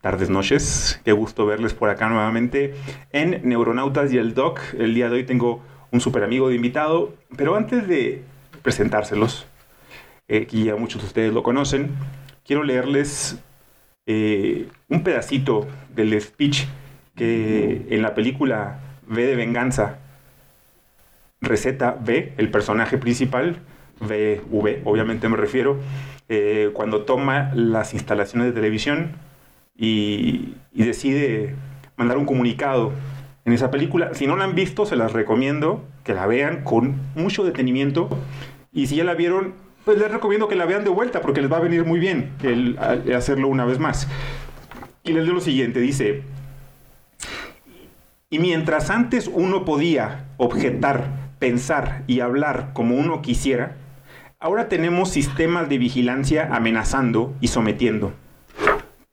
tardes, noches. Qué gusto verles por acá nuevamente en Neuronautas y el Doc. El día de hoy tengo un super amigo de invitado, pero antes de presentárselos, eh, que ya muchos de ustedes lo conocen, quiero leerles eh, un pedacito del speech que en la película V de Venganza, receta B, el personaje principal, VV, obviamente me refiero, eh, cuando toma las instalaciones de televisión y, decide mandar un comunicado en esa película. Si no la han visto, se las recomiendo que la vean con mucho detenimiento. Y si ya la vieron, pues les recomiendo que la vean de vuelta porque les va a venir muy bien el, hacerlo una vez más. Y les leo lo siguiente, dice, y mientras antes uno podía objetar, pensar y hablar como uno quisiera, ahora tenemos sistemas de vigilancia amenazando y sometiendo.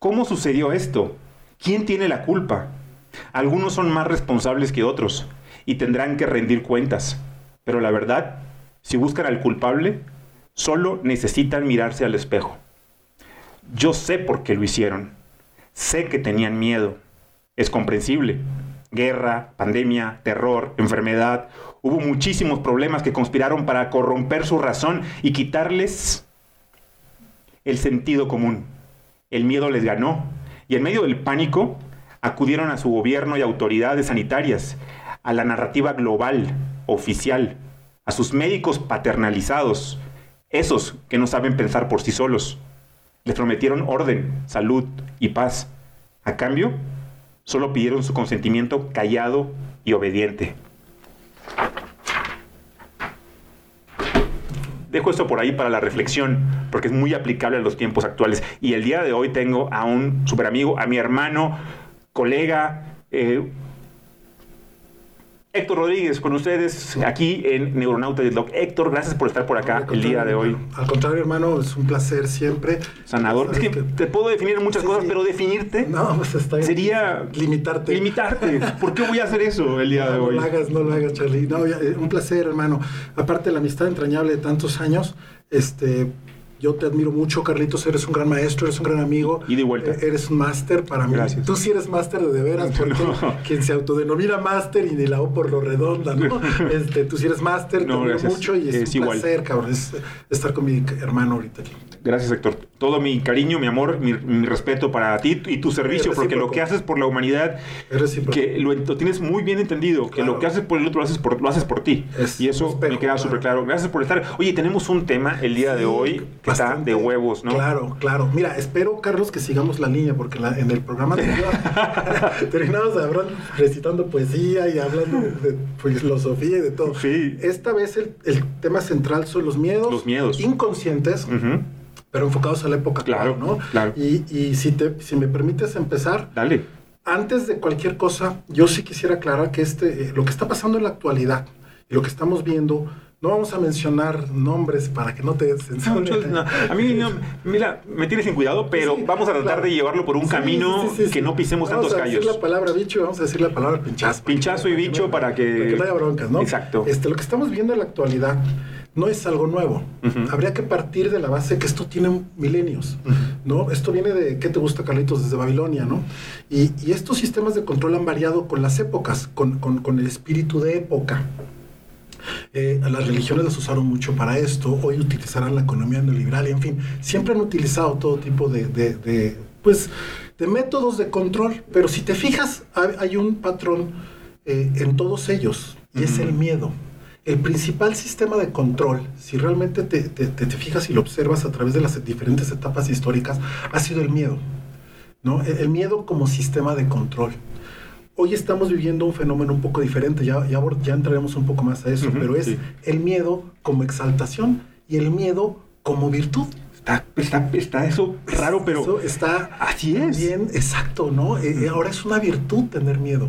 ¿Cómo sucedió esto? ¿Quién tiene la culpa? Algunos son más responsables que otros y tendrán que rendir cuentas. Pero la verdad, si buscan al culpable, solo necesitan mirarse al espejo. Yo sé por qué lo hicieron. Sé que tenían miedo. Es comprensible. Guerra, pandemia, terror, enfermedad. Hubo muchísimos problemas que conspiraron para corromper su razón y quitarles el sentido común el miedo les ganó y en medio del pánico acudieron a su gobierno y autoridades sanitarias, a la narrativa global, oficial, a sus médicos paternalizados, esos que no saben pensar por sí solos. Les prometieron orden, salud y paz. A cambio, solo pidieron su consentimiento callado y obediente. Dejo esto por ahí para la reflexión, porque es muy aplicable a los tiempos actuales. Y el día de hoy tengo a un super amigo, a mi hermano, colega, eh, Héctor Rodríguez con ustedes aquí en Neuronauta Blog. Héctor, gracias por estar por acá el día de hoy. Al contrario, hermano, es un placer siempre. Sanador. Es que, te puedo definir muchas cosas, pero definirte no, pues sería limitarte. Limitarte. ¿Por qué voy a hacer eso el día de hoy? No lo hagas, no lo hagas, Charlie. No, eh, un placer, hermano. Aparte de la amistad entrañable de tantos años, este, yo te admiro mucho, Carlitos. Eres un gran maestro, eres un gran amigo. Y de vuelta. Eh, eres un máster para mí. Gracias. Tú sí eres máster de, de veras, porque quien se autodenomina máster y ni la O por lo redonda, ¿no? este, tú sí eres máster, te admiro mucho y es, un placer, cabrón, estar con mi hermano ahorita aquí. Gracias, Héctor. Todo mi cariño, mi amor, mi, respeto para ti y tu servicio, porque lo que haces por la humanidad, que lo, tienes muy bien entendido, que lo que haces por el otro lo haces por, lo haces por ti. y eso me queda súper claro. Gracias por estar. Oye, tenemos un tema el día de hoy que está de huevos, ¿no? Claro, claro. Mira, espero, Carlos, que sigamos la línea, porque en el programa terminamos recitando poesía y hablando de, filosofía y de todo. Sí. Esta vez el, tema central son los miedos, los miedos. inconscientes pero enfocados a la época claro, ¿no? Claro. Y, y si, te, si me permites empezar. Dale. Antes de cualquier cosa, yo sí quisiera aclarar que este, eh, lo que está pasando en la actualidad y lo que estamos viendo, no vamos a mencionar nombres para que no te censuren. No, a mí, no, mira, me tienes sin cuidado, pero vamos a tratar de llevarlo por un camino que no pisemos tantos callos. Vamos a decir la palabra bicho y vamos a decir la palabra pinchazo. Pinchazo y bicho para que... Para que no haya broncas, ¿no? Exacto. Este, lo que estamos viendo en la actualidad no es algo nuevo. Habría que partir de la base que esto tiene milenios, ¿no? Esto viene de, ¿qué te gusta, Carlitos? Desde Babilonia, ¿no? Y, estos sistemas de control han variado con las épocas, con, el espíritu de época. Eh, las religiones las usaron mucho para esto, hoy utilizarán la economía neoliberal, en fin, siempre han utilizado todo tipo de, pues, de métodos de control, pero si te fijas, hay, un patrón eh, en todos ellos, y es el miedo el principal sistema de control, si realmente te, te, fijas y lo observas a través de las diferentes etapas históricas, ha sido el miedo. ¿no? El, miedo como sistema de control. Hoy estamos viviendo un fenómeno un poco diferente, ya, ya, ya entraremos un poco más a eso, pero es el miedo como exaltación y el miedo como virtud. Está, está, está, eso raro, pero eso está así es. Bien, exacto, ¿no? Eh, ahora es una virtud tener miedo,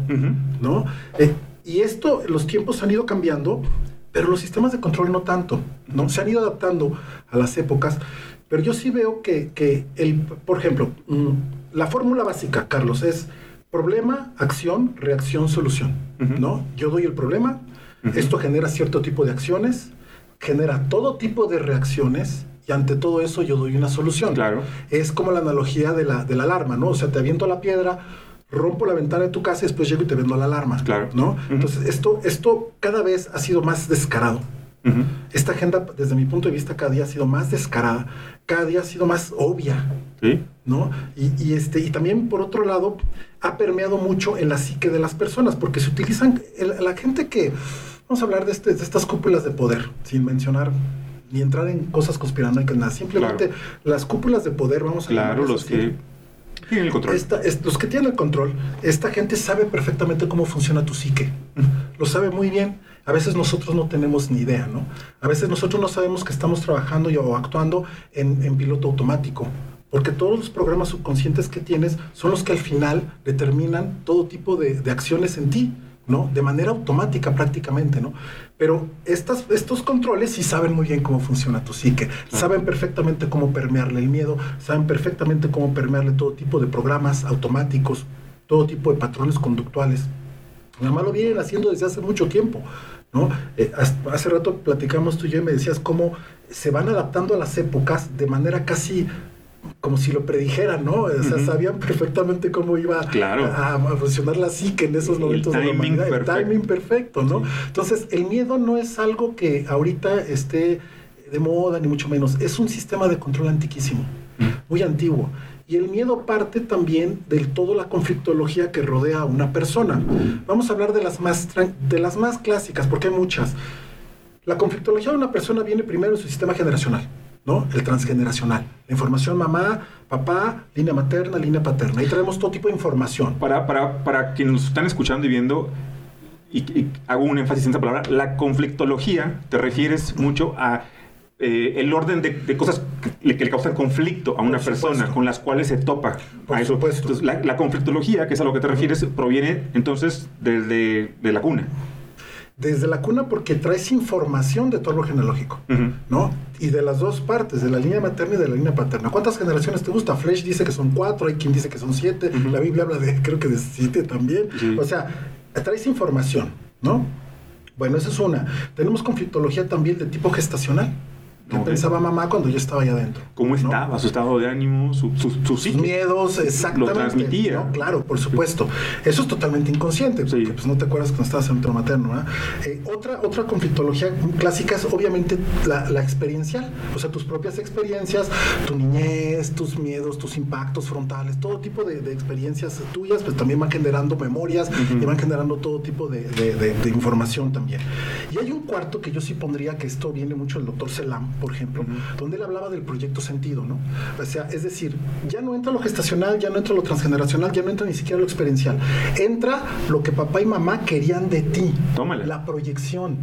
¿no? Eh, y esto, los tiempos han ido cambiando, pero los sistemas de control no tanto, ¿no? Se han ido adaptando a las épocas, pero yo sí veo que, que el, por ejemplo, mm, la fórmula básica, Carlos, es problema, acción, reacción, solución, ¿no? Yo doy el problema, esto genera cierto tipo de acciones, genera todo tipo de reacciones y ante todo eso yo doy una solución. Claro. Es como la analogía de la, de la alarma, ¿no? O sea, te aviento la piedra, rompo la ventana de tu casa y después llego y te vendo la alarma. Claro. ¿no? Entonces, esto, esto cada vez ha sido más descarado. Esta agenda, desde mi punto de vista, cada día ha sido más descarada, cada día ha sido más obvia, Sí. ¿no? Y, y este, y también, por otro lado, ha permeado mucho en la psique de las personas, porque se utilizan, el- la gente que, vamos a hablar de, este- de estas cúpulas de poder, sin mencionar ni entrar en cosas conspiranoicas, nada, simplemente las cúpulas de poder, vamos a Claro, los así. que Esta- es- los que tienen el control, esta gente sabe perfectamente cómo funciona tu psique. Lo sabe muy bien. A veces nosotros no tenemos ni idea, ¿no? A veces nosotros no sabemos que estamos trabajando y- o actuando en, piloto automático. Porque todos los programas subconscientes que tienes son los que al final determinan todo tipo de acciones en ti, ¿no? De manera automática prácticamente, ¿no? Pero estas, estos controles sí saben muy bien cómo funciona tu psique, saben perfectamente cómo permearle el miedo, saben perfectamente cómo permearle todo tipo de programas automáticos, todo tipo de patrones conductuales. Además lo vienen haciendo desde hace mucho tiempo, ¿no? Eh, hace rato platicamos tú y yo y me decías cómo se van adaptando a las épocas de manera casi como si lo predijeran, ¿no? O sea, sabían perfectamente cómo iba Claro. a, a funcionar la psique en esos El momentos de la humanidad. El timing perfecto, ¿no? Sí. Entonces, el miedo no es algo que ahorita esté de moda, ni mucho menos. Es un sistema de control antiquísimo, muy antiguo. Y el miedo parte también de toda la conflictología que rodea a una persona. Vamos a hablar de las más, de las más clásicas, porque hay muchas. La conflictología de una persona viene primero en su sistema generacional, ¿no? El transgeneracional. La información mamá, papá, línea materna, línea paterna. Ahí traemos todo tipo de información. Para, para, para quienes nos están escuchando y viendo, y, y hago un énfasis en esta palabra, la conflictología te refieres mucho a eh, el orden de, de cosas que le, que le causan conflicto a una persona, con las cuales se topa. Por a eso. supuesto. Entonces, la, la conflictología, que es a lo que te refieres, proviene entonces desde de la cuna. Desde la cuna porque traes información de tu árbol genealógico. ¿no? Y de las dos partes, de la línea materna y de la línea paterna. ¿Cuántas generaciones te gusta? Flesh dice que son cuatro, hay quien dice que son siete, la Biblia habla de, creo que de siete también. Sí. O sea, traes información, ¿no? Bueno, esa es una. Tenemos conflictología también de tipo gestacional. ¿Qué Ok. pensaba mamá cuando yo estaba allá adentro? ¿Cómo ¿no? estaba? Su estado de ánimo, su, su, su Sus miedos, exactamente. Lo transmitía. ¿no? Claro, por supuesto. Eso es totalmente inconsciente, Sí. pues, no te acuerdas cuando estabas en el materno. Eh, otra, otra conflictología clásica es obviamente la, la experiencial, o sea, tus propias experiencias, tu niñez, tus miedos, tus impactos frontales, todo tipo de, de experiencias tuyas, pues también van generando memorias y van generando todo tipo de- de información también. Y hay un cuarto que yo sí pondría, que esto viene mucho del doctor Selam, por ejemplo, Ujú. donde él hablaba del proyecto sentido, ¿no? O sea, es decir, ya no entra lo gestacional, ya no entra lo transgeneracional, ya no entra ni siquiera lo experiencial. Entra lo que papá y mamá querían de ti. Tómala. La proyección,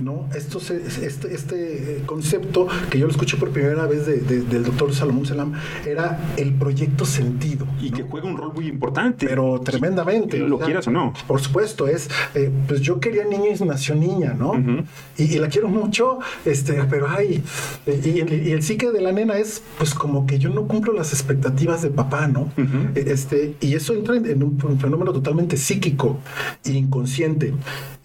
¿no? Esto se- este, este eh, concepto que yo lo escuché por primera vez de- de- del doctor Salomón Selam era el proyecto sentido. Y ¿no? que juega un rol muy importante. Pero tremendamente. Lo o sea, quieras o no. Por supuesto, es, eh, pues yo quería niña y nació niña, ¿no? Y, y la quiero mucho, este, pero ay, y, el, y el psique de la nena es, pues como que yo no cumplo las expectativas de papá, ¿no? Eh, Este, y eso entra en, en un, fenómeno totalmente psíquico e inconsciente.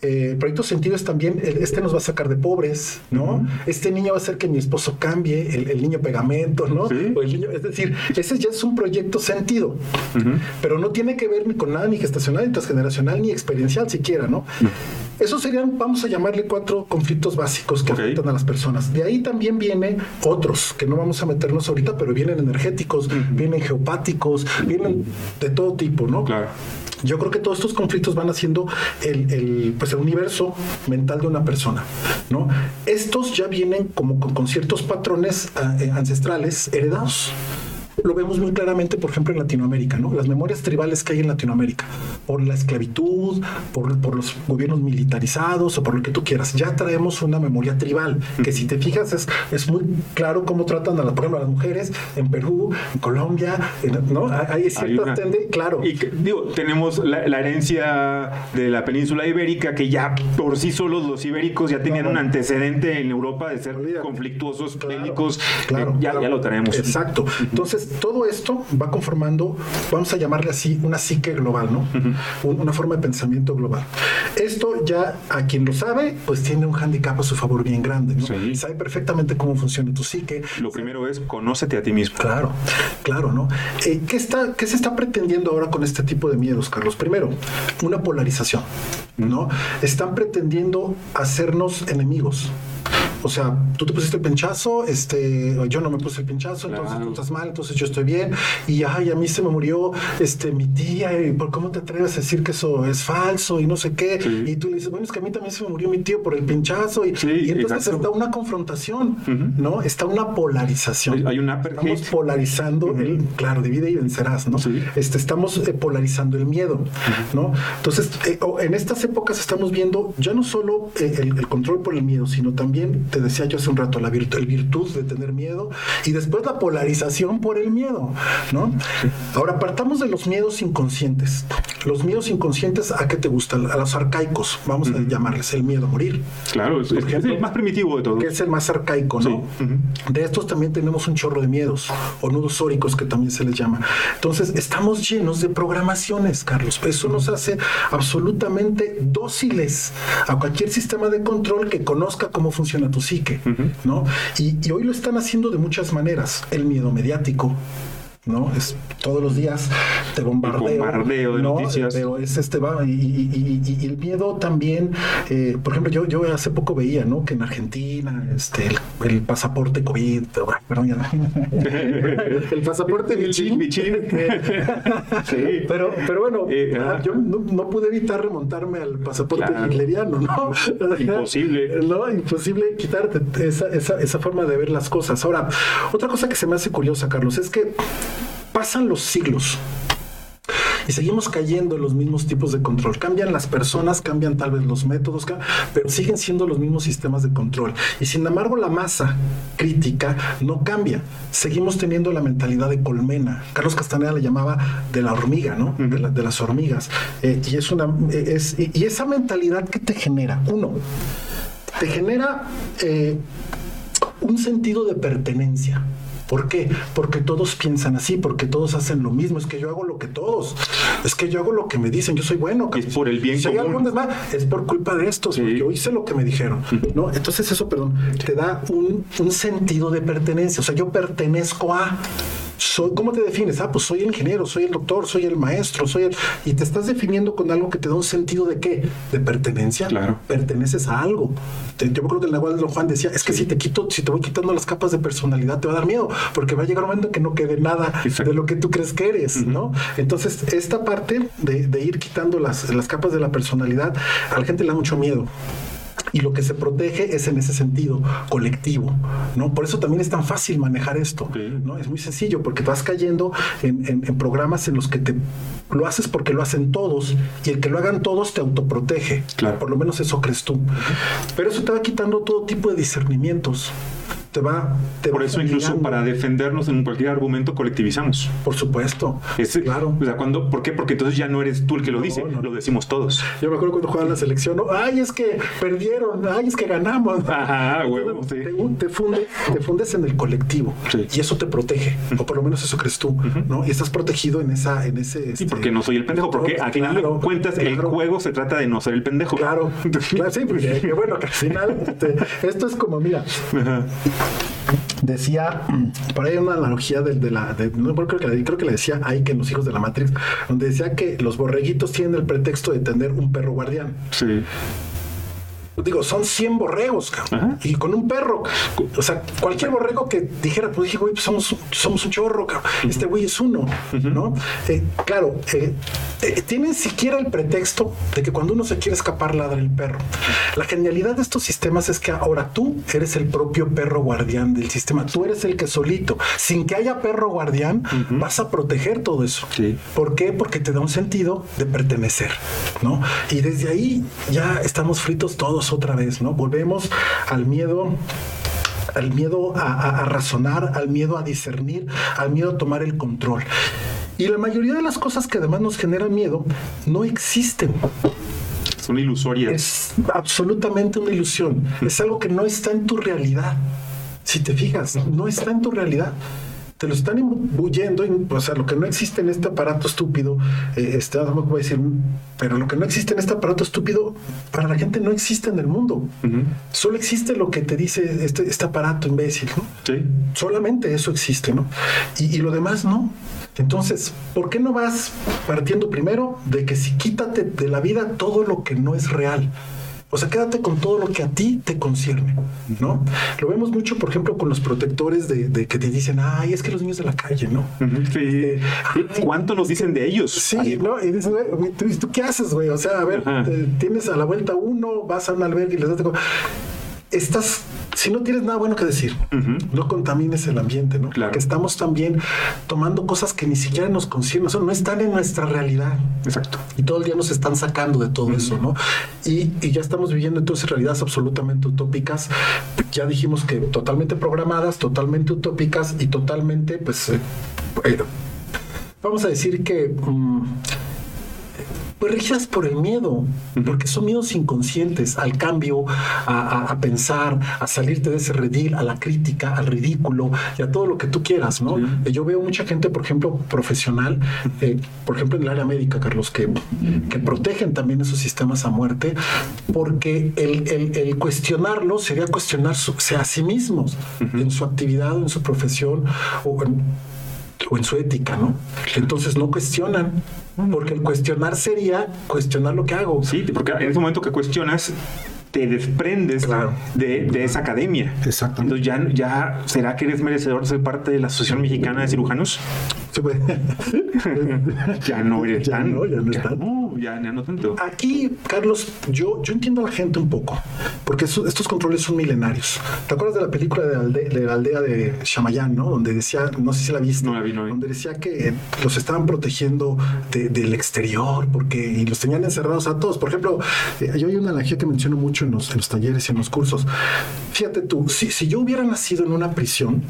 Eh, el proyecto sentido es también, el- este nos va a sacar de pobres, ¿no? Este niño va a hacer que mi esposo cambie, el, el niño pegamento, ¿no? Sí. O el niño, es decir, ese ya es un proyecto sentido pero no tiene que ver ni con nada ni gestacional, ni transgeneracional, ni experiencial siquiera, ¿no? Esos serían, vamos a llamarle cuatro conflictos básicos que afectan a las personas. De ahí también vienen otros, que no vamos a meternos ahorita, pero vienen energéticos, vienen geopáticos, vienen de todo tipo, ¿no? Claro. Yo creo que todos estos conflictos van haciendo el, el, pues el universo mental de una persona, ¿no? Estos ya vienen como con, con ciertos patrones eh, ancestrales heredados. Lo vemos muy claramente, por ejemplo, en Latinoamérica, ¿no? Las memorias tribales que hay en Latinoamérica, por la esclavitud, por, por los gobiernos militarizados o por lo que tú quieras. Ya traemos una memoria tribal, que si te fijas es, es muy claro cómo tratan a, la, por ejemplo, a las mujeres en Perú, en Colombia, en- ¿no? Hay, ciertas una- tende- claro. Y que, digo, tenemos la, la herencia de la península ibérica, que ya por sí solos los ibéricos ya tenían No, un antecedente en Europa de ser conflictuosos, Claro, bélicos. claro, eh, ya, claro. ya lo traemos. Exacto. Entonces, todo esto va conformando, vamos a llamarle así, una psique global, ¿no? Una forma de pensamiento global. Esto ya a quien lo sabe, pues tiene un handicap a su favor bien grande, ¿no? Sabe perfectamente cómo funciona tu psique. Lo primero es conócete a ti mismo. Claro, claro, ¿no? Eh, ¿qué, está, ¿Qué se está pretendiendo ahora con este tipo de miedos, Carlos? Primero, una polarización, ¿no? Están pretendiendo hacernos enemigos. O sea, tú te pusiste el pinchazo, este, yo no me puse el pinchazo, entonces tú estás mal, entonces yo estoy bien. Y ay, a mí se me murió este, mi tía, y por cómo te atreves a decir que eso es falso y no sé qué. Y tú le dices, bueno, es que a mí también se me murió mi tío por el pinchazo. Y, entonces está una confrontación, ¿no? Está una polarización. Hay una Estamos polarizando, el, claro, divide y vencerás, ¿no? Este, estamos eh, polarizando el miedo, ¿no? Entonces, eh, en estas épocas estamos viendo ya no solo eh, el, el control por el miedo, sino también te decía yo hace un rato, la virtud, el virtud de tener miedo y después la polarización por el miedo, ¿no? Ahora, partamos de los miedos inconscientes. Los miedos inconscientes, ¿a qué te gustan? A los arcaicos, vamos a llamarles el miedo a morir. Claro, es, el más primitivo de todos. Que es el más arcaico, ¿no? De estos también tenemos un chorro de miedos, o nudos sóricos que también se les llama. Entonces, estamos llenos de programaciones, Carlos. Eso nos hace absolutamente dóciles a cualquier sistema de control que conozca cómo funciona tu psique, ¿no? Y, y hoy lo están haciendo de muchas maneras. El miedo mediático, ¿no? Es todos los días te bombardeo. bombardeo de noticias. Pero es este va, y, el miedo también, eh, por ejemplo, yo, yo hace poco veía, ¿no? Que en Argentina, este, el, pasaporte COVID, perdón, ya el pasaporte Michin. sí. pero, pero bueno, eh, ah, yo no, pude evitar remontarme al pasaporte hitleriano, ¿no? Imposible. No, imposible quitarte esa, esa, esa forma de ver las cosas. Ahora, otra cosa que se me hace curiosa, Carlos, es que pasan los siglos y seguimos cayendo en los mismos tipos de control. Cambian las personas, cambian tal vez los métodos, pero siguen siendo los mismos sistemas de control. Y sin embargo, la masa crítica no cambia. Seguimos teniendo la mentalidad de colmena. Carlos Castaneda le llamaba de la hormiga, ¿no? de, las hormigas. Eh, y, es una, es, y esa mentalidad que te genera, uno, te genera eh, un sentido de pertenencia. ¿Por qué? Porque todos piensan así, porque todos hacen lo mismo. Es que yo hago lo que todos. Es que yo hago lo que me dicen. Yo soy bueno. Es por el bien si Hay algún es por culpa de estos. Yo hice lo que me dijeron. ¿no? Entonces eso, perdón, te da un, un sentido de pertenencia. O sea, yo pertenezco a soy, ¿cómo te defines? Ah, pues soy el ingeniero, soy el doctor, soy el maestro, soy el... Y te estás definiendo con algo que te da un sentido de qué? De pertenencia. Claro. Perteneces a algo. yo creo que el Nahual de Don Juan decía, es que si te quito, si te voy quitando las capas de personalidad, te va a dar miedo, porque va a llegar un momento en que no quede nada de lo que tú crees que eres, ¿no? Entonces, esta parte de, de ir quitando las, las capas de la personalidad, a la gente le da mucho miedo y lo que se protege es en ese sentido colectivo, ¿no? Por eso también es tan fácil manejar esto, ¿no? Es muy sencillo porque vas cayendo en, programas en los que te lo haces porque lo hacen todos y el que lo hagan todos te autoprotege. Claro. Por lo menos eso crees tú. Pero eso te va quitando todo tipo de discernimientos te va... Por eso incluso para defendernos en cualquier argumento colectivizamos. Por supuesto. claro. O sea, cuando, ¿Por qué? Porque entonces ya no eres tú el que lo dice, lo decimos todos. Yo me acuerdo cuando jugaban la selección, ay, es que perdieron, ay, es que ganamos. Ajá, huevo, te, te, fundes, en el colectivo y eso te protege, o por lo menos eso crees tú, ¿no? Y estás protegido en esa, en ese... Sí, porque no soy el pendejo, porque al final de cuentas el juego se trata de no ser el pendejo. Claro, claro sí, porque bueno, que al final este, esto es como, mira, Ajá decía, por ahí una analogía de, la, no creo que, creo que le decía ahí que en los hijos de la Matrix, donde decía que los borreguitos tienen el pretexto de tener un perro guardián. Sí digo, son 100 borregos, cabrón. Y con un perro. O sea, cualquier borrego que dijera, pues dije, güey, pues somos, somos un chorro, cabrón. Este güey es uno, ¿no? Eh, claro, eh, eh, tienen siquiera el pretexto de que cuando uno se quiere escapar, ladra el perro. La genialidad de estos sistemas es que ahora tú eres el propio perro guardián del sistema. Tú eres el que solito, sin que haya perro guardián, vas a proteger todo eso. ¿Por qué? Porque te da un sentido de pertenecer, ¿no? Y desde ahí ya estamos fritos todos otra vez, ¿no? Volvemos al miedo al miedo a, razonar, al miedo a discernir, al miedo a tomar el control. Y la mayoría de las cosas que además nos generan miedo no existen. Son ilusorias. Es absolutamente una ilusión. Es algo que no está en tu realidad. Si te fijas, no está en tu realidad. Te lo están imbuyendo, o sea, lo que no existe en este aparato estúpido, eh, este, no voy a decir, pero lo que no existe en este aparato estúpido, para la gente no existe en el mundo. Solo existe lo que te dice este, este aparato imbécil, ¿no? Sí. Solamente eso existe, ¿no? Y, y lo demás no. Entonces, ¿por qué no vas partiendo primero de que si quítate de la vida todo lo que no es real? O sea, quédate con todo lo que a ti te concierne, ¿no? Lo vemos mucho, por ejemplo, con los protectores de, que te dicen, ay, es que los niños de la calle, ¿no? Sí. ¿Cuánto nos dicen de ellos? Sí, ¿no? Y dices, güey, ¿tú, qué haces, güey? O sea, a ver, tienes a la vuelta uno, vas a un albergue y les das... Estás si no tienes nada bueno que decir, no contamines el ambiente, ¿no? Claro. Que estamos también tomando cosas que ni siquiera nos conciernen, o sea, no están en nuestra realidad. Exacto. Y todo el día nos están sacando de todo eso, ¿no? Y, ya estamos viviendo entonces realidades absolutamente utópicas. Ya dijimos que totalmente programadas, totalmente utópicas y totalmente, pues, eh, eh, vamos a decir que... Mm, pues regidas por el miedo, porque son miedos inconscientes al cambio, a, pensar, a salirte de ese redil, a la crítica, al ridículo y a todo lo que tú quieras, ¿no? Yo veo mucha gente, por ejemplo, profesional, eh, por ejemplo, en el área médica, Carlos, que, que protegen también esos sistemas a muerte, porque el, cuestionarlo sería cuestionarse a sí mismos en su actividad en su profesión o en, o en su ética, ¿no? Entonces no cuestionan, porque el cuestionar sería cuestionar lo que hago. Sí, porque en ese momento que cuestionas, te desprendes de, de, esa academia. Exactamente. Entonces ya, ya, ¿será que eres merecedor de ser parte de la Asociación Mexicana de Cirujanos? ya no eres ya tan. No, ya no, ya no, ya, no tanto. Aquí, Carlos, yo, yo entiendo a la gente un poco, porque estos controles son milenarios. ¿Te acuerdas de la película de la aldea de, Shamayán, ¿no? Donde decía, no sé si la viste, no la vi, no donde decía que los estaban protegiendo del exterior, porque y los tenían encerrados a todos. Por ejemplo, eh, yo hay una analogía que menciono mucho en los, en los, talleres y en los cursos. Fíjate tú, si, si yo hubiera nacido en una prisión,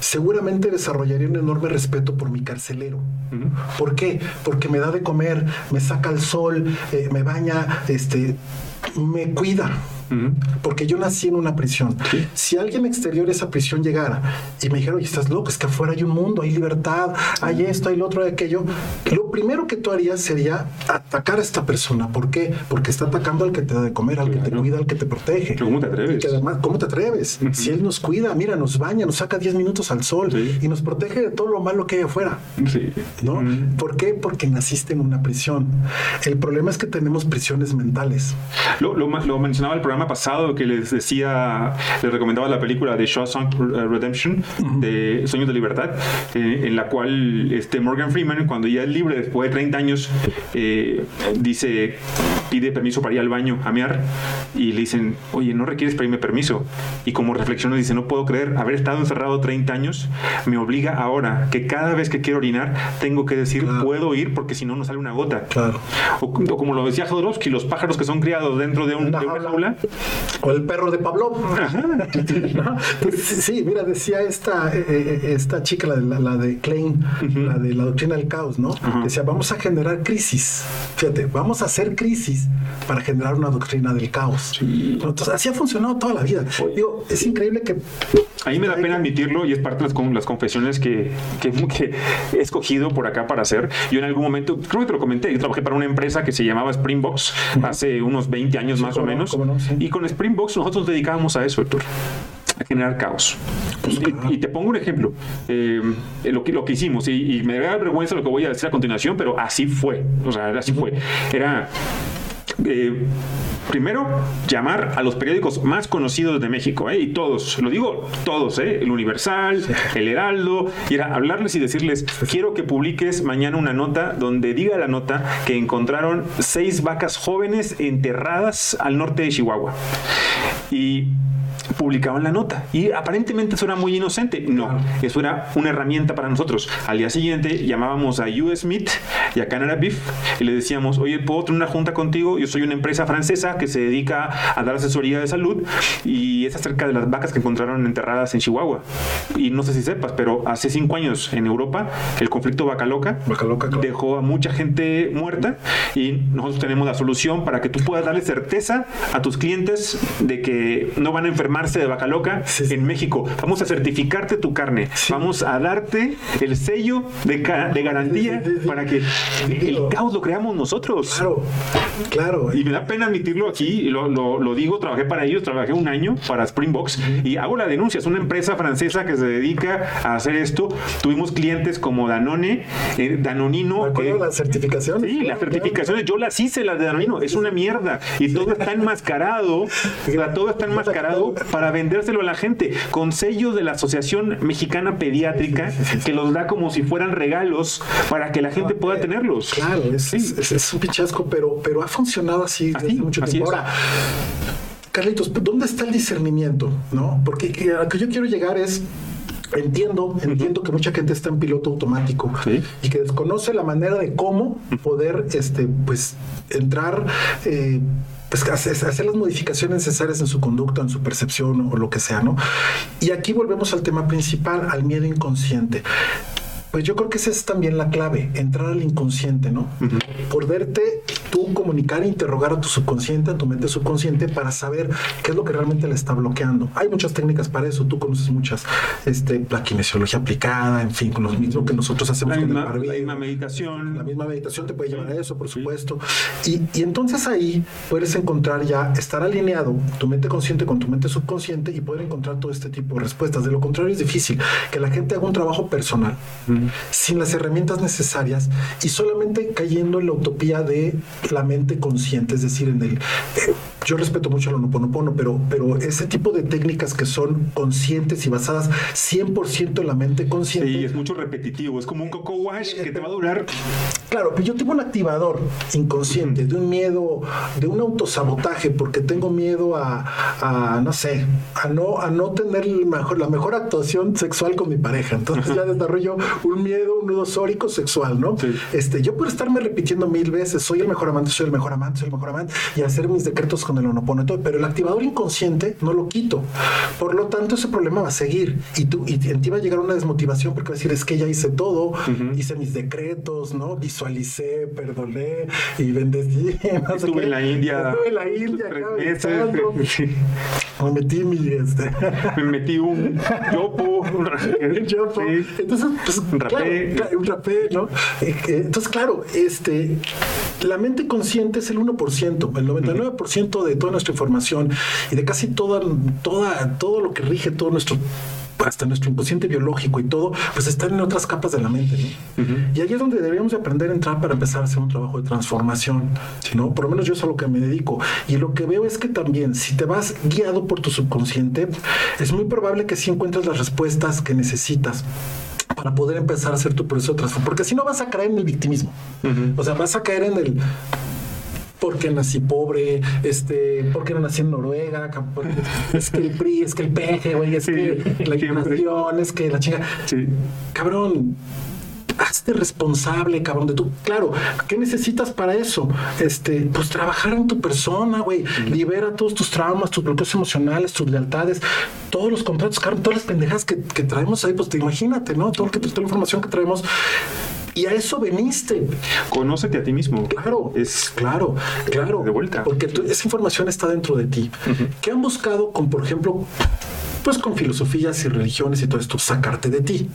seguramente desarrollaría un enorme respeto por mi carcelero. ¿Por qué? Porque me da de comer, me saca el sol, eh, me baña, este, me cuida. Porque yo nací en una prisión. Si alguien exterior a esa prisión llegara y me dijera, oye, estás loco, es que afuera hay un mundo, hay libertad, hay esto, hay lo otro, hay aquello, lo primero que tú harías sería atacar a esta persona. ¿Por qué? Porque está atacando al que te da de comer, al que te cuida, al que te protege. ¿Cómo te atreves? además, ¿cómo te atreves? Si él nos cuida, mira, nos baña, nos saca 10 minutos al sol y nos protege de todo lo malo que hay afuera. ¿No? ¿Por qué? Porque naciste en una prisión. El problema es que tenemos prisiones mentales. Lo, lo, lo mencionaba el programa pasado que les decía, les recomendaba la película de Shawshank Redemption, de Sueños de Libertad, eh, en la cual este Morgan Freeman, cuando ya es libre después de 30 años, eh, dice, pide permiso para ir al baño a mear y le dicen, oye, no requieres pedirme permiso. Y como reflexión dice, no puedo creer, haber estado encerrado 30 años me obliga ahora que cada vez que quiero orinar tengo que decir, puedo ir porque si no, no sale una gota. Claro. O, como lo decía Jodorowsky, los pájaros que son criados dentro de, un, de una jaula o el perro de Pablo. Pues, sí, mira, decía esta, eh, eh, esta chica, la de, la, de Klein, la de la doctrina del caos, ¿no? Decía, vamos a generar crisis. Fíjate, vamos a hacer crisis para generar una doctrina del caos. Entonces, así ha funcionado toda la vida. Digo, es increíble que... A mí me da pena admitirlo y es parte de las, las confesiones que, que, he escogido por acá para hacer. Yo en algún momento, creo que te lo comenté, yo trabajé para una empresa que se llamaba Springbox hace unos 20 años más o menos. Y con Springbox nosotros nos dedicábamos a eso, Héctor a generar caos. Pues y, te pongo un ejemplo, eh, lo, que, lo que hicimos, y, me da vergüenza lo que voy a decir a continuación, pero así fue, o sea, así fue. Era... Eh, primero, llamar a los periódicos más conocidos de México, ¿eh? y todos, lo digo todos, ¿eh? el Universal, el Heraldo, y era hablarles y decirles, quiero que publiques mañana una nota donde diga la nota que encontraron seis vacas jóvenes enterradas al norte de Chihuahua. Y publicaban la nota. Y aparentemente eso era muy inocente. No, eso era una herramienta para nosotros. Al día siguiente llamábamos a US Meat y a Canada Beef y le decíamos, oye, ¿puedo tener una junta contigo? Yo soy una empresa francesa que se dedica a dar asesoría de salud y es acerca de las vacas que encontraron enterradas en Chihuahua. Y no sé si sepas, pero hace cinco años en Europa el conflicto vaca loca, dejó a mucha gente muerta y nosotros tenemos la solución para que tú puedas darle certeza a tus clientes de que no van a enfermar Marce de Vaca Loca en México. Vamos a certificarte tu carne. Vamos a darte el sello de, de garantía para que el caos lo creamos nosotros. Claro, claro. Y me da pena admitirlo aquí, lo, lo, digo, trabajé para ellos, trabajé un año para Springbox y hago la denuncia. Es una empresa francesa que se dedica a hacer esto. Tuvimos clientes como Danone, eh, Danonino. ¿Me las certificaciones? Sí, las certificaciones, yo las hice, las de Danonino. Es una mierda. Y todo está enmascarado, todo está enmascarado para vendérselo a la gente, con sellos de la Asociación Mexicana Pediátrica, que los da como si fueran regalos para que la gente pueda tenerlos. Claro, es, un pichasco, pero, pero ha funcionado así, desde mucho tiempo. Ahora, Carlitos, ¿dónde está el discernimiento? ¿No? Porque a lo que yo quiero llegar es Entiendo, entiendo que mucha gente está en piloto automático y que desconoce la manera de cómo poder, este, pues, entrar. Eh, pues hacer las modificaciones necesarias en su conducta, en su percepción o lo que sea, ¿no? Y aquí volvemos al tema principal, al miedo inconsciente. Pues yo creo que esa es también la clave, entrar al inconsciente, ¿no? Poderte tú comunicar, interrogar a tu subconsciente, a tu mente subconsciente para saber qué es lo que realmente le está bloqueando. Hay muchas técnicas para eso, tú conoces muchas, este, la kinesiología aplicada, en fin, con lo mismo que nosotros hacemos la con misma, el La misma meditación. La misma meditación te puede llevar a eso, por supuesto. Y, y entonces ahí puedes encontrar ya, estar alineado tu mente consciente con tu mente subconsciente y poder encontrar todo este tipo de respuestas. De lo contrario es difícil que la gente haga un trabajo personal sin las herramientas necesarias y solamente cayendo en la utopía de la mente consciente, es decir, en el... Eh, yo respeto mucho al Honoponopono, pero, pero ese tipo de técnicas que son conscientes y basadas 100% en la mente consciente. Sí, es mucho repetitivo, es como un coco wash que te va a durar. Claro, pero yo tengo un activador inconsciente de un miedo, de un autosabotaje, porque tengo miedo a, no sé, a no, a no tener mejor, la mejor actuación sexual con mi pareja. Entonces ya desarrollo un miedo, un nudo sórico sexual, ¿no? Este, yo por estarme repitiendo mil veces, soy el mejor amante, soy el mejor amante, soy el mejor amante, y hacer mis decretos con el onopono, todo, pero el activador inconsciente no lo quito. Por lo tanto, ese problema va a seguir. Y tú, y en ti va a llegar una desmotivación porque va a decir, es que ya hice todo, hice mis decretos, ¿no? Visualicé, perdoné y bendecí. Estuve en la India. Estuve en la India, Me metí mi, este. Me metí un yopo. Un yopo. Entonces, pues, claro, un rapé, ¿no? Entonces, claro, este, la mente consciente es el 1%, el 99% de toda nuestra información y de casi toda, toda, todo lo que rige todo nuestro hasta nuestro inconsciente biológico y todo, pues están en otras capas de la mente, Y ahí es donde deberíamos de aprender a entrar para empezar a hacer un trabajo de transformación, ¿no? Por lo menos yo es a lo que me dedico. Y lo que veo es que también, si te vas guiado por tu subconsciente, es muy probable que sí encuentres las respuestas que necesitas para poder empezar a hacer tu proceso de transformación. Porque si no vas a caer en el victimismo. O sea, vas a caer en el porque nací pobre, este, porque no nací en Noruega, es que el PRI, es que el peje, güey, es que la inflación, es que la chinga. Cabrón, hazte responsable, cabrón, de tú. Claro, ¿qué necesitas para eso? Este, pues trabajar en tu persona, güey. Libera todos tus traumas, tus bloqueos emocionales, tus lealtades, todos los contratos, cabrón, todas las pendejas que, traemos ahí, pues te imagínate, ¿no? Todo, que, toda la información que traemos y a eso veniste. Conócete a ti mismo. Claro, es claro, claro. De vuelta. Porque esa información está dentro de ti. ¿Qué han buscado con, por ejemplo, pues con filosofías y religiones y todo esto, sacarte de ti?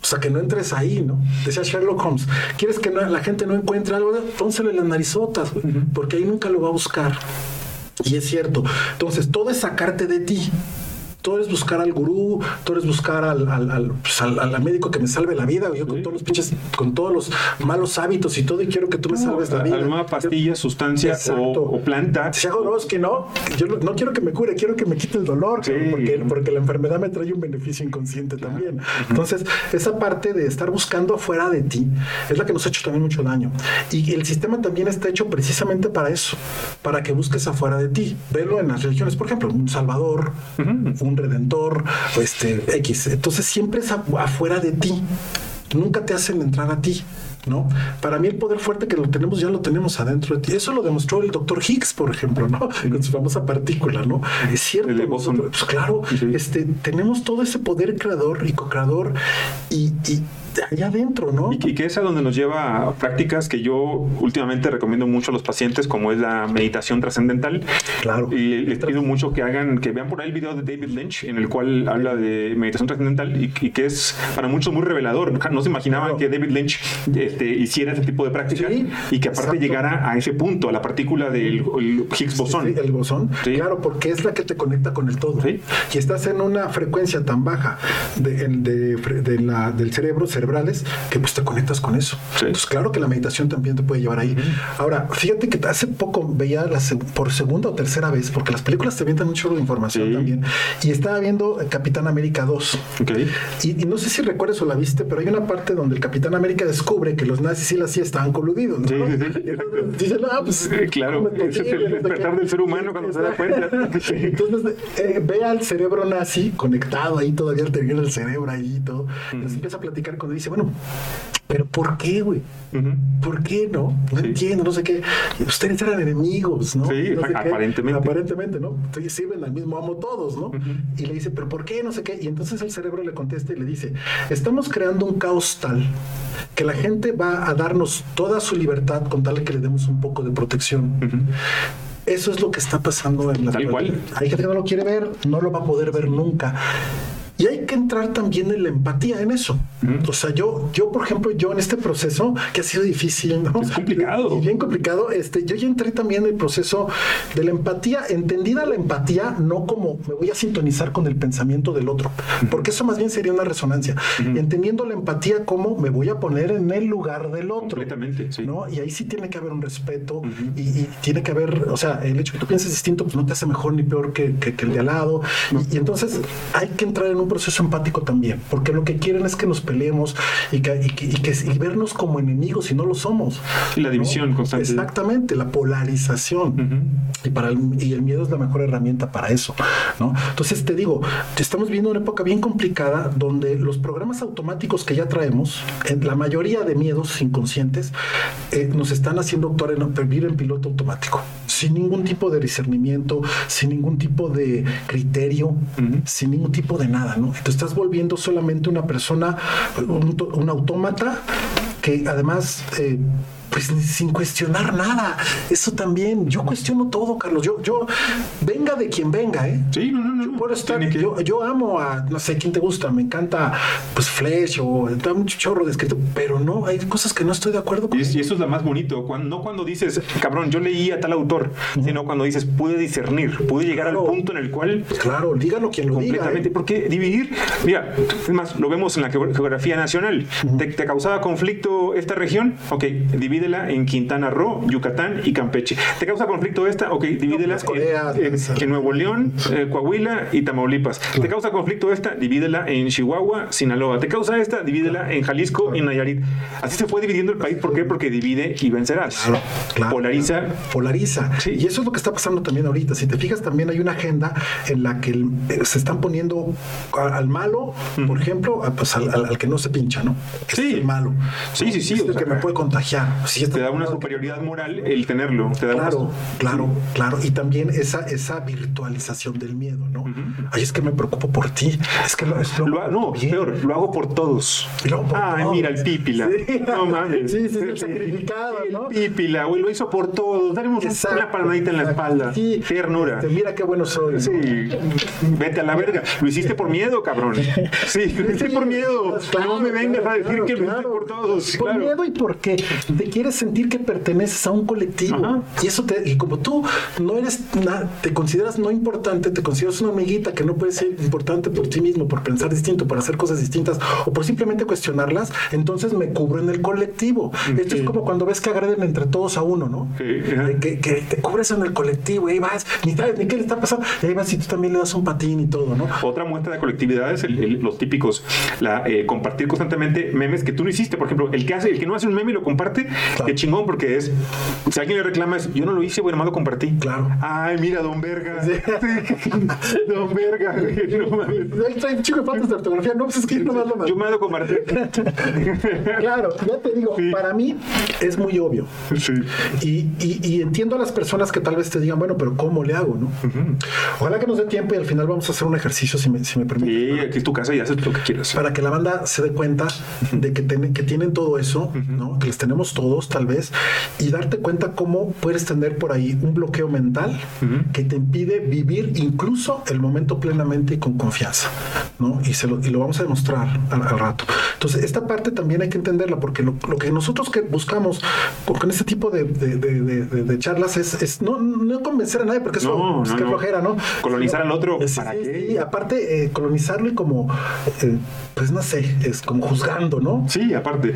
O sea, que no entres ahí, ¿no? Decía Sherlock Holmes, ¿quieres que la gente no encuentre algo? Pónselo en las narizotas, porque ahí nunca lo va a buscar. Y es cierto. Entonces, todo es sacarte de ti tú eres buscar al gurú, tú eres buscar al, al, pues, médico que me salve la vida, yo con todos los pinches, con todos los malos hábitos y todo, y quiero que tú me salves la vida. Alguna pastilla, sustancia o, planta. Si hago dos que no, yo no quiero que me cure, quiero que me quite el dolor, porque, porque la enfermedad me trae un beneficio inconsciente también. Entonces, esa parte de estar buscando afuera de ti es la que nos ha hecho también mucho daño. Y el sistema también está hecho precisamente para eso, para que busques afuera de ti. Velo en las religiones, por ejemplo, un Salvador, un redentor, este, X. Entonces siempre es afuera de ti. Nunca te hacen entrar a ti. ¿no? Para mí el poder fuerte que lo tenemos ya lo tenemos adentro de ti. Eso lo demostró el doctor Higgs, por ejemplo, ¿no? Con su famosa partícula, ¿no? Es cierto. pues claro, este, tenemos todo ese poder creador y co-creador y, allá adentro, ¿no? Y, que es a donde nos lleva a prácticas que yo últimamente recomiendo mucho a los pacientes, como es la meditación trascendental. Claro. Y les pido mucho que hagan, que vean por ahí el video de David Lynch, en el cual habla de meditación trascendental y, que es para muchos muy revelador. No se imaginaban que David Lynch este, hiciera ese tipo de práctica y que aparte llegara a ese punto, a la partícula del Higgs bosón. el bosón. Claro, porque es la que te conecta con el todo. Y estás en una frecuencia tan baja de, de, la, del cerebro, cerebrales, que pues te conectas con eso. Entonces, claro que la meditación también te puede llevar ahí. Ahora, fíjate que hace poco veía la, por segunda o tercera vez, porque las películas te avientan mucho de información también, y estaba viendo Capitán América 2. Y, no sé si recuerdas o la viste, pero hay una parte donde el Capitán América descubre que los nazis y la CIA estaban coludidos. ¿no? Dice, no, pues. claro, es el despertar del ser humano cuando se da cuenta. Entonces, eh, ve al cerebro nazi conectado ahí, todavía tenía el cerebro ahí y todo. Entonces empieza a platicar con él y dice, bueno, pero ¿por qué, güey? ¿Por qué no? No entiendo, no sé qué. Ustedes eran enemigos, ¿no? Sí, aparentemente. Aparentemente, ¿no? Entonces sirven al mismo amo todos, ¿no? Y le dice, ¿pero por qué? No sé qué. Y entonces el cerebro le contesta y le dice, estamos creando un caos tal que la gente va a darnos toda su libertad con tal que le demos un poco de protección. Eso es lo que está pasando en la Tal cual. Hay gente que no lo quiere ver, no lo va a poder ver nunca. Y hay que entrar también en la empatía en eso. O sea, yo, yo, por ejemplo, yo en este proceso que ha sido difícil, ¿no? Es complicado. Y bien complicado, este, yo ya entré también en el proceso de la empatía, entendida la empatía, no como me voy a sintonizar con el pensamiento del otro, porque eso más bien sería una resonancia. Entendiendo la empatía como me voy a poner en el lugar del otro. Completamente, sí. ¿no? Y ahí sí tiene que haber un respeto y, tiene que haber, o sea, el hecho que tú pienses distinto, pues no te hace mejor ni peor que, el de al lado. Y, y entonces hay que entrar en un proceso empático también, porque lo que quieren es que nos peleemos y que, y vernos como enemigos y no lo somos. Y la división constante. Exactamente, la polarización. y, para el, y el miedo es la mejor herramienta para eso. ¿no? Entonces te digo, estamos viviendo una época bien complicada donde los programas automáticos que ya traemos, en la mayoría de miedos inconscientes, eh, nos están haciendo actuar en, vivir en piloto automático, sin ningún tipo de discernimiento, sin ningún tipo de criterio, sin ningún tipo de nada. ¿no? Te estás volviendo solamente una persona, un, un autómata que además eh, pues sin cuestionar nada. Eso también, yo cuestiono todo, Carlos. Yo, yo, venga de quien venga, ¿eh? Sí, no, no, no. Yo, puedo estar, yo, yo, amo a, no sé, quién te gusta, me encanta, pues Flesh o un chorro de escrito, pero no, hay cosas que no estoy de acuerdo con. Y, eso es lo más bonito, cuando, no cuando dices, cabrón, yo leí a tal autor, sino cuando dices, pude discernir, pude llegar al punto en el cual. Claro, dígalo quien lo completamente, diga. ¿eh? Porque dividir, mira, es más, lo vemos en la geografía nacional. ¿Te, ¿Te, causaba conflicto esta región? Ok, divide divídela en Quintana Roo, Yucatán y Campeche. ¿Te causa conflicto esta? Ok, divídela en, Nuevo León, eh, Coahuila y Tamaulipas. ¿Te causa conflicto esta? Divídela en Chihuahua, Sinaloa. ¿Te causa esta? Divídela en Jalisco y Nayarit. Así se fue dividiendo el país. ¿Por qué? Porque divide y vencerás. Polariza. Polariza. Y eso es lo que está pasando también ahorita. Si te fijas, también hay una agenda en la que eh, se están poniendo al malo, por ejemplo, pues al, que no se pincha, ¿no? sí. el malo. Sí, sí, sí. Es el que me puede contagiar te da una superioridad moral el tenerlo. claro, claro, claro. Y también esa, esa virtualización del miedo, ¿no? Ay, es que me preocupo por ti. Es que lo, lo, No, peor, lo hago por todos. Ay, mira, el pípila. No mames. Sí, sí, sí, sacrificado, ¿no? El pípila, güey, lo hizo por todos. Daremos una palmadita en la espalda. Sí. Ternura. Este, mira qué bueno soy. Sí. Vete a la verga. Lo hiciste por miedo, cabrón. Sí, lo hiciste por miedo. no me vengas a decir que lo hiciste por todos. Por miedo y por qué. Te quieres sentir que perteneces a un colectivo. Y eso te, y como tú no eres te consideras no importante, te consideras una amiguita que no puede ser importante por ti mismo, por pensar distinto, por hacer cosas distintas o por simplemente cuestionarlas, entonces me cubro en el colectivo. Esto es como cuando ves que agreden entre todos a uno, ¿no? que, que, te cubres en el colectivo y ahí vas, ni sabes ni qué le está pasando, y ahí vas y tú también le das un patín y todo, ¿no? Otra muestra de colectividad es los típicos, la, eh, compartir constantemente memes que tú no hiciste, por ejemplo, el que hace, el que no hace un meme y lo comparte, Qué chingón, porque es, si alguien le reclama, es, yo no lo hice, bueno, más lo compartí. Claro. Ay, mira, don Verga. don Verga, no mames. Un chico de faltas de ortografía, no, pues es que yo nomás lo Yo me lo compartí. claro, ya te digo, para mí es muy obvio. Sí. Y, y, y, entiendo a las personas que tal vez te digan, bueno, pero ¿cómo le hago? ¿no? Ojalá que nos dé tiempo y al final vamos a hacer un ejercicio, si me, si me permite. Sí, aquí es tu casa y haces lo que quieras. Para que la banda se dé cuenta de que, ten, que tienen todo eso, ¿no? que les tenemos todos tal vez, y darte cuenta cómo puedes tener por ahí un bloqueo mental que te impide vivir incluso el momento plenamente y con confianza. ¿no? Y, se lo, y lo vamos a demostrar al, al, rato. Entonces, esta parte también hay que entenderla porque lo, lo que nosotros que buscamos con este tipo de, de, de, de charlas es, es, no, no convencer a nadie porque eso no, es no, que no. flojera, ¿no? Colonizar al otro. Sí, ¿Para qué? sí, aparte, eh, colonizarlo y como, eh, pues no sé, es como juzgando, ¿no? Sí, aparte,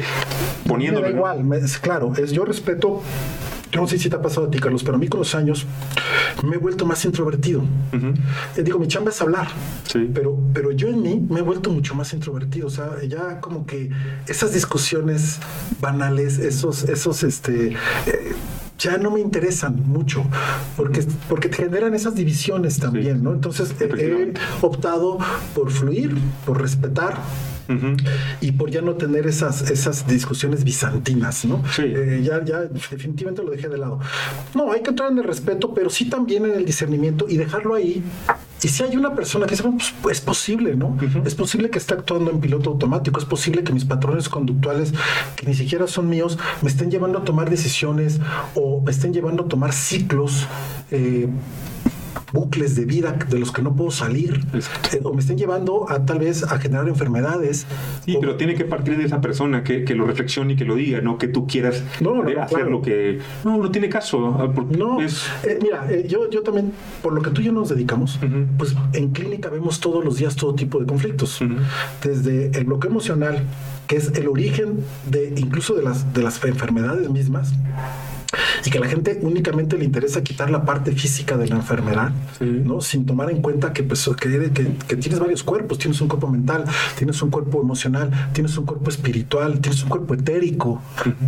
poniéndolo. Me da igual, me, es, claro, es, yo respeto yo no sé si te ha pasado a ti, Carlos, pero a mí con los años me he vuelto más introvertido. Uh -huh. eh, digo, mi chamba es hablar, sí. pero, pero yo en mí me he vuelto mucho más introvertido. O sea, ya como que esas discusiones banales, esos, esos, este... Eh, ya no me interesan mucho porque, porque te generan esas divisiones también, sí. ¿no? Entonces he optado por fluir, por respetar, Uh -huh. y por ya no tener esas, esas discusiones bizantinas, ¿no? Sí. Eh, ya, ya definitivamente lo dejé de lado. No, hay que entrar en el respeto, pero sí también en el discernimiento y dejarlo ahí. Y si hay una persona que dice, bueno, pues, es posible, ¿no? Uh -huh. Es posible que esté actuando en piloto automático, es posible que mis patrones conductuales, que ni siquiera son míos, me estén llevando a tomar decisiones o me estén llevando a tomar ciclos. Eh, bucles de vida de los que no puedo salir eh, o me estén llevando a tal vez a generar enfermedades. Sí, o, pero tiene que partir de esa persona que, que, lo reflexione y que lo diga, no que tú quieras no, no, de no, hacer claro. lo que... No, no tiene caso. ah, No, es... eh, mira, eh, yo, yo también, por lo que tú y yo nos dedicamos, uh -huh. pues en clínica vemos todos los días todo tipo de conflictos, uh -huh. desde el bloqueo emocional, que es el origen de incluso de las, de las enfermedades mismas, y que a la gente únicamente le interesa quitar la parte física de la enfermedad, sí. ¿no? Sin tomar en cuenta que, pues, que, que, que, tienes varios cuerpos, tienes un cuerpo mental, tienes un cuerpo emocional, tienes un cuerpo espiritual, tienes un cuerpo etérico.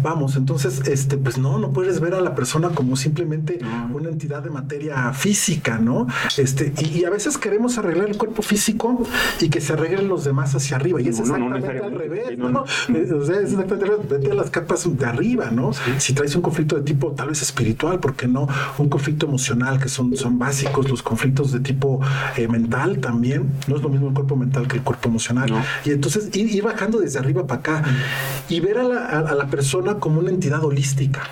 Vamos, entonces, este, pues no, no puedes ver a la persona como simplemente una entidad de materia física, ¿no? Este, y, y, a veces queremos arreglar el cuerpo físico y que se arreglen los demás hacia arriba, y es exactamente al revés, ¿no? O sea, es exactamente al revés, vete a las capas de arriba, ¿no? Sí. Si traes un conflicto de tipo tal vez espiritual, porque no? Un conflicto emocional, que son, son básicos, los conflictos de tipo eh, mental también. No es lo mismo el cuerpo mental que el cuerpo emocional. No. Y entonces ir, ir, bajando desde arriba para acá y ver a la, a, a la persona como una entidad holística.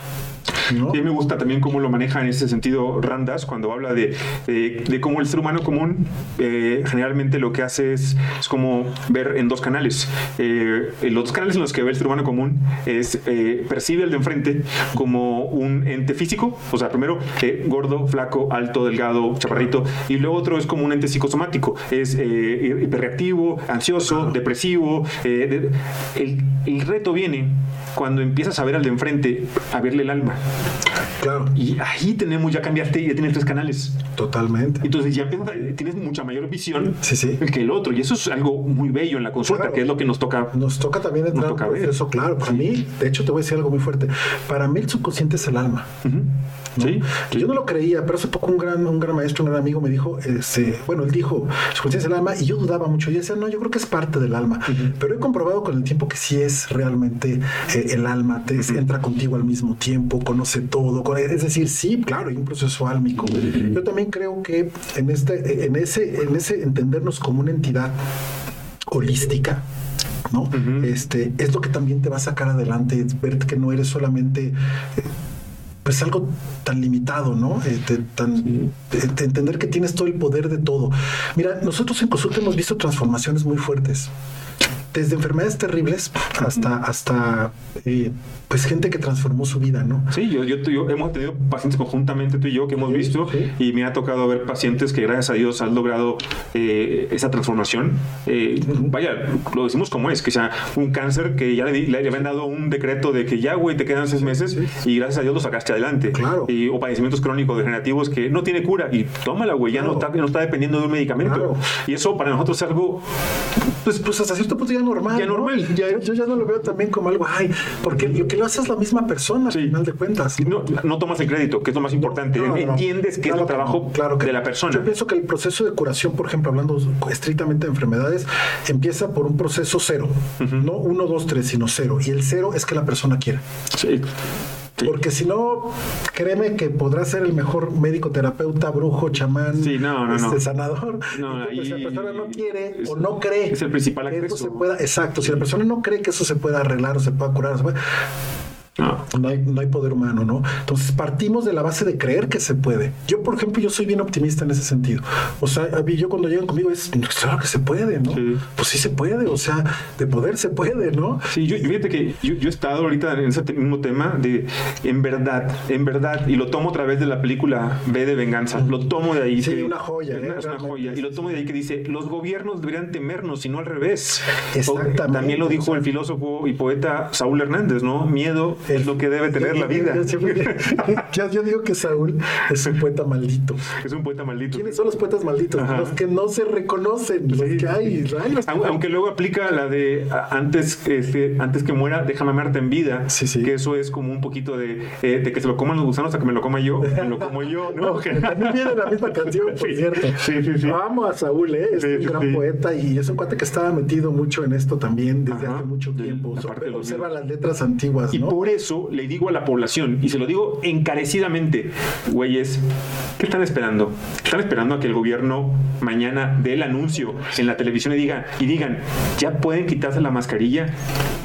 ¿No? Sí, me gusta también cómo lo maneja en ese sentido Randas cuando habla de, de, de cómo el ser humano común eh, generalmente lo que hace es, es, como ver en dos canales. Eh, los dos canales en los que ve el ser humano común es eh, percibe al de enfrente como un ente físico, o sea, primero eh, gordo, flaco, alto, delgado, chaparrito, y luego otro es como un ente psicosomático, es eh, hiperreactivo, ansioso, depresivo. De, el, el reto viene cuando empiezas a ver al de enfrente, a verle el alma. Claro. Y ahí tenemos, ya cambiaste y ya tienes tres canales. Totalmente. Entonces ya tienes mucha mayor visión sí, sí. que el otro. Y eso es algo muy bello en la consulta, claro. que es lo que nos toca. Nos toca también entrar toca en eso, claro. Para sí. mí, de hecho, te voy a decir algo muy fuerte. Para mí el subconsciente es el alma. Uh -huh. ¿no? Sí, sí. Yo no lo creía, pero hace poco un gran, un gran maestro, un gran amigo me dijo, este, bueno, él dijo, subconsciente es el alma, y yo dudaba mucho. Yo decía, no, yo creo que es parte del alma. Uh -huh. Pero he comprobado con el tiempo que sí es realmente eh, el alma, te, uh -huh. entra contigo al mismo tiempo, todo. Es decir, sí, claro, hay un proceso álmico. Yo también creo que en, este, en, ese, en ese entendernos como una entidad holística, ¿no? Uh -huh. Este es lo que también te va a sacar adelante, ver que no eres solamente eh, pues algo tan limitado, ¿no? Eh, te, tan, sí. te, entender que tienes todo el poder de todo. Mira, nosotros en consulta hemos visto transformaciones muy fuertes desde enfermedades terribles hasta, hasta eh, pues gente que transformó su vida, ¿no? Sí, yo, yo, yo, hemos tenido pacientes conjuntamente tú y yo que hemos sí, visto sí. y me ha tocado ver pacientes que gracias a Dios han logrado eh, esa transformación. Eh. Vaya, lo decimos como es, que sea un cáncer que ya le, le, habían dado un decreto de que ya, güey, te quedan seis meses y gracias a Dios lo sacaste adelante. Claro. Y, o padecimientos crónicos degenerativos que no tiene cura y tómala, güey, ya claro. no, está, no está dependiendo de un medicamento. Claro. Y eso para nosotros es algo... Pues, pues hasta cierto punto ya normal. Ya normal. Ya, yo, ya no lo veo también como algo, ay, porque yo que lo haces la misma persona al final de cuentas. No, no tomas el crédito, que es lo más importante. Entiendes que es el trabajo claro de la persona. Yo pienso que el proceso de curación, por ejemplo, hablando estrictamente de enfermedades, empieza por un proceso cero. No uno, dos, tres, sino cero. Y el cero es que la persona quiera. Sí. Porque si no, créeme que podrá ser el mejor médico, terapeuta, brujo, chamán, este, sanador. No, si la persona no quiere o no cree es el principal que eso se pueda, exacto, si la persona no cree que eso se pueda arreglar o se pueda curar, se pueda, no. No, hay, no hay poder humano, ¿no? Entonces partimos de la base de creer que se puede. Yo, por ejemplo, yo soy bien optimista en ese sentido. O sea, yo cuando llegan conmigo es, claro que se puede, ¿no? Pues sí se puede, o sea, de poder se puede, ¿no? Sí, yo, fíjate que yo, he estado ahorita en ese mismo tema de, en verdad, en verdad, y lo tomo a través de la película B de Venganza, lo tomo de ahí. Sí, una joya. Es, una, ¿eh? joya. Y lo tomo de ahí que dice, los gobiernos deberían temernos y no al revés. Exactamente. También lo dijo el filósofo y poeta Saúl Hernández, ¿no? Miedo es lo que debe tener la vida. Yo, digo que Saúl es un poeta maldito. Es un poeta maldito. ¿Quiénes son los poetas malditos? Los que no se reconocen, los que hay. Aunque luego aplica la de antes, este, antes que muera, déjame amarte en vida. Sí, sí. Que eso es como un poquito de, eh, de que se lo coman los gusanos a que me lo coma yo. Me lo como yo. ¿no? también viene la misma canción, por cierto. Sí, sí, sí. Amo a Saúl, ¿eh? es un gran poeta y es un cuate que estaba metido mucho en esto también desde hace mucho tiempo. Observa las letras antiguas. Y por eso le digo a la población, y se lo digo encarecidamente, güeyes, ¿qué están esperando? ¿Están esperando a que el gobierno mañana dé el anuncio en la televisión y diga, y digan, ya pueden quitarse la mascarilla?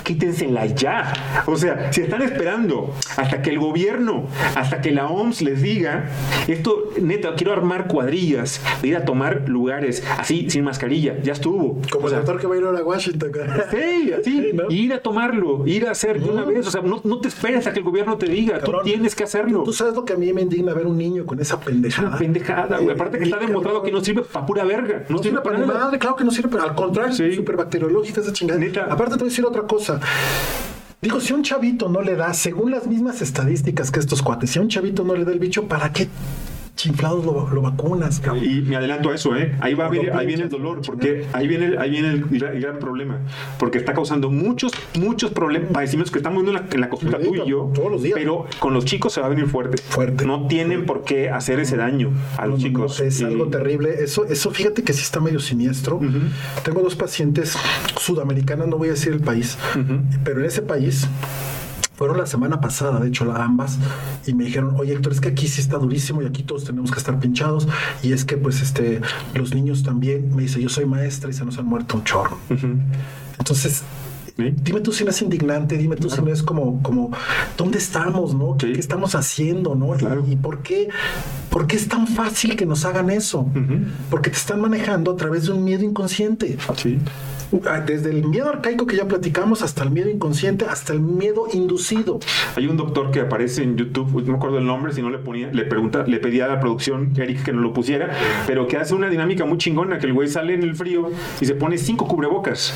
Quítensela ya. O sea, si están esperando hasta que el gobierno, hasta que la OMS les diga, esto, neta, quiero armar cuadrillas, de ir a tomar lugares así, sin mascarilla, ya estuvo. Como el actor que va a ir a Washington. Sí, así, ir a tomarlo, ir a hacer de una vez, o sea, no, no te esperes a que el gobierno te diga, tú tienes que hacerlo. Tú sabes lo que a mí me indigna ver un niño con esa pendejada. Una pendejada, güey. Aparte que está demostrado que no sirve para pura verga. No, sirve para nada. claro que no sirve, pero al contrario, sí. super bacteriológica esa chingada. Aparte te voy a decir otra cosa. Digo, si un chavito no le da, según las mismas estadísticas que estos cuates, si un chavito no le da el bicho, ¿para qué chiflados lo, vacunas, Y me adelanto a eso, ¿eh? Ahí, va, ahí viene el dolor, porque ahí viene, ahí viene el, gran problema, porque está causando muchos, muchos problemas, padecimientos que estamos viendo en la, en la consulta tú y yo, todos los días. pero con los chicos se va a venir fuerte. Fuerte. No tienen por qué hacer ese daño a los chicos. es algo terrible. Eso, eso fíjate que sí está medio siniestro. Tengo dos pacientes sudamericanas, no voy a decir el país, pero en ese país fueron la semana pasada, de hecho, ambas, y me dijeron, oye Héctor, es que aquí sí está durísimo y aquí todos tenemos que estar pinchados, y es que pues este, los niños también, me dice, yo soy maestra y se nos han muerto un chorro. Entonces, Dime tú si no es indignante, dime tú si no es como, como, ¿dónde estamos, no? ¿Qué, estamos haciendo, no? ¿Y, por qué, por qué es tan fácil que nos hagan eso? Porque te están manejando a través de un miedo inconsciente. Sí. Ah, desde el miedo arcaico que ya platicamos hasta el miedo inconsciente, hasta el miedo inducido. Hay un doctor que aparece en YouTube, no me acuerdo el nombre, si no le ponía, le pregunta, le pedía a la producción, Eric, que no lo pusiera, pero que hace una dinámica muy chingona, que el güey sale en el frío y se pone cinco cubrebocas.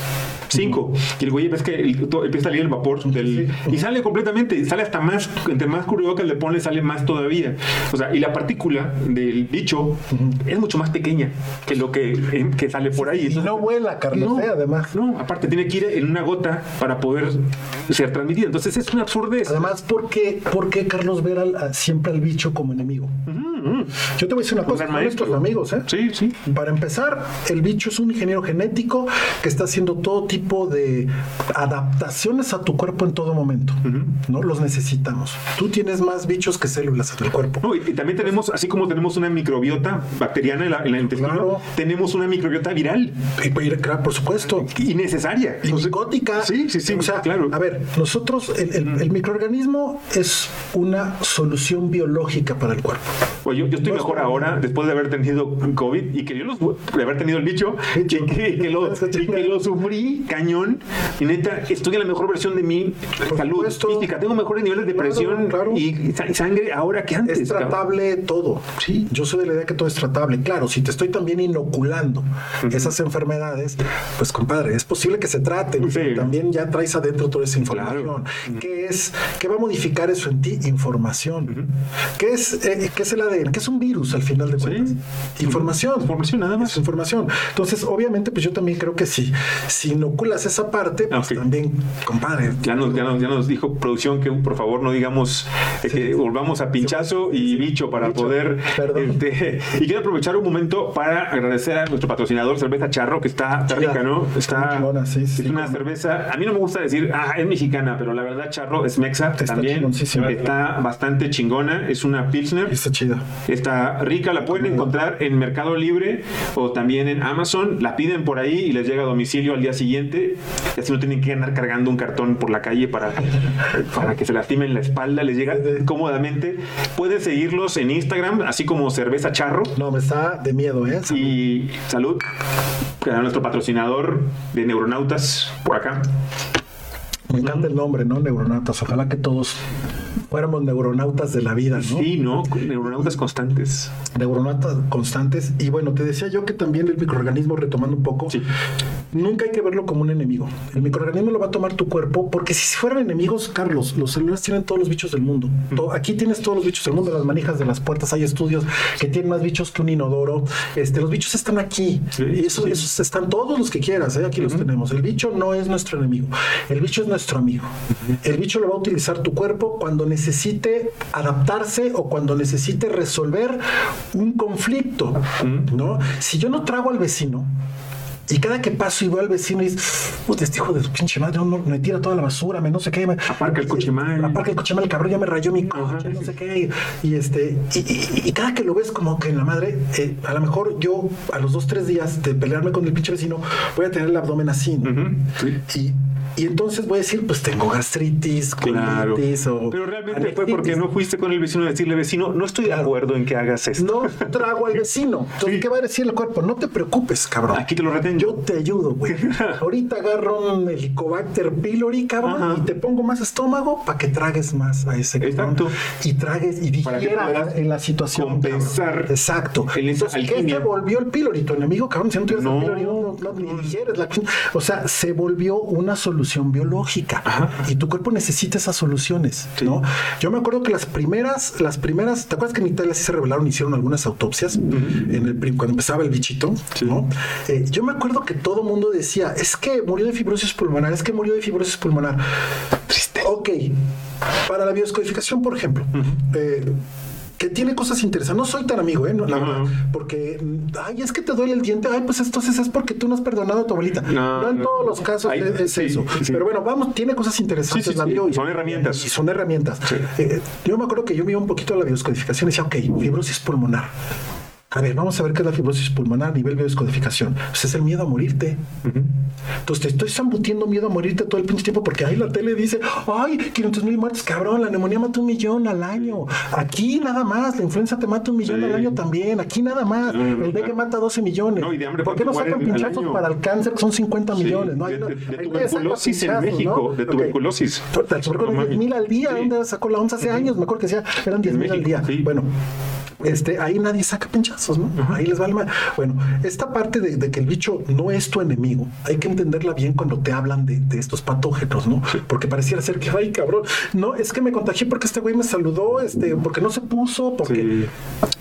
Cinco. Y el güey ves que empieza a salir el vapor del, y sale completamente, sale hasta más, entre más cubrebocas le pone, sale más todavía. O sea, y la partícula del bicho es mucho más pequeña que lo que, que sale por ahí. y no vuela, carne además. No, aparte tiene que ir en una gota para poder ser transmitida. Entonces es una absurdez. Además, ¿por qué, por qué Carlos ver siempre al bicho como enemigo? Yo te voy a decir una cosa, con nuestros amigos, ¿eh? Sí, sí. Para empezar, el bicho es un ingeniero genético que está haciendo todo tipo de adaptaciones a tu cuerpo en todo momento. ¿No? Los necesitamos. Tú tienes más bichos que células en el cuerpo. y, también tenemos, así como tenemos una microbiota bacteriana en la, en intestino, tenemos una microbiota viral. Y, por supuesto. Y necesaria. Y psicótica. Sí, sí, sí. O sea, claro. A ver, nosotros, el microorganismo es una solución biológica para el cuerpo. Pues yo, estoy mejor ahora después de haber tenido COVID y que yo de haber tenido el bicho, y que, lo, que, lo, sufrí cañón. Y neta, estoy en la mejor versión de mi salud física. Tengo mejores niveles de presión Y, sangre ahora que antes. Es tratable todo. Sí. Yo soy de la idea que todo es tratable. Claro, si te estoy también inoculando esas enfermedades, pues compadre, es posible que se traten. También ya traes adentro toda esa información. ¿Qué es? ¿Qué va a modificar eso en ti? Información. ¿Qué es, eh, ¿Qué es el ADN? ¿Qué es un virus al final de cuentas? Información. Información, nada más. información. Entonces, obviamente, pues yo también creo que sí. Si vinculas esa parte, pues también, compadre. Ya nos, ya, nos, ya nos dijo producción que por favor no digamos eh, que volvamos a pinchazo y bicho para Bicho. poder. Perdón. este, y quiero aprovechar un momento para agradecer a nuestro patrocinador, Cerveza Charro, que está, rica, ¿no? Está Está. chingona, sí, sí, es una cerveza. A mí no me gusta decir, ah, es mexicana, pero la verdad, Charro es mexa Está también. Está bastante chingona. Es una Pilsner. Está chida. Está rica, la pueden encontrar en Mercado Libre o también en Amazon. La piden por ahí y les llega a domicilio al día siguiente. Y así no tienen que andar cargando un cartón por la calle para, para que se lastimen la espalda. Les llega cómodamente. Pueden seguirlos en Instagram, así como Cerveza Charro. No, me está de miedo, ¿eh? Y salud, que nuestro patrocinador de Neuronautas por acá. Me encanta el nombre, ¿no? Neuronautas. Ojalá que todos fuéramos neuronautas de la vida, ¿no? Sí, ¿no? Neuronautas constantes. Neuronautas constantes. Y bueno, te decía yo que también el microorganismo, retomando un poco, Sí. Nunca hay que verlo como un enemigo. El microorganismo lo va a tomar tu cuerpo, porque si fueran enemigos, Carlos, los celulares tienen todos los bichos del mundo. Aquí tienes todos los bichos del mundo, las manijas de las puertas, hay estudios que tienen más bichos que un inodoro. Este, los bichos están aquí. Sí, y eso, sí. esos están todos los que quieras, ¿eh? aquí los tenemos. El bicho no es nuestro enemigo, el bicho es nuestro amigo. El bicho lo va a utilizar tu cuerpo cuando necesite adaptarse o cuando necesite resolver un conflicto, ¿no? Si yo no trago al vecino, y cada que paso y veo al vecino y dices, puta, este hijo de su pinche madre, no, me tira toda la basura, me no sé qué. Me, Aparca el coche mal. Aparca el coche mal, el cabrón ya me rayó mi coche, no sé qué. Y, y este, y, y- y cada que lo ves como que en la madre, eh, a lo mejor yo a los dos, tres días de pelearme con el pinche vecino, voy a tener el abdomen así, sí. Y, entonces voy a decir, pues tengo gastritis, Claro. colitis o... Pero realmente fue porque no fuiste con el vecino a decirle, vecino, no estoy de acuerdo en que hagas esto. No trago al vecino. Entonces, ¿qué va a decir el cuerpo? No te preocupes, cabrón. Aquí te lo retengo. Yo te ayudo, güey. Ahorita agarro un Helicobacter pylori, cabrón, Ajá. y te pongo más estómago para que tragues más a ese cabrón. Exacto. Y tragues y digiera en la situación. compensar cabrón. Exacto. en Entonces, ¿qué te volvió el pylori? Tu enemigo, cabrón, si no tuvieras No. el pylori, no, no, ni digieres la O sea, se volvió una solución biológica. Y tu cuerpo necesita esas soluciones, Sí. ¿no? Yo me acuerdo que las primeras, las primeras, ¿te acuerdas que en Italia sí se revelaron, hicieron algunas autopsias en el cuando empezaba el bichito, Sí. ¿no? Eh, yo me acuerdo que todo mundo decía, es que murió de fibrosis pulmonar, es que murió de fibrosis pulmonar. Triste. Ok, para la bioscodificación, por ejemplo, eh, que tiene cosas interesantes. No soy tan amigo, ¿eh? No, la verdad. Porque, mm, ay, es que te duele el diente. Ay, pues entonces es porque tú no has perdonado a tu abuelita. No, No, en no. todos los casos Ay, es, es sí, eso. sí. Pero bueno, vamos, tiene cosas interesantes Sí, la bio y- Son herramientas. Y son herramientas. Eh, yo me acuerdo que yo me iba un poquito a la bioscodificación y decía, ok, fibrosis pulmonar. A ver, vamos a ver qué es la fibrosis pulmonar a nivel bioscodificación. Pues es el miedo a morirte. Entonces te estoy zambutiendo miedo a morirte todo el pinche tiempo porque ahí la tele dice, ay, 500 mil muertes, cabrón, la neumonía mata un millón al año. Aquí nada más, la influenza te mata un millón Sí. al año también. Aquí nada más. No, no, no, el dengue mata 12 millones. No, y de hambre ¿Por qué no sacan pinchazos para el cáncer que son 50 Sí, millones? ¿no? Ahí de, de- de tuberculosis en México, de tuberculosis. 10 mil al día. Sí. ¿Dónde sacó la OMS hace años? Me acuerdo que decía, eran 10 En mil al día. Bueno, este, ahí nadie saca pinchazos, ¿no? Ahí les va el mal. Bueno, esta parte de, de que el bicho no es tu enemigo, hay que entenderla bien cuando te hablan de, de estos patógenos, ¿no? Porque pareciera ser que, ay, cabrón, no, es que me contagié porque este güey me saludó, este, porque no se puso, porque. Sí.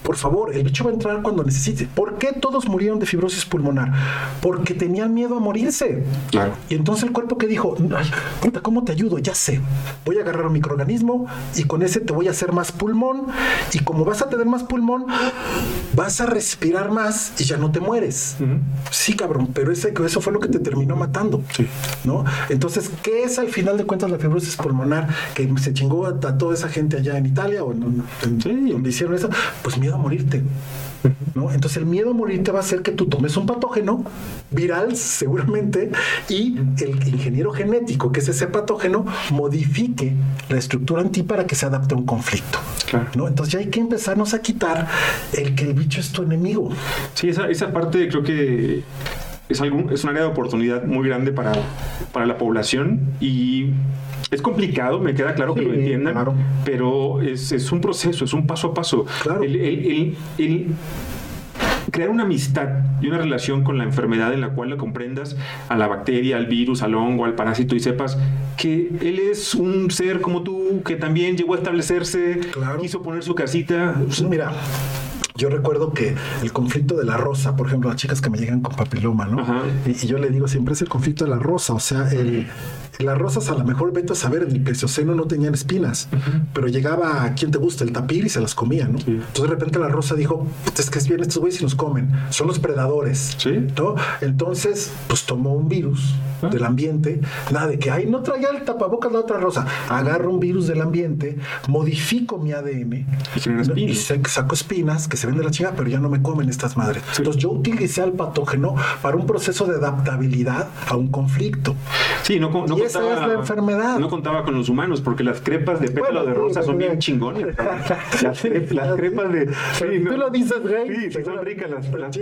Por favor, el bicho va a entrar cuando necesite. ¿Por qué todos murieron de fibrosis pulmonar? Porque tenían miedo a morirse. Claro. Y entonces el cuerpo que dijo, ay, puta, ¿cómo te ayudo? Ya sé. Voy a agarrar un microorganismo y con ese te voy a hacer más pulmón. Y como vas a tener más pulmón, vas a respirar más y ya no te mueres. Sí, cabrón, pero ese, eso fue lo que te terminó matando. Sí. ¿No? Entonces, ¿qué es al final de cuentas la fibrosis pulmonar que se chingó a, a toda esa gente allá en Italia o en, en- Sí. donde hicieron eso? Pues miedo a morirte. ¿No? Entonces el miedo a morirte va a hacer que tú tomes un patógeno viral seguramente y el ingeniero genético, que es ese patógeno, modifique la estructura en ti para que se adapte a un conflicto. Claro. ¿no? Entonces ya hay que empezarnos a quitar el que el bicho es tu enemigo. Sí, esa, esa parte creo que es, algún, es un área de oportunidad muy grande para, para la población y es complicado, me queda claro que Sí, lo entiendan, claro. pero es, es un proceso, es un paso a paso. Claro. El, el- el- el crear una amistad y una relación con la enfermedad en la cual la comprendas a la bacteria, al virus, al hongo, al parásito y sepas que él es un ser como tú que también llegó a establecerse, Claro. quiso poner su casita. Pues mira, Yo recuerdo que el conflicto de la rosa, por ejemplo, las chicas que me llegan con papiloma, ¿no? Y, y yo le digo siempre es el conflicto de la rosa, o sea, el, las rosas a lo mejor vete a saber, en el Pleistoceno no tenían espinas, pero llegaba a quien te gusta, el tapir y se las comía, ¿no? Entonces de repente la rosa dijo, "Puta, es que es bien estos güeyes y nos comen, son los predadores, Sí. ¿no? Entonces, pues tomó un virus del ambiente, nada de que, ay, no traía el tapabocas la otra rosa, agarro un virus del ambiente, modifico mi ADN Y y sa- saco espinas que se ven de la chinga, pero ya no me comen estas madres. Entonces yo utilicé al patógeno para un proceso de adaptabilidad a un conflicto. Sí, no, no Y esa es la enfermedad. No contaba con los humanos, porque las crepas de pétalo Bueno, de sí, rosa son pero- bien chingones. Las, cre- las crepas de. Sí, tú no- lo dices, güey. Sí, sí, son ricas las, las,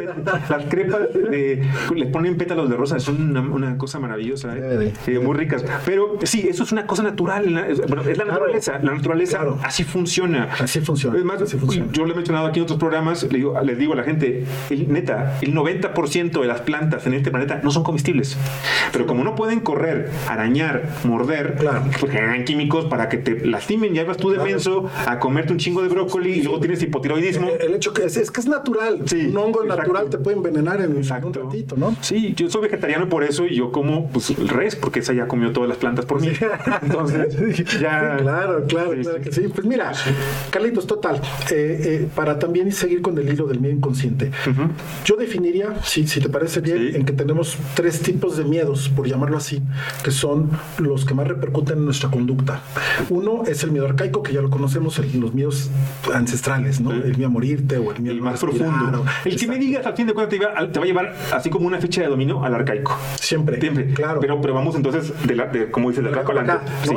las crepas de. Les ponen pétalos de rosa, son una, una cosa maravillosa. ¿eh? Sí, muy ricas. Pero sí, eso es una cosa natural. bueno, es la Claro. naturaleza. La naturaleza Claro. así funciona. Así funciona, así funciona. yo lo he mencionado aquí en otros programas, le digo- les digo a la gente, el, neta, el 90% de las plantas en este planeta no son comestibles. Pero como no pueden correr, arañar, morder, Claro. pues generan químicos para que te lastimen y ahí vas tú de Claro. menso a comerte un chingo de brócoli y luego tienes hipotiroidismo. El hecho que es, es que es natural. Sí, un hongo exacto. natural te puede envenenar en, en un ratito, ¿no? Sí, yo soy vegetariano por eso y yo como pues, el res, porque esa ya comió todas las plantas por mí. Entonces, ya. Sí, claro, claro, claro sí. que sí. Pues mira, Carlitos, total, eh, eh, para también seguir con el hilo del miedo inconsciente, yo definiría, si, si te parece bien, en que tenemos tres tipos de miedos, por llamarlo así, que son los que más repercuten en nuestra conducta. Uno es el miedo arcaico, que ya lo conocemos, el- los miedos ancestrales, ¿no? Sí. El miedo a morirte o el miedo El a más respirar, profundo. o- El que me digas al fin de cuentas te, iba- te va a llevar así como una ficha de dominio al arcaico. Siempre, Siempre. claro. Pero, pero vamos entonces, de la, de, como dices, de Del acá para acá, Sí.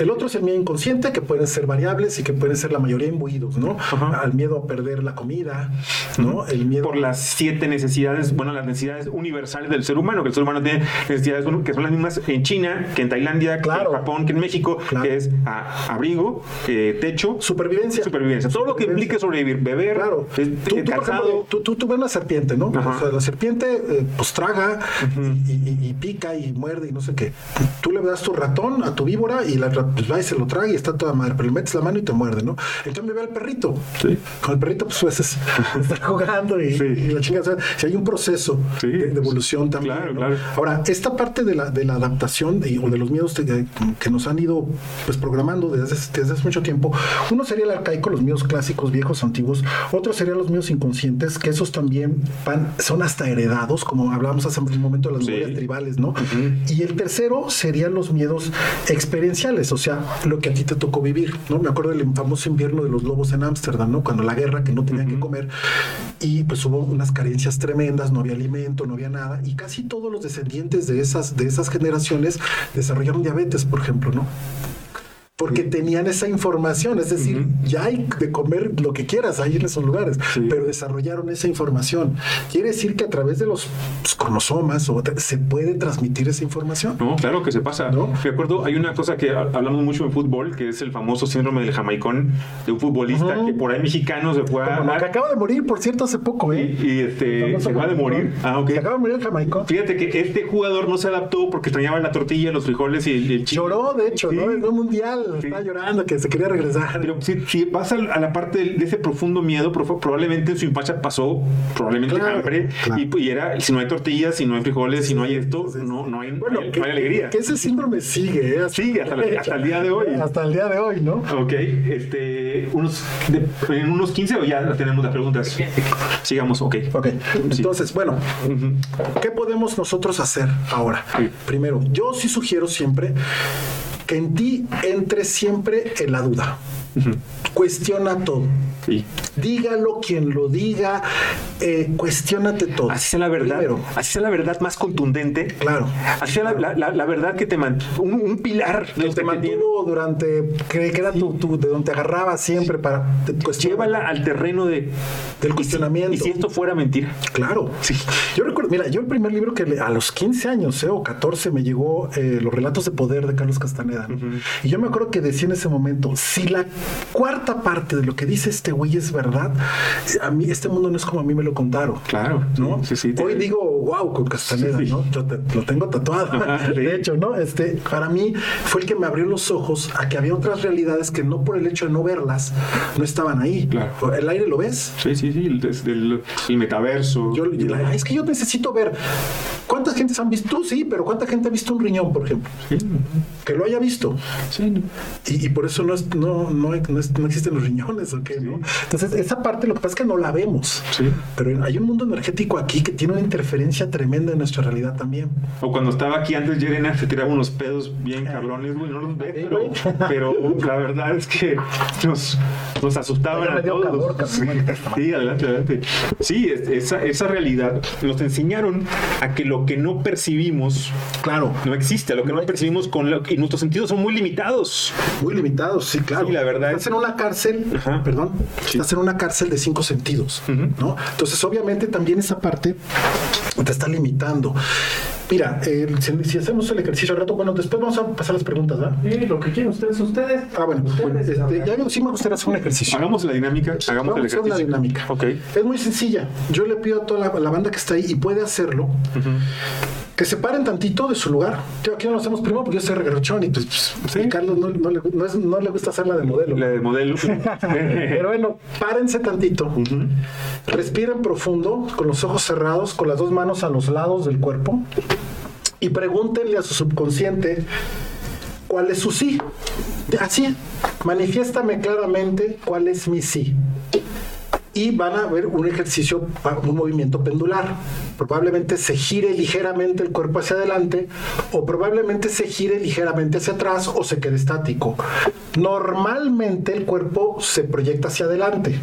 El otro es el miedo inconsciente, que pueden ser variables y que pueden ser la mayoría imbuidos, ¿no? Ajá. Al miedo a perder la comida, ¿no? El miedo por las siete necesidades, bueno, las necesidades universales del ser humano, que el ser humano tiene necesidades que son las mismas en China, que en Tailandia, Claro. que en Japón, que en México, Claro. que es a- abrigo, eh, techo, Supervivencia. supervivencia. Todo lo que implique sobrevivir, beber, Claro. eh, Tú, eh, tú, calzado. ejemplo, tú, tú, ves una serpiente, ¿no? Ajá. O sea, la serpiente eh, pues traga y, y- y pica y muerde y no sé qué. Tú le das tu ratón a tu víbora y la pues va y se lo traga y está toda madre, pero le metes la mano y te muerde, ¿no? Entonces me ve al perrito. Sí. Con el perrito, pues a veces está jugando y, Sí. y la chingada. o sea, si hay un proceso Sí. de, de evolución también. Claro, ¿no? claro. Ahora, esta parte de la, de la adaptación y- o de los miedos que, que nos han ido pues programando desde, hace- desde hace mucho tiempo, uno sería el arcaico, los miedos clásicos, viejos, antiguos, otro serían los miedos inconscientes, que esos también van, son hasta heredados, como hablábamos hace un momento de las Sí. memorias tribales, ¿no? Y el tercero serían los miedos experienciales, o sea, lo que a ti te tocó vivir, ¿no? Me acuerdo del famoso invierno de los lobos en Ámsterdam, ¿no? Cuando la guerra, que no tenían que comer, y pues hubo unas carencias tremendas, no había alimento, no había nada, y casi todos los descendientes de esas, de esas generaciones desarrollaron diabetes, por ejemplo, ¿no? Porque tenían esa información, es decir, ya hay de comer lo que quieras ahí en esos lugares, Sí. pero desarrollaron esa información. Quiere decir que a través de los pues, cromosomas o se puede transmitir esa información. No, claro que se pasa. ¿No? Me acuerdo, hay una cosa que ha- hablamos mucho en fútbol, que es el famoso síndrome del jamaicón de un futbolista Ujú. que por ahí mexicano se fue a... Que acaba de morir, por cierto, hace poco, y, ¿eh? y, este, Famoso se acaba de morir. Ah, ok. Se acaba de morir el jamaicón. Fíjate que este jugador no se adaptó porque extrañaba la tortilla, los frijoles y el, el. Lloró, de hecho, Sí. ¿no? En un mundial, Sí. estaba llorando que se quería regresar. Pero si, si vas a, la parte de, ese profundo miedo, probablemente en su infancia pasó probablemente Claro, hambre claro. y, y era si no hay tortillas, si no hay frijoles, si no hay esto, no, no hay, bueno, no hay- que, no hay alegría. que ese síndrome sigue, ¿eh? Sigue hasta, la- hasta el día de hoy. Hasta el día de hoy, ¿no? Ok, este, unos, de- en unos 15 o ya tenemos las preguntas. Sigamos, ok. Ok, Sí. entonces, bueno, ¿qué podemos nosotros hacer ahora? Sí. Primero, yo sí sugiero siempre que en ti entre siempre en la duda. Cuestiona todo. Sí. Dígalo quien lo diga, eh, cuestionate todo. Así sea la verdad, Primero, así sea la verdad más contundente. claro. Así sea la, la- la- la verdad que te mantuvo, un, un pilar Que los te mantuvo durante, que, que era tu, tu- de donde te agarraba siempre para. Llévala al terreno de, Del ¿y si- cuestionamiento. Y si, esto fuera mentira. Claro. Sí. Yo recuerdo, mira, yo el primer libro que le- a los 15 años eh, o 14 me llegó eh, Los relatos de poder de Carlos Castaneda. ¿no? Y yo me acuerdo que decía en ese momento, si la cuarta parte de lo que dice este güey es verdad, a mí este mundo no es como a mí me lo contaron. Claro, ¿no? Sí, sí, Hoy digo, wow, con Castaneda, ¿no? Yo te- lo tengo tatuado. Ajá, sí. De hecho, ¿no? Este, para mí fue el que me abrió los ojos a que había otras realidades que no por el hecho de no verlas, no estaban ahí. Claro. El aire lo ves. Sí, sí, sí, el, el, el metaverso. Yo, yo- "Ay, es que yo necesito ver cuántas gentes han visto, tú sí, pero cuánta gente ha visto un riñón, por ejemplo, Sí, que lo haya visto. sí, Y, y por eso no, es- no, no, no es- no existen los riñones, ¿o qué, no? Entonces, esa parte lo que pasa es que no la vemos. sí. Pero hay un mundo energético aquí que tiene una interferencia tremenda en nuestra realidad también. O cuando estaba aquí antes Yerena se tiraba unos pedos bien carlones, güey, no los ve, Sí, pero, pero la verdad es que nos, nos asustaban a todos. calor, cabrón. Sí, adelante, adelante. Sí, es- esa, esa realidad nos enseñaron a que lo que no percibimos Claro, no existe, lo que no, percibimos con lo, y nuestros sentidos son muy limitados. muy limitados, sí, claro. Sí, la verdad Estás es- en una cárcel, Ajá. perdón, Sí. estás en una cárcel de cinco sentidos. ¿no? Entonces, obviamente, también esa parte te está limitando. Mira, eh, si, si hacemos el ejercicio al rato, bueno, después vamos a pasar las preguntas, ¿verdad? Sí, lo que quieran ustedes, ustedes. Ah, bueno, Ustedes este, ya sí me gustaría hacer un ejercicio. Hagamos la dinámica, hagamos Vamos el a hacer ejercicio. dinámica. Ok. Es muy sencilla. Yo le pido a toda la, la banda que está ahí y puede hacerlo, que se paren tantito de su lugar. Yo aquí no lo hacemos primero porque yo soy regarchón y pues, pues, Sí. y Carlos no, no le, no es- no le gusta hacer la de modelo. La de modelo. Pero bueno, párense tantito. Respiren profundo, con los ojos cerrados, con las dos manos a los lados del cuerpo. Y pregúntenle a su subconsciente cuál es su sí. Así, manifiéstame claramente cuál es mi sí. Y van a ver un ejercicio, un movimiento pendular. Probablemente se gire ligeramente el cuerpo hacia adelante o probablemente se gire ligeramente hacia atrás o se quede estático. Normalmente el cuerpo se proyecta hacia adelante.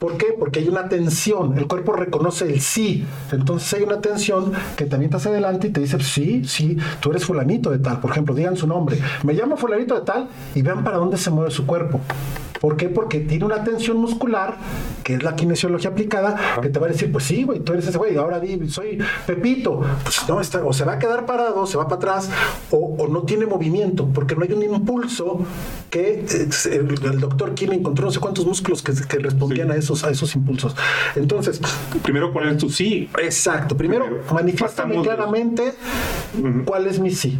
¿Por qué? Porque hay una tensión. El cuerpo reconoce el sí. Entonces hay una tensión que te avienta hacia adelante y te dice, sí, sí, tú eres fulanito de tal. Por ejemplo, digan su nombre. Me llamo fulanito de tal y vean para dónde se mueve su cuerpo. ¿Por qué? Porque tiene una tensión muscular, que es la kinesiología aplicada, que te va a decir, pues sí, güey, tú eres ese güey, ahora di, soy Pepito. Pues no, está, o se va a quedar parado, se va para atrás, o, o no tiene movimiento, porque no hay un impulso que eh, el, doctor Kim encontró no sé cuántos músculos que, que respondían Sí. a, esos, a esos impulsos. Entonces, Primero, ¿cuál es tu sí? exacto, primero, Primero, de- claramente cuál es mi sí.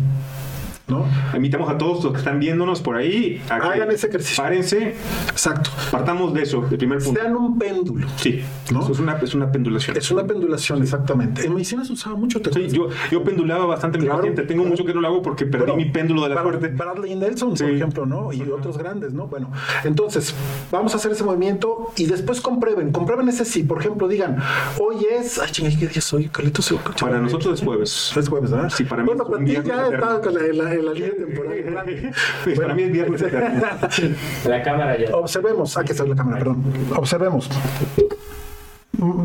¿No? Invitamos a todos los que están viéndonos por ahí a que Hagan ese ejercicio. Párense, Exacto. partamos de eso, del primer punto. Sean un péndulo. Sí, ¿No? eso es una, es una pendulación. Es una pendulación, exactamente. En medicina se usaba mucho. ¿te Sí, yo, yo pendulaba bastante mi paciente. Tengo claro. mucho que no lo hago porque perdí Bueno, mi péndulo de la Brad- suerte. Bradley Nelson, Sí. por ejemplo, ¿no? Y otros grandes, ¿no? Bueno, entonces, vamos a hacer ese movimiento y después comprueben, comprueben ese sí. Por ejemplo, digan, hoy es. Ay, chingay, ¿qué día soy? Carlitos, Para nosotros es jueves. Es jueves, ¿verdad? Sí, para mí Bueno, es un ya la, en la línea temporal. Sí, Para mí es viernes. La cámara ya. Observemos, aquí está la cámara, perdón. Observemos.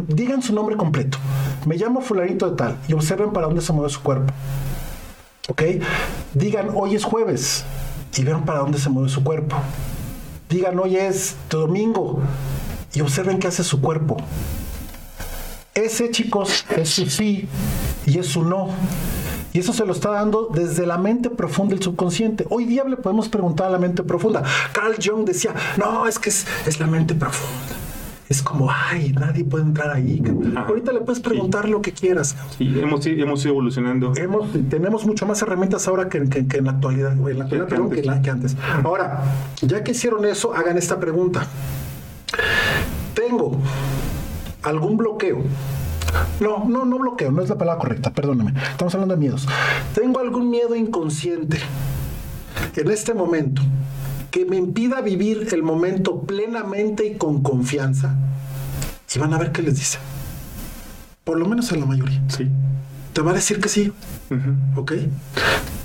Digan su nombre completo. Me llamo fulanito de tal y observen para dónde se mueve su cuerpo. ¿Ok? Digan, hoy es jueves y vean para dónde se mueve su cuerpo. Digan, hoy es domingo y observen qué hace su cuerpo. Ese, chicos, es su sí y es su no. Y eso se lo está dando desde la mente profunda del subconsciente. Hoy día le podemos preguntar a la mente profunda. Carl Jung decía, no, es que es, es la mente profunda. Es como, ay, nadie puede entrar ahí. cabrón". Ajá. Ahorita le puedes preguntar lo que quieras. Sí, hemos, hemos ido evolucionando. Hemos, tenemos mucho más herramientas ahora que, que- que en la actualidad, en la actualidad, perdón, antes. que la- que antes. Ahora, ya que hicieron eso, hagan esta pregunta. Tengo algún bloqueo. No, no, no bloqueo, no es la palabra correcta, perdóname. Estamos hablando de miedos. Tengo algún miedo inconsciente en este momento que me impida vivir el momento plenamente y con confianza. Y van a ver qué les dice. Por lo menos en la mayoría. Sí. Te va a decir que sí. Ujú. ¿Ok?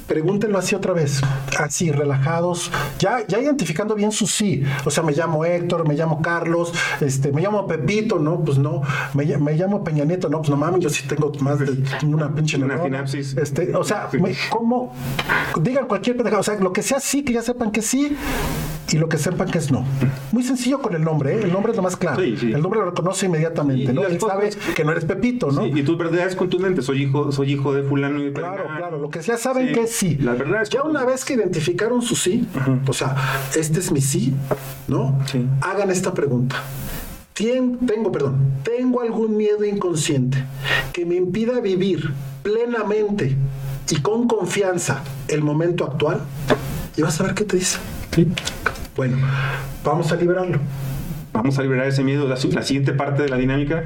Pregúntenlo así otra vez, así, relajados, ya, ya identificando bien su sí. O sea, me llamo Héctor, me llamo Carlos, este, me llamo Pepito, no, pues no, me, me llamo Peña Nieto, no, pues no mames, yo sí tengo más de una pinche Una sinapsis. Este, o sea, me- ¿cómo? Digan cualquier pendejada, o sea, lo que sea sí, que ya sepan que sí, y lo que sepan que es no. Muy sencillo con el nombre, ¿eh? El nombre es lo más claro. Sí, sí. El nombre lo reconoce inmediatamente, Y ¿no? las Él sabe que no eres Pepito, ¿no? Sí, y tus verdades contundentes. Soy hijo, soy hijo de fulano y Claro, claro, lo que ya saben Sí, que es sí. La verdad es Ya una vez que identificaron su sí, o sea, este es mi sí, ¿no? Sí. Hagan esta pregunta. Tien- tengo, perdón, tengo algún miedo inconsciente que me impida vivir plenamente y con confianza el momento actual. Y vas a ver qué te dice. Bueno, vamos a liberarlo. Vamos a liberar ese miedo. La, siguiente parte de la dinámica,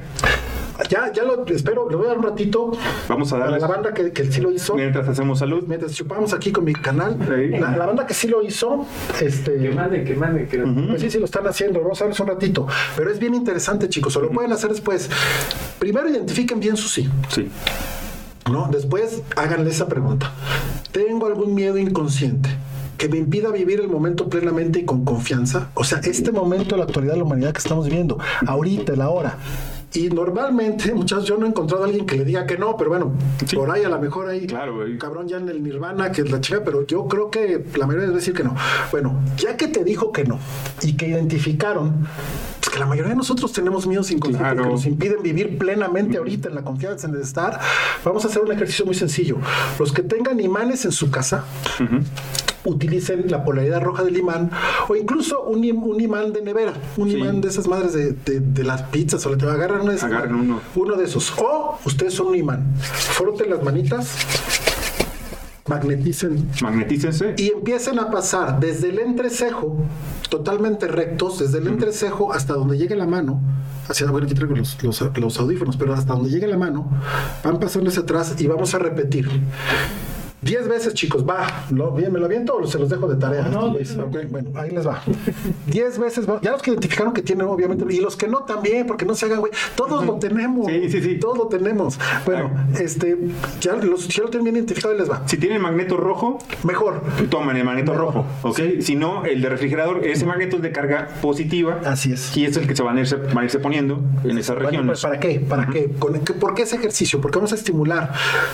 Ya, ya lo espero, le voy a dar un ratito vamos a a darle la banda que, que sí lo hizo. mientras hacemos salud. Mientras chupamos aquí con mi canal, Sí. la, la banda que sí lo hizo, Que este, manden, que manden. Que... pues sí, sí lo están haciendo. Vamos a verles un ratito. Pero es bien interesante, chicos. O lo pueden hacer después. Primero identifiquen bien su sí. Sí. ¿no? Después háganle esa pregunta. ¿Tengo algún miedo inconsciente que me impida vivir el momento plenamente y con confianza? O sea, este momento de la actualidad de la humanidad que estamos viviendo, ahorita, la hora. Y normalmente, muchachos, yo no he encontrado a alguien que le diga que no, pero bueno, Sí. por ahí a lo mejor hay Claro, güey. cabrón ya en el nirvana, que es la chica, pero yo creo que la mayoría debe decir que no. Bueno, ya que te dijo que no y que identificaron, pues que la mayoría de nosotros tenemos miedos inconscientes Claro. que nos impiden vivir plenamente ahorita en la confianza, en el estar, vamos a hacer un ejercicio muy sencillo. Los que tengan imanes en su casa, utilicen la polaridad roja del imán o incluso un, im- un imán de nevera, un Sí. imán de esas madres de, de- de las pizzas o le te agarran uno de esos. Uno de esos. O ustedes son un imán. Froten las manitas, magneticen Magnetícense. y empiecen a pasar desde el entrecejo, totalmente rectos, desde el entrecejo hasta donde llegue la mano, hacia, bueno, aquí traigo los, los- los audífonos, pero hasta donde llegue la mano, van pasando hacia atrás y vamos a repetir. Diez veces, chicos, va. ¿Lo, bien, ¿Me lo aviento o se los dejo de tarea? No. Ok, bueno, ahí les va. Diez veces, va. ya los que identificaron que tienen, obviamente, y los que no también, porque no se hagan, güey. Todos lo tenemos. Sí, sí, sí. Todos lo tenemos. Bueno, este, ya, los, ya lo tienen bien identificado y les va. Si tienen magneto rojo, Mejor. toman el magneto Mejor. rojo, ¿ok? Si no, el de refrigerador, ese magneto es de carga positiva. Así es. Y es el que se van a irse, van a irse poniendo en esas Bueno, regiones. pues, ¿Para qué? ¿Para qué? ¿Con? ¿Por qué ese ejercicio? Porque vamos a estimular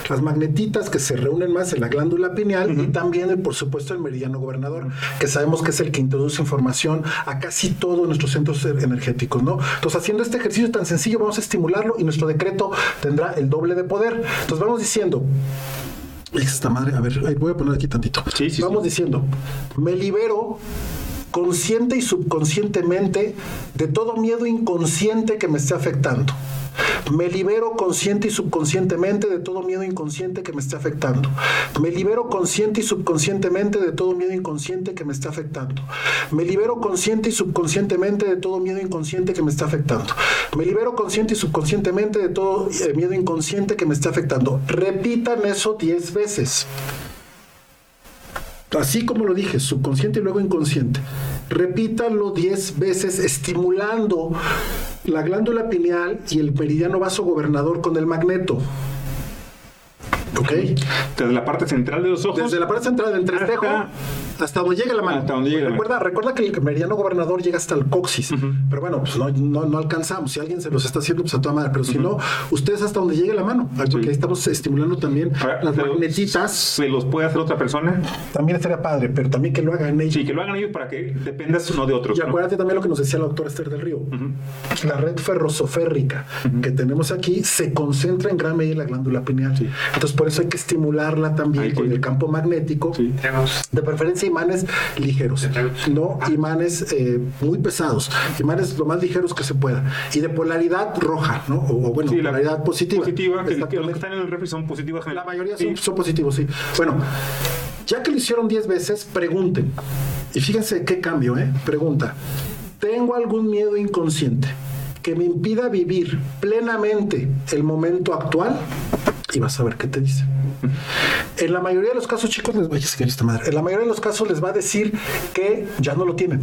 las magnetitas que se reúnen más en la glándula pineal y también, el, por supuesto, el meridiano gobernador, que sabemos que es el que introduce información a casi todos nuestros centros energéticos, ¿no? Entonces, haciendo este ejercicio tan sencillo, vamos a estimularlo y nuestro decreto tendrá el doble de poder. Entonces, vamos diciendo. "Hija, Esta madre, a ver, ahí voy a poner aquí tantito. Sí, sí, vamos sí. diciendo, me libero consciente y subconscientemente de todo miedo inconsciente que me esté afectando. Me libero consciente y subconscientemente de todo miedo inconsciente que me esté afectando. Me libero consciente y subconscientemente de todo miedo inconsciente que me esté afectando. Me libero consciente y subconscientemente de todo miedo inconsciente que me está afectando. Me libero consciente y subconscientemente de todo eh, miedo inconsciente que me está afectando. Repitan eso 10 veces. Así como lo dije, subconsciente y luego inconsciente. Repítanlo 10 veces, estimulando la glándula pineal y el meridiano vasogobernador con el magneto. ¿Ok? Desde la parte central de los ojos. Desde la parte central del entrecejo Hasta- hasta donde llegue la mano. Hasta donde llegue la recuerda, recuerda que el meridiano gobernador llega hasta el coxis. Pero bueno, pues no, no, no alcanzamos. Si alguien se los está haciendo, pues a toda madre. Pero si no, ustedes hasta donde llegue la mano. Porque ahí estamos estimulando también Ahora, las magnetitas. ¿Se los puede hacer otra persona? También estaría padre, pero también que lo hagan ellos. Sí, que lo hagan ellos para que dependas uno de otros. Y ¿no? acuérdate también lo que nos decía la doctora Esther del Río. La red ferrosoférrica que tenemos aquí se concentra en gran medida en la glándula pineal. Entonces, por eso hay que estimularla también Hay con el campo magnético. Sí. De preferencia imanes ligeros, no imanes eh, muy pesados, imanes lo más ligeros que se pueda. Y de polaridad roja, ¿no? O, o bueno, Sí, la polaridad positiva. Positiva, que, que los que están en el refri son positivas. La mayoría Sí. son, son positivos, sí. Bueno, ya que lo hicieron 10 veces, pregunten. Y fíjense qué cambio, ¿eh? Pregunta. ¿Tengo algún miedo inconsciente que me impida vivir plenamente el momento actual? Y vas a ver qué te dice. En la mayoría de los casos, chicos, les voy a decir esta madre. En la mayoría de los casos les va a decir que ya no lo tienen.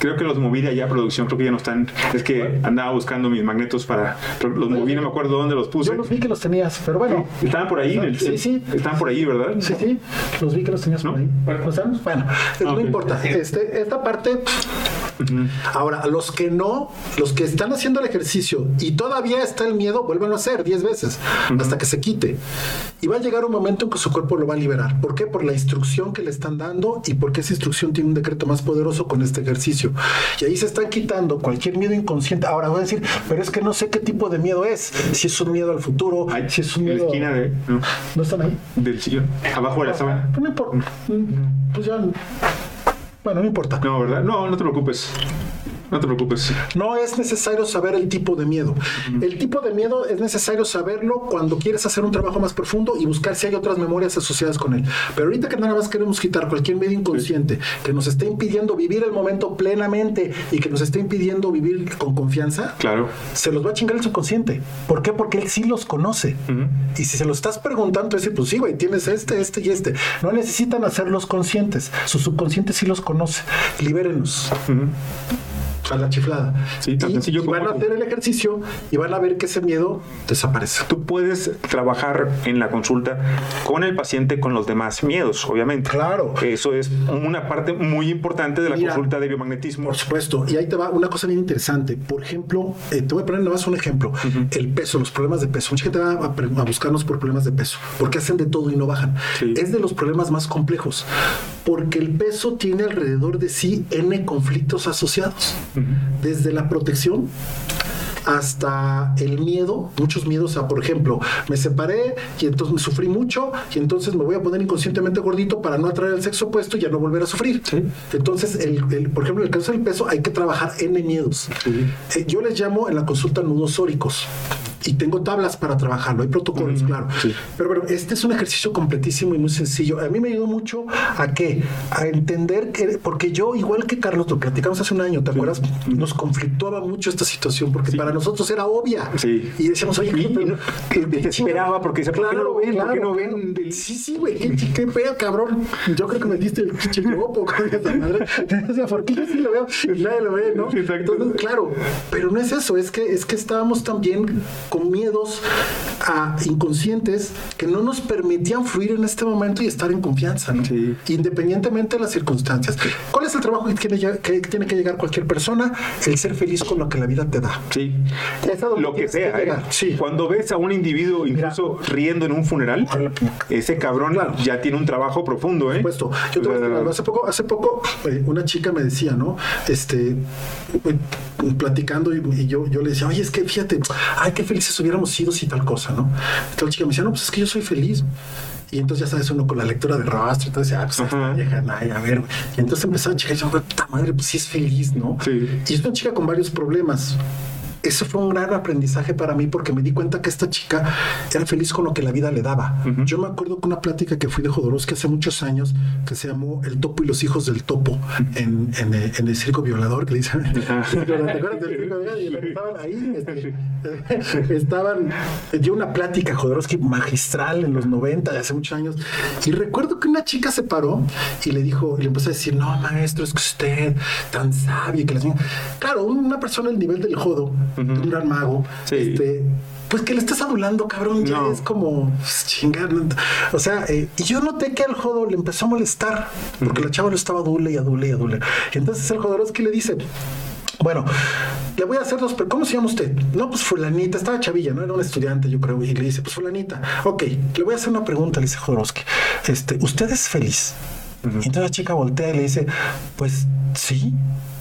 Creo que los moví de allá a producción, creo que ya no están. Es que andaba buscando mis magnetos para. Los moví, no me acuerdo dónde los puse. Yo los vi que los tenías, pero bueno. Estaban por ahí, en el, Sí, sí. Estaban por ahí, ¿verdad? Sí, sí, los vi que los tenías ¿No? por ahí. ¿Lo sabes? Bueno, no importa. Este, esta parte. Ahora, los que no, los que están haciendo el ejercicio y todavía está el miedo, vuelvan a hacer 10 veces hasta que se quite. Y va a llegar un momento en que su cuerpo lo va a liberar. ¿Por qué? Por la instrucción que le están dando y porque esa instrucción tiene un decreto más poderoso con este ejercicio. Y ahí se están quitando cualquier miedo inconsciente. Ahora voy a decir, pero es que no sé qué tipo de miedo es. Si es un miedo al futuro, Ahí, si es un en la miedo. esquina de, no, ¿No están ahí? del sillón. Abajo de la sábana. Pues no importa. Pues ya. Bueno, no importa. No, ¿verdad? No, no te preocupes. No te preocupes. No es necesario saber el tipo de miedo. El tipo de miedo es necesario saberlo cuando quieres hacer un trabajo más profundo y buscar si hay otras memorias asociadas con él. Pero ahorita que nada más queremos quitar cualquier medio inconsciente que nos esté impidiendo vivir el momento plenamente y que nos esté impidiendo vivir con confianza, Claro. se los va a chingar el subconsciente. ¿Por qué? Porque él sí los conoce. Y si se lo estás preguntando, es decir, pues sí, güey, tienes este, este y este. No necesitan hacerlos conscientes. Su subconsciente sí los conoce. Libérenos. A la chiflada. Sí, tan y, sencillo y van a hacer el ejercicio y van a ver que ese miedo desaparece. Tú puedes trabajar en la consulta con el paciente con los demás miedos, obviamente. Claro. Eso es una parte muy importante de la Mira, consulta de biomagnetismo. Por supuesto. Y ahí te va una cosa bien interesante. Por ejemplo, eh, te voy a poner nada más un ejemplo. El peso, los problemas de peso. Mucha gente va a buscarnos por problemas de peso, porque hacen de todo y no bajan. Sí. Es de los problemas más complejos, porque el peso tiene alrededor de sí N conflictos asociados. Desde la protección hasta el miedo, muchos miedos a, por ejemplo, me separé y entonces me sufrí mucho y entonces me voy a poner inconscientemente gordito para no atraer al sexo opuesto y ya no volver a sufrir. Entonces, el, el- por ejemplo, en el caso del peso hay que trabajar N miedos. Eh, yo les llamo en la consulta nudos óricos. Y tengo tablas para trabajarlo, hay protocolos, claro. Pero bueno, este es un ejercicio completísimo y muy sencillo. A mí me ayudó mucho a qué? A entender que, porque yo, igual que Carlos, lo platicamos hace un año, ¿te acuerdas? Nos conflictuaba mucho esta situación porque para nosotros era obvia. Sí. Y decíamos, oye, pero- no- que ¿por qué desesperaba porque decía, ¿por qué no lo ven? ¿Por qué no claro. ven del- Sí, sí, güey, qué, qué pedo, cabrón. Yo creo que me diste el pinche yopo, con esa madre. O sea, porque yo sí lo veo y nadie lo ve, ¿no? Sí, exacto. Entonces, claro, pero no es eso, es que, es que estábamos también con miedos a inconscientes que no nos permitían fluir en este momento y estar en confianza, ¿no? Sí. Independientemente de las circunstancias. ¿Cuál es el trabajo que tiene, que tiene que llegar cualquier persona? El ser feliz con lo que la vida te da. Sí. Lo que sea, ¿eh? llegar. Sí. Cuando ves a un individuo incluso riendo en un funeral, ese cabrón Claro. ya tiene un trabajo profundo, ¿eh? supuesto. Yo te voy a hace poco, hace poco eh, una chica me decía, ¿no? Este, eh, platicando y, y yo, yo le decía, oye, es que fíjate, ay, qué felices hubiéramos sido si tal cosa, ¿no? Entonces la chica me decía, no, pues es que yo soy feliz. Y entonces ya sabes, uno con la lectura de rostro, entonces, ah, pues vieja, ay, a ver. Y entonces empezaba a chica y yo, puta madre, pues sí es feliz, ¿no? Sí. Y es una chica con varios problemas. Eso fue un gran aprendizaje para mí porque me di cuenta que esta chica era feliz con lo que la vida le daba. Yo me acuerdo que una plática que fui de Jodorowsky hace muchos años que se llamó El topo y los hijos del topo en, en, el- en el circo violador que le dicen. ¿Te acuerdas del circo violador? Y estaban ahí, este, estaban, dio una plática Jodorowsky magistral en los 90, de hace muchos años. Y recuerdo que una chica se paró y le dijo, y le empezó a decir, no, maestro, es que usted tan sabio que la señora-". Claro, una persona al nivel del jodo, un gran mago, Sí. este, pues que le estés adulando, cabrón, ya No. es como pues, chingar. O sea, eh, y yo noté que al jodo le empezó a molestar, porque la chava lo estaba adule y adule y adule. Y entonces el Jodorowsky le dice, bueno, le voy a hacer dos. pre- ¿Cómo se llama usted? No, pues fulanita, estaba chavilla, ¿no? Era un estudiante, yo creo. Y le dice, pues fulanita. Ok, le voy a hacer una pregunta, le dice Jodorowsky. Este, ¿usted es feliz? Y entonces la chica voltea y le dice, pues sí.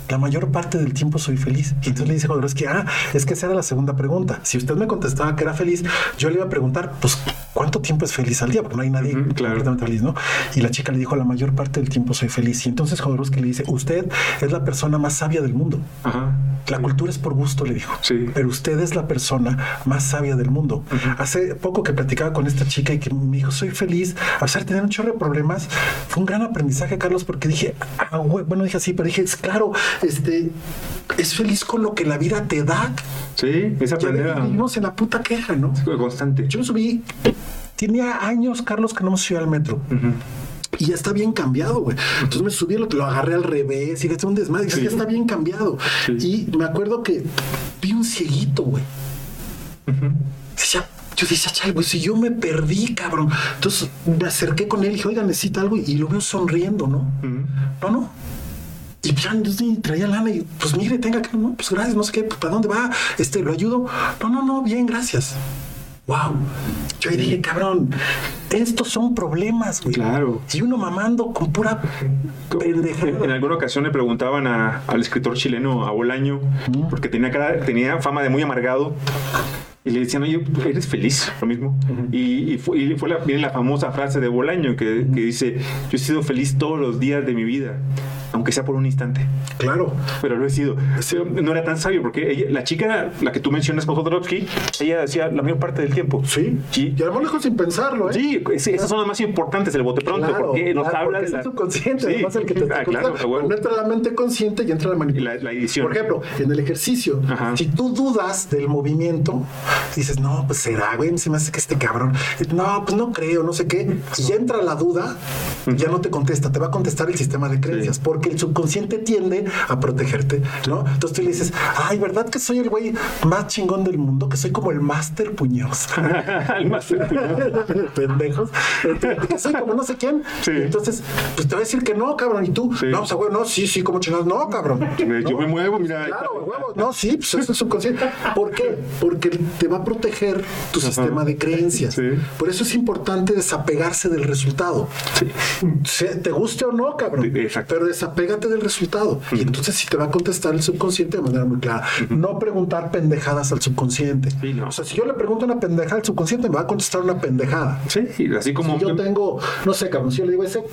La mayor parte del tiempo soy feliz. Y entonces le dice Jodorowsky, ah, es que esa era la segunda pregunta. Si usted me contestaba que era feliz, yo le iba a preguntar, pues, ¿cuánto tiempo es feliz al día? Porque no hay nadie claro. completamente feliz, ¿no? Y la chica le dijo, la mayor parte del tiempo soy feliz. Y entonces Jodorowsky le dice, usted es la persona más sabia del mundo. Ajá. La cultura es por gusto, le dijo. Sí. Pero usted es la persona más sabia del mundo. Hace poco que platicaba con esta chica y que me dijo, soy feliz. A pesar de tener un chorro de problemas, fue un gran aprendizaje, Carlos, porque dije, ah, bueno, dije así, pero dije, es claro, este, es feliz con lo que la vida te da. Sí, es Ya aprender a... vivimos en la puta queja, ¿no? Constante. Yo me subí, tenía años, Carlos, que no me subía al metro. Y ya está bien cambiado, güey. Entonces me subí, lo, lo agarré al revés y le un desmadre. Sí. Ya está bien cambiado. Sí. Y me acuerdo que vi un cieguito, güey. Decía, yo decía, chal, güey, si yo me perdí, cabrón. Entonces me acerqué con él y dije, oiga, necesita algo. Y lo veo sonriendo, ¿no? No, no. Y pues ya traía lana y pues mire, tenga que, no, pues gracias, no sé qué, pues, ¿para dónde va? Este, ¿lo ayudo? No, no, no, bien, gracias. Wow. Yo ahí dije, cabrón, estos son problemas, güey. Claro. Y uno mamando con pura pendejada. En, alguna ocasión le preguntaban a- al escritor chileno, a Bolaño, porque tenía, cara- tenía fama de muy amargado. Y le decían, oye, ¿eres feliz? Lo mismo. Y, y fue, y fue la, viene la famosa frase de Bolaño que, que dice, yo he sido feliz todos los días de mi vida. Aunque sea por un instante. Claro. Pero lo he sido. No era tan sabio porque ella- la chica, la que tú mencionas Jodorowsky, ella decía la mayor parte del tiempo. Sí. Sí. Y a lo mejor sin pensarlo, ¿eh? Sí, es- esas son las más importantes, el bote pronto, Claro, porque nos claro, habla porque de la, es el subconsciente, Sí. además el que te Ah, claro, a huevo. no entra la mente consciente y entra la manipulación. la, la edición. Por ejemplo, en el ejercicio, Ajá. si tú dudas del movimiento, dices, no, pues será, güey, se me hace que este cabrón, no, pues no creo, no sé qué, y ya entra la duda, ya no te contesta, te va a contestar el sistema de creencias. Porque el subconsciente tiende a protegerte, ¿no? Entonces tú le dices, ay, ¿verdad que soy el güey más chingón del mundo? Que soy como el máster puñoz. El más- pendejos. Entonces, que soy como no sé quién. Sí. Entonces, pues te va a decir que no, cabrón. Y tú, Sí. no, pues a huevo, no, sí, sí, como chingados, no, cabrón. Yo ¿No? me muevo, mira. Claro, huevo. No, sí, pues eso es subconsciente. ¿Por qué? Porque te va a proteger tu sistema de creencias. Sí. Por eso es importante desapegarse del resultado. Te guste o no, cabrón. Exacto. Pero desapégate del resultado. Y entonces sí te va a contestar el subconsciente de manera muy clara. No preguntar pendejadas al subconsciente. Sí, no. O sea, si yo le pregunto una pendejada al subconsciente, me va a contestar una pendejada. Sí, así como. Si yo tengo, no sé, cabrón, si yo le digo ese,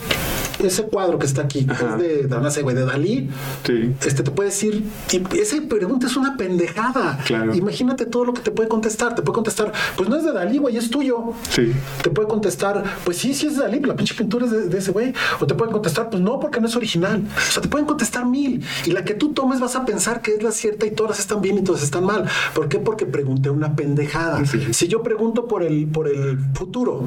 ese cuadro que está aquí, que Ajá. es de, de, no sé, güey, de Dalí, Sí. este te puede decir, y esa pregunta es una pendejada. Claro. Imagínate todo lo que te puede contestar. Te puede contestar, pues no es de Dalí, güey, es tuyo. Sí. Te puede contestar, pues sí, sí es de Dalí, la pinche pintura es de, de ese güey. O te pueden contestar, pues no, porque no es original. O sea, te pueden contestar mil. Y la que tú tomes vas a pensar que es la cierta y todas están bien y todas están mal. ¿Por qué? Porque pregunté una pendejada. Si yo pregunto por el, por el futuro,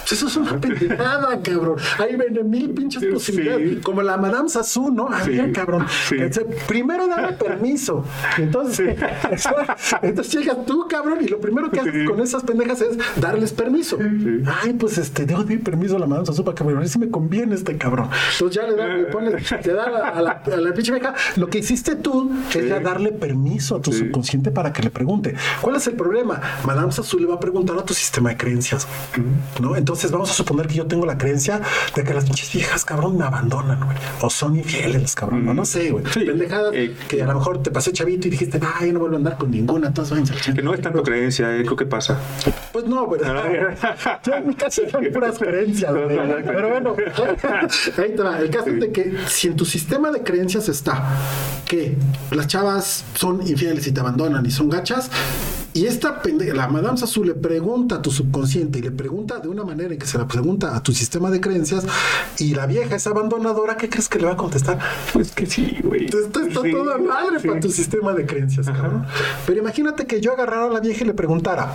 pues eso es una pendejada, cabrón. Ahí ven mil pinches Sí. posibilidades. Como la Madame Sassou, ¿no? A Sí. ver, cabrón. Se- Primero dame permiso. Entonces, entonces llegas tú, cabrón, y lo primero que haces con esas pendejas es darles permiso. Ay, pues este, debo pedir permiso a la Madame Sassou para que me si me conviene este cabrón. Entonces ya le, da, le pones, le da a la, a la, a pinche vieja. Lo que hiciste tú es ya darle permiso a tu Sí. subconsciente para que le pregunte. ¿Cuál es el problema? Madame Sassou le va a preguntar a tu sistema de creencias. ¿No? Entonces vamos a suponer que yo tengo la creencia de que las pinches viejas, cabrón, me abandonan, güey. O son infieles, cabrón. No, no sé, güey. Sí. Pendejadas Eh, que a lo mejor te pasé chavito y dijiste, ay, no vuelvo a andar con ninguna, todas váyanse al Que chingo". no es tanto creencia, eh, creo que pasa. Pues no. Ah. Ya en mi casa eran puras creencias, güey. Pero bueno, ahí te va. El caso es de que si en tu sistema de creencias está que las chavas son infieles y te abandonan y son gachas, y esta pendeja, la Madame Sassou le pregunta a tu subconsciente y le pregunta de una manera en que se la pregunta a tu sistema de creencias, y la vieja es abandonadora, ¿qué crees que le va a contestar? Pues que sí, güey. Esto está Sí, toda madre sí. para tu sistema de creencias, cabrón. Pero imagínate que yo agarrara a la vieja y le preguntara.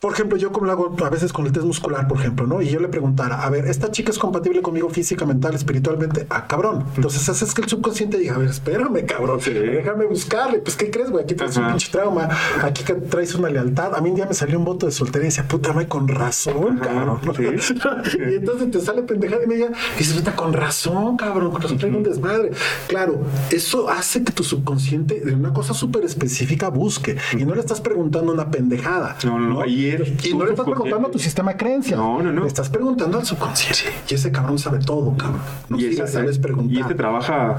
Por ejemplo, yo como lo hago a veces con el test muscular, por ejemplo, ¿no? Y yo le preguntara, a ver, ¿esta chica es compatible conmigo física, mental, espiritualmente? Ah, cabrón. Entonces haces que el subconsciente diga, a ver, espérame, cabrón. Sí. Déjame buscarle. Pues, ¿qué crees, güey? Aquí traes un Ajá. pinche trauma. Aquí traes una lealtad. A mí un día me salió un voto de soltería y decía, puta, me con razón, cabrón. sí. y entonces te sale pendejada y media y dices, puta, con razón, cabrón. Con razón traigo un desmadre. Claro, eso hace que tu subconsciente de una cosa súper específica busque. Y no le estás preguntando una pendejada. No, no, no. Ayer. Y no le estás preguntando a tu sistema de creencias. No, no, no. Le estás preguntando al subconsciente. Y ese cabrón sabe todo, cabrón. No y, si esa- le sabes preguntar. y este trabaja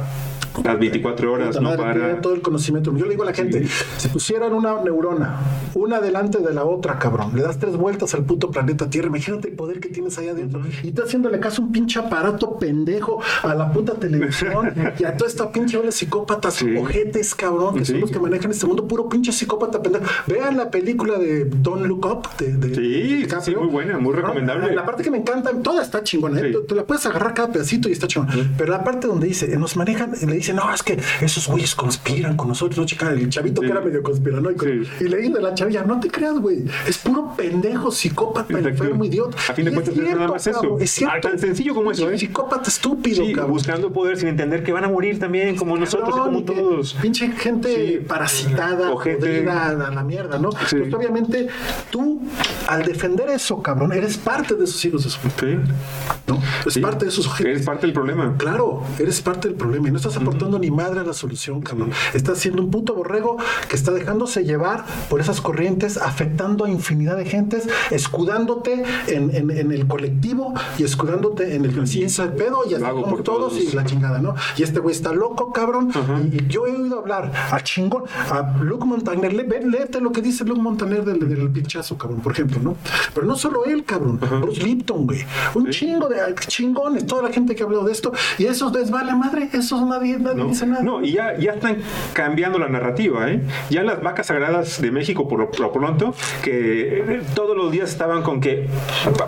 las 24 horas, Puta no madre, tiene para. todo el conocimiento. Yo le digo a la gente, si pusieran una neurona, una delante de la otra, cabrón, le das tres vueltas al puto planeta Tierra, imagínate el poder que tienes allá adentro. Y estás haciéndole caso a un pinche aparato pendejo a la puta televisión y a toda esta pinche ola de psicópatas, Sí. ojetes, cabrón, que Sí. son los que manejan este mundo, puro pinche psicópata pendejo. Vean la película de Don't Look Up de, de- Sí, sí, DiCaprio. muy buena, muy recomendable. La parte que me encanta, toda está chingona, ¿eh? Sí. Tú- tú la puedes agarrar cada pedacito y está chingón. Pero la parte donde dice, nos manejan, y le dicen, no, es que esos güeyes conspiran con nosotros, no, chica, el chavito Sí. que era medio conspiranoico. Sí. Y le dice a la chavilla, no te creas, güey, es puro pendejo, psicópata, Exacto. enfermo, idiota. A fin de cuentas, es nada más eso. cabrón, Es cierto. Tan sencillo como eso, ¿eh? Psicópata estúpido, Sí, cabrón. buscando poder sin entender que van a morir también, como nosotros y como todos. Pinche gente Sí. parasitada, podrida a la mierda, ¿no? Sí. Pues obviamente tú, al defender eso, cabrón, eres parte de esos hijos de su. ¿no? Es Sí. parte de esos objetos. Eres parte del problema. Claro, eres parte del problema y no estás aportando ni madre a la solución, cabrón. Estás siendo un puto borrego que está dejándose llevar por esas corrientes, afectando a infinidad de gentes, escudándote en, en- en el colectivo y escudándote en el conciencia de pedo y así todos todos. y la chingada, ¿no? Y este güey está loco, cabrón. y, y yo he oído hablar a chingón, a Luke Montaner, le, ve- léete lo que dice Luke Montaner del, del pinchazo, cabrón, por ejemplo, ¿no? Pero no solo él, cabrón, Bruce Lipton, güey. Un chingo de chingones, toda la gente que ha hablado de esto. Y eso les vale madre, eso nadie, nadie ¿no? dice nada. No, y ya, ya están cambiando la narrativa, ¿eh? Ya las vacas sagradas de México, por lo, por lo pronto, que eh, todos los días estaban con que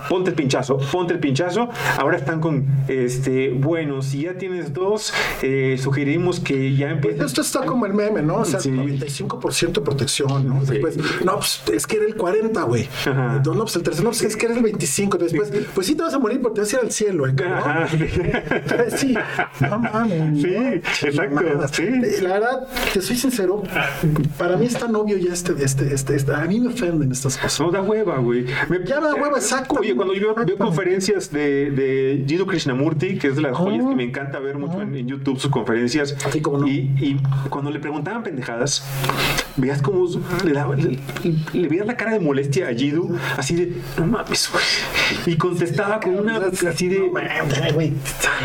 ponte el pinchazo, ponte el pinchazo, ahora están con, este, bueno, si ya tienes dos, eh, sugerimos que ya empieces. esto está como el meme, ¿no? O sea, Sí. 95% de protección, ¿no? Sí. Después, no, pues es que era el 40, güey. Ajá. No, pues el tercero, no, pues es que era el 25. Después, pues sí te vas a morir porque te vas a ir al cielo, ¿eh? Sí, no mames. Sí, ¿no? exacto, sí. La verdad, te soy sincero, para mí es tan obvio ya este, este, este, este- a mí me ofenden estas cosas. No da hueva, güey. Me- Ya da hueva, exacto. Oye, cuando yo veo, conferencias de, de Jiddu Krishnamurti, que es de las joyas que me encanta ver mucho en, en YouTube, sus conferencias, Sí, cómo no. y, y cuando le preguntaban pendejadas, veías como le, daba, le, le veías la cara de molestia a Jiddu, así de, no mames, güey. Y contestaba con una así de, No mames, güey.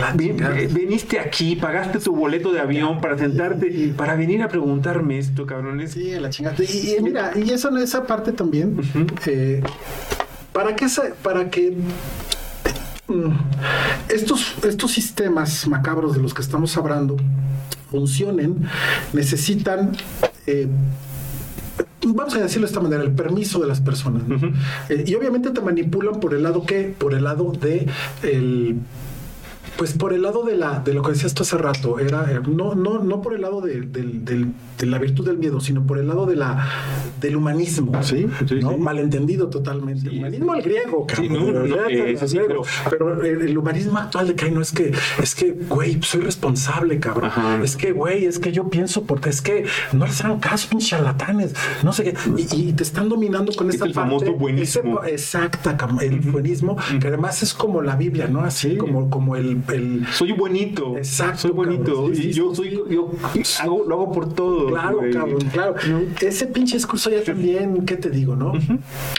la "Ven- chingada. eh, veniste aquí, pagaste tu boleto de avión para sentarte, para venir a preguntarme esto, cabrones. Sí, la chingada. Y, y mira, y eso, esa parte también, eh, para que esa- para que mm, estos, estos sistemas macabros de los que estamos hablando funcionen, necesitan eh, vamos a decirlo de esta manera, el permiso de las personas. ¿no? Eh, y obviamente te manipulan por el lado que, por el lado de el pues por el lado de la de lo que decías tú hace rato, era eh, no no no por el lado de, del- del- de la virtud del miedo, sino por el lado de la del humanismo, Sí, sí, ¿no? sí. malentendido totalmente. Humanismo al griego, cabrón. no, no, pero el, humanismo actual de que ay, no es que es que güey, soy responsable, cabrón. Ajá. Es que güey, es que yo pienso porque es que no les hagan caso, charlatanes, no sé qué, y, y te están dominando con Es esta el famoso buenismo. ese- exacta, el buenismo, que además es como la Biblia, ¿no? Así Sí. como, como el, el Soy bonito. Exacto, Soy bonito. cabrón. Y yo soy, yo hago, lo hago por todo. Claro, cabrón, claro. ¿No? Ese pinche discurso ya también, ¿qué te digo, no?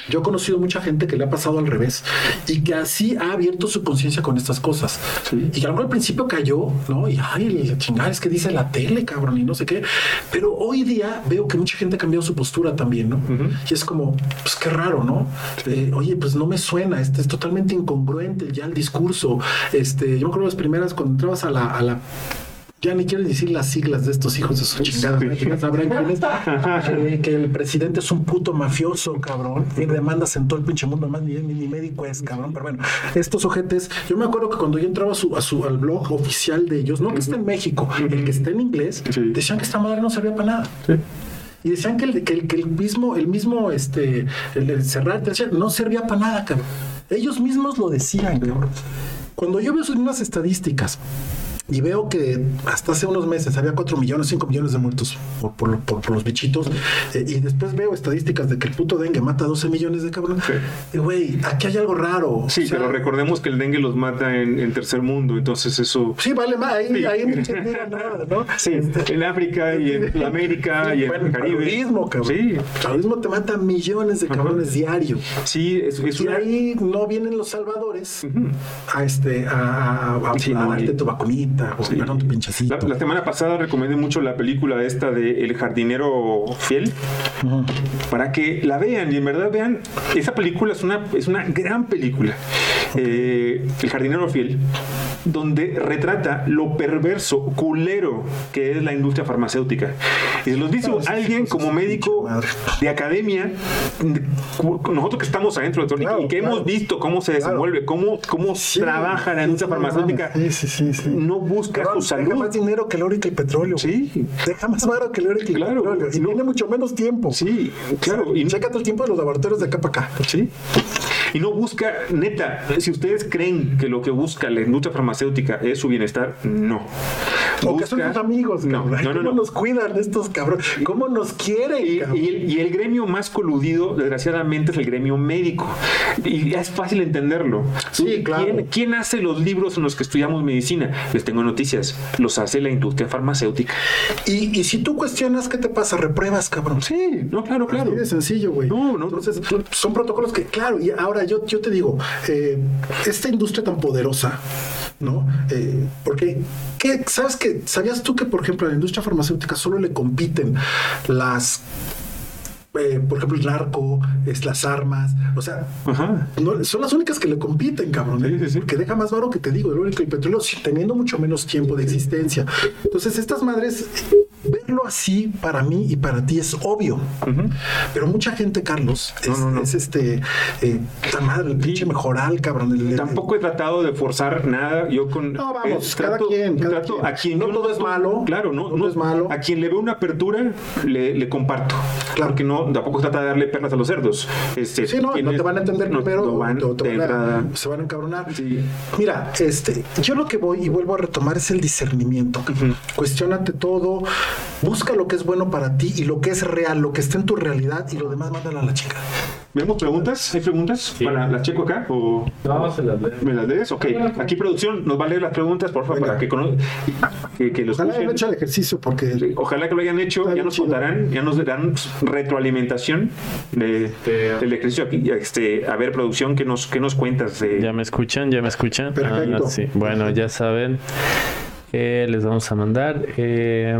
Yo he conocido mucha gente que le ha pasado al revés y que así ha abierto su conciencia con estas cosas. Sí. Y que a lo mejor al principio cayó, ¿no? Y ay, la chingada es que dice la tele, cabrón, y no sé qué. Pero hoy día veo que mucha gente ha cambiado su postura también, ¿no? Y es como, pues qué raro, ¿no? Eh, oye, pues no me suena, este es totalmente incongruente ya el discurso. Este, yo me acuerdo las primeras cuando entrabas a la, a la ya ni quiero decir las siglas de estos hijos de su chingada. sabrán quién es. Eh, que el presidente es un puto mafioso, cabrón. Tiene demandas en todo el pinche mundo, más ni, médico es, cabrón. Pero bueno, estos ojetes, yo me acuerdo que cuando yo entraba a su, a su, al blog oficial de ellos, no que está en México, el que está en inglés, Sí. decían que esta madre no servía para nada. Y decían que el, que el, que el mismo, el mismo, este, el, el cerrar, no servía para nada, cabrón. Ellos mismos lo decían, cabrón. Cuando yo veo unas estadísticas y veo que hasta hace unos meses había 4 millones, 5 millones de muertos por, por, por- por los bichitos, eh, y después veo estadísticas de que el puto dengue mata 12 millones de cabrones. Sí. Y, Güey, aquí hay algo raro. Sí, O sea, pero recordemos que el dengue los mata en, en tercer mundo, entonces eso. Sí, vale, más, ahí, Sí. ahí no nada, ¿no? Sí, Este, en África y en América y en bueno, el Caribe. cabrón. Sí, El paludismo te mata millones de cabrones diario. sí, es, es Y una. ahí no vienen los salvadores a este a, a, a- Sí, a no, darte tu vacunita perdón, tu pinchacito. La, la semana pasada recomendé mucho la película esta de El jardinero fiel Ujú. para que la vean y en verdad vean esa película es una es una gran película Eh, El jardinero fiel donde retrata lo perverso culero que es la industria farmacéutica y se los dice Claro, alguien sí, como médico de academia nosotros que estamos adentro de todo Claro, y que claro. hemos visto cómo se desenvuelve cómo cómo Sí, trabaja la industria farmacéutica sí. no busca Cabrón, su Deja más dinero que el oro y que el petróleo. güey. Sí. Deja más baro que el oro y que el Claro, petróleo. Y no. tiene mucho menos tiempo. Sí, claro. Y, Chécate el tiempo de los laboratorios de acá para acá. sí. Y no busca, neta, si ustedes creen que lo que busca la industria farmacéutica es su bienestar, no. O que son tus amigos, No, cabrón. no, no, ¿Cómo no. nos cuidan estos cabrones? ¿Cómo nos quieren, Y, y el, y el gremio más coludido, desgraciadamente, es el gremio médico. Y es fácil entenderlo. Sí, claro. ¿Quién, quién hace los libros en los que estudiamos medicina? Les tengo noticias. Los hace la industria farmacéutica. Y, y si tú cuestionas, ¿qué te pasa? Repruebas, cabrón. Sí, no, claro, claro. Así de sencillo, güey. No, no. Entonces, son protocolos que, claro, y ahora yo, yo te digo, eh, esta industria tan poderosa, ¿no? Eh, porque, ¿qué, ¿sabes qué? ¿Sabías tú que, por ejemplo, a la industria farmacéutica solo le compiten las. eh, por ejemplo, el narco, es las armas, o sea, no, son las únicas que le compiten, cabrón. ¿eh? Sí, sí, sí. Porque deja más varo que te digo, el y el petróleo, teniendo mucho menos tiempo de existencia. Entonces, estas madres, verlo así para mí y para ti es obvio. Pero mucha gente, Carlos, es, No, no, no. es este, eh, madre, el pinche mejoral, cabrón. el- el- Tampoco he tratado de forzar nada. Yo con. No, vamos, eh, cada quien, cada trato quien. A quien No yo todo es malo, Claro, no, no todo es malo. A quien le veo una apertura, le, le comparto. Claro. Porque no, tampoco trata de darle perlas a los cerdos. Este, Sí, no, no te van a entender no, primero, van te- te de van a- se van a encabronar. Sí. Mira, este, yo lo que voy y vuelvo a retomar es el discernimiento. Cuestiónate todo, busca lo que es bueno para ti y lo que es real, lo que está en tu realidad y lo demás mándalo a la chica. ¿Vemos preguntas? ¿Hay preguntas? Sí. ¿Para las checo acá? ¿O No, se las leo. me las lees? Ok. Aquí producción nos va a leer las preguntas, por favor, Venga. para que, cono- que, que los Ojalá hayan hecho el ejercicio porque Ojalá que lo hayan hecho, ya nos chido. contarán, ya nos darán pues, retroalimentación de, De- del ejercicio aquí. Este, a ver, producción, ¿qué nos, qué nos cuentas? de- ¿Ya me escuchan? ¿Ya me escuchan? Perfecto. Ah, sí. Bueno, ya saben. Les vamos a mandar. eh,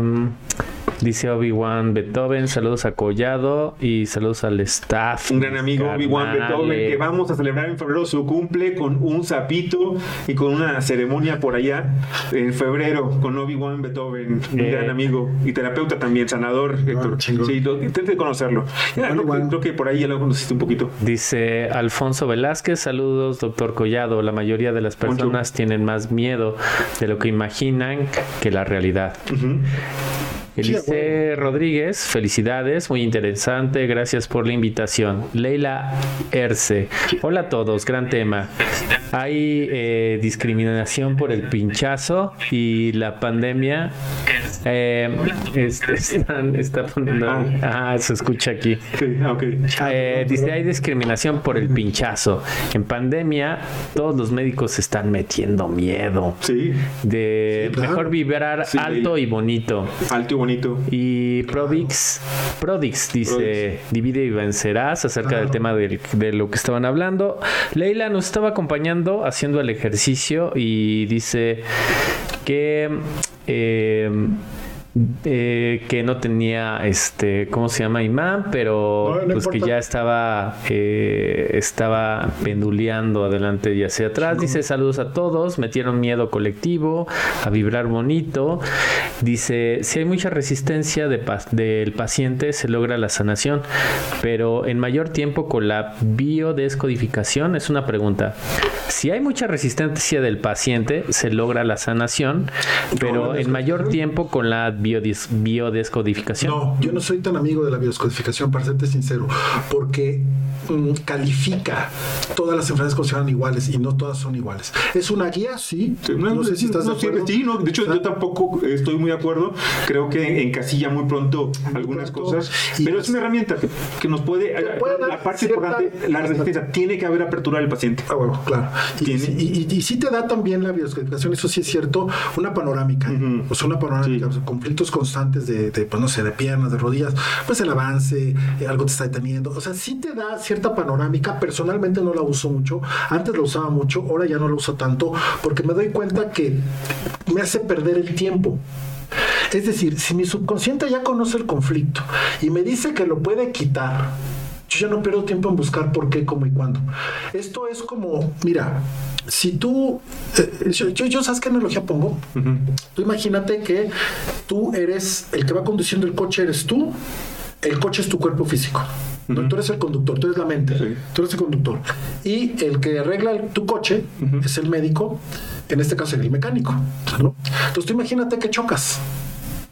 dice Obi-Wan Beethoven. Saludos a Collado y saludos al staff. Un gran amigo, Obi-Wan. Beethoven, que vamos a celebrar en febrero su cumple con un sapito y con una ceremonia por allá en febrero con Obi-Wan Beethoven, un Eh. gran amigo y terapeuta también, sanador. Héctor. chingón. sí, lo- intente conocerlo. Ya, creo, que, creo que por ahí ya lo conociste un poquito. Dice Alfonso Velázquez, saludos doctor Collado. La mayoría de las personas tienen más miedo de lo que imaginan que la realidad. Elise Rodríguez, felicidades, muy interesante, gracias por la invitación. Leila Erce, hola a todos, gran tema. Hay eh, discriminación por el pinchazo y la pandemia. Eh, están- está poniendo, ah, se escucha aquí. Ah. Eh, dice, hay discriminación por el pinchazo. En pandemia, todos los médicos se están metiendo miedo. Sí, De mejor vibrar alto y bonito. alto y bonito. Y Prodix, Prodix dice, divide y vencerás acerca del tema del- de lo que estaban hablando. Leila nos estaba acompañando haciendo el ejercicio y dice que... eh, eh, que no tenía este cómo se llama imán pero No, no pues que ya estaba eh, estaba penduleando adelante y hacia atrás. Dice saludos a todos metieron miedo colectivo a vibrar bonito dice si hay mucha resistencia de pa- del paciente se logra la sanación pero en mayor tiempo con la biodescodificación es una pregunta. Si hay mucha resistencia del paciente se logra la sanación pero en mayor tiempo con la biodis- biodescodificación No, yo no soy tan amigo de la biodescodificación, para serte sincero, porque mm, califica todas las enfermedades consideran iguales y no todas son iguales. Es una guía, sí. No, sé si estás no, de acuerdo. sí, no, de hecho, yo tampoco estoy muy de acuerdo. Creo que encasilla muy pronto algunas pronto. cosas, Y pero es una herramienta que, que nos puede. puede la parte cierta- importante, la resistencia. Tiene que haber apertura del paciente. Ah, bueno, claro. Y, Tiene- y, y- y sí te da también la biodescodificación, eso sí es cierto, una panorámica. Ujú. O sea, una panorámica, Sí. o conflictos constantes de, de, pues no sé, de piernas, de rodillas, pues el avance, eh, algo te está deteniendo. O sea, sí te da cierta panorámica. Personalmente no la uso mucho. Antes la usaba mucho, ahora ya no la uso tanto, porque me doy cuenta que me hace perder el tiempo. Es decir, si mi subconsciente ya conoce el conflicto y me dice que lo puede quitar, yo ya no pierdo tiempo en buscar por qué, cómo y cuándo. Esto es como, mira, si tú, eh, yo, yo, yo, ¿sabes qué analogía pongo? Tú imagínate que tú eres, el que va conduciendo el coche eres tú, el coche es tu cuerpo físico. Tú eres el conductor, tú eres la mente, Sí. tú eres el conductor. Y el que arregla el- tu coche es el médico, en este caso el mecánico. ¿no? Entonces tú imagínate que chocas,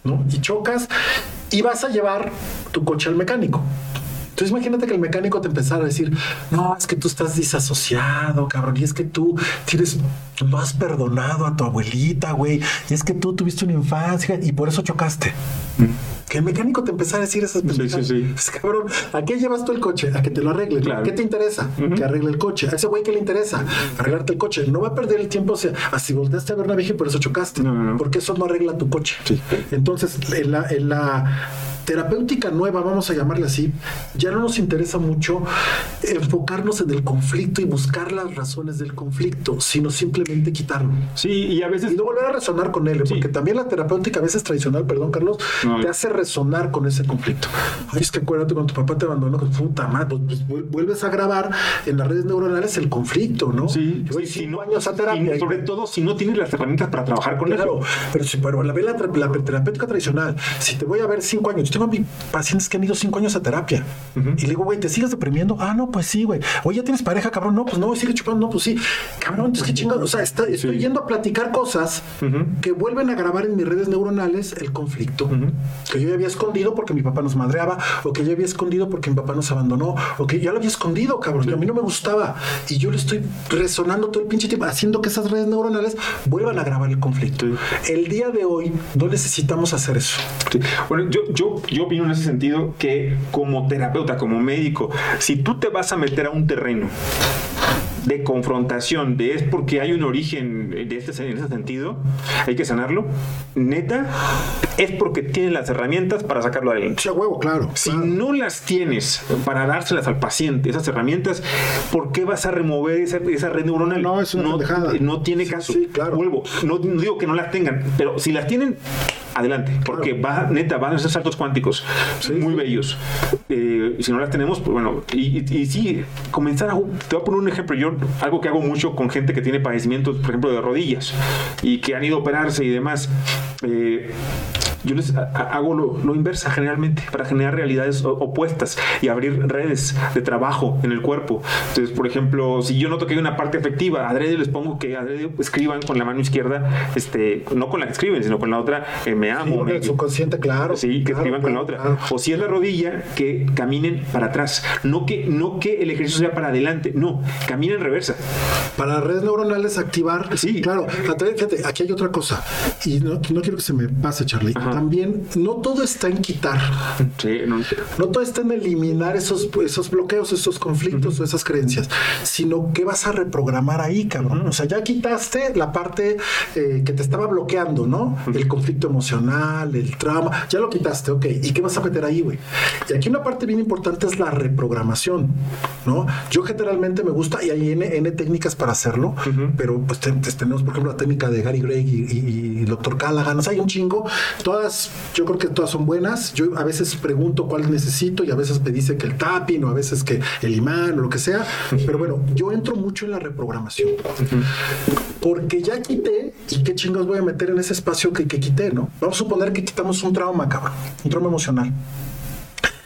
¿no? Y chocas y vas a llevar tu coche al mecánico. Entonces imagínate que el mecánico te empezara a decir, no, es que tú estás disasociado, cabrón, y es que tú tienes, no has perdonado a tu abuelita, güey, y es que tú tuviste una infancia y por eso chocaste. Que el mecánico te empezara a decir esas Sí, sí, sí. Pues, cabrón, ¿a qué llevas tú el coche? A que te lo arregle. Claro. ¿Qué te interesa? Que arregle el coche. A ese güey que le interesa arreglarte el coche. No va a perder el tiempo. O sea, así volteaste a ver una vieja y por eso chocaste. No, no, no. Porque eso no arregla tu coche. Sí. Entonces, en la, en la terapéutica nueva, vamos a llamarle así, ya no nos interesa mucho enfocarnos en el conflicto y buscar las razones del conflicto, sino simplemente quitarlo. Sí, y a veces Y no volver a resonar con él. Sí. porque también la terapéutica a veces tradicional, perdón Carlos, No, te hace resonar con ese conflicto. Ay, es que acuérdate cuando tu papá te abandonó, pues, puta madre, pues, pues, vuel- vuelves a grabar en las redes neuronales el conflicto, ¿no? Sí, Yo sí, si no- años a terapia. y sobre todo si no tienes las herramientas para trabajar con Claro, eso. pero si pero la, la, la terapéutica tradicional, si te voy a ver cinco años, tengo a mis pacientes que han ido cinco años a terapia y le digo, güey, ¿te sigues deprimiendo? Ah, no, pues sí, güey. Oye, ¿ya tienes pareja, cabrón? No, pues no, sigue chupando, no, pues sí. Cabrón, es que chingado. O sea, está- estoy Sí. yendo a platicar cosas que vuelven a grabar en mis redes neuronales el conflicto que yo ya había escondido porque mi papá nos madreaba, o que yo había escondido porque mi papá nos abandonó, o que ya lo había escondido, cabrón, que a mí no me gustaba. Y yo le estoy resonando todo el pinche tiempo, haciendo que esas redes neuronales vuelvan a grabar el conflicto. El día de hoy no necesitamos hacer eso. Sí. Bueno, yo, yo, yo opino en ese sentido que como terapeuta, como médico, si tú te vas a meter a un terreno de confrontación, de es porque hay un origen de este, en ese sentido, hay que sanarlo, neta, es porque tienes las herramientas para sacarlo adelante. Sí, a huevo, claro. Si claro. no las tienes para dárselas al paciente, esas herramientas, ¿por qué vas a remover esa, esa red neuronal? No, es una no, no tiene Sí, caso. sí, claro. Vuelvo, no, no digo que no las tengan, pero si las tienen, adelante, porque va, neta, van a ser saltos cuánticos muy bellos. Eh, si no las tenemos, pues bueno, y, y- y sí, comenzar a. Te voy a poner un ejemplo. Yo, algo que hago mucho con gente que tiene padecimientos, por ejemplo, de rodillas y que han ido a operarse y demás. eh, yo les ha- ha- hago lo, lo inversa generalmente para generar realidades opuestas y abrir redes de trabajo en el cuerpo. Entonces, por ejemplo, si yo noto que hay una parte efectiva, adrede les pongo que adrede escriban con la mano izquierda, este, no con la que escriben, sino con la otra, eh, me Sí, amo. el me- subconsciente, claro. Sí, que claro, escriban con la otra. claro. O si es la rodilla, que caminen para atrás. No que, no que el ejercicio sea para adelante, no, camina en reversa. Para las redes neuronales activar. Sí. Claro. Fíjate, fíjate, aquí hay otra cosa. Y no, no quiero que se me pase, Charlie. Ajá. También, no todo está en quitar. Sí, no, No todo está en eliminar esos, esos bloqueos, esos conflictos o esas creencias, sino que vas a reprogramar ahí, cabrón. O sea, ya quitaste la parte eh, que te estaba bloqueando, ¿no? El conflicto emocional, el trauma, ya lo quitaste, ok. ¿Y qué vas a meter ahí, güey? Y aquí una parte bien importante es la reprogramación, ¿no? Yo generalmente me gusta, y hay N, N técnicas para hacerlo, pero pues te- te- tenemos, por ejemplo, la técnica de Gary Gregg y, y, y Dr. Callaghan, o sea, hay un chingo. Todas, yo creo que todas son buenas. Yo a veces pregunto cuál necesito y a veces me dice que el tapping o a veces que el imán o lo que sea. Pero bueno, yo entro mucho en la reprogramación. Porque ya quité y qué chingos voy a meter en ese espacio que, quité, ¿no? Vamos a suponer que quitamos un trauma, cabrón, un trauma emocional.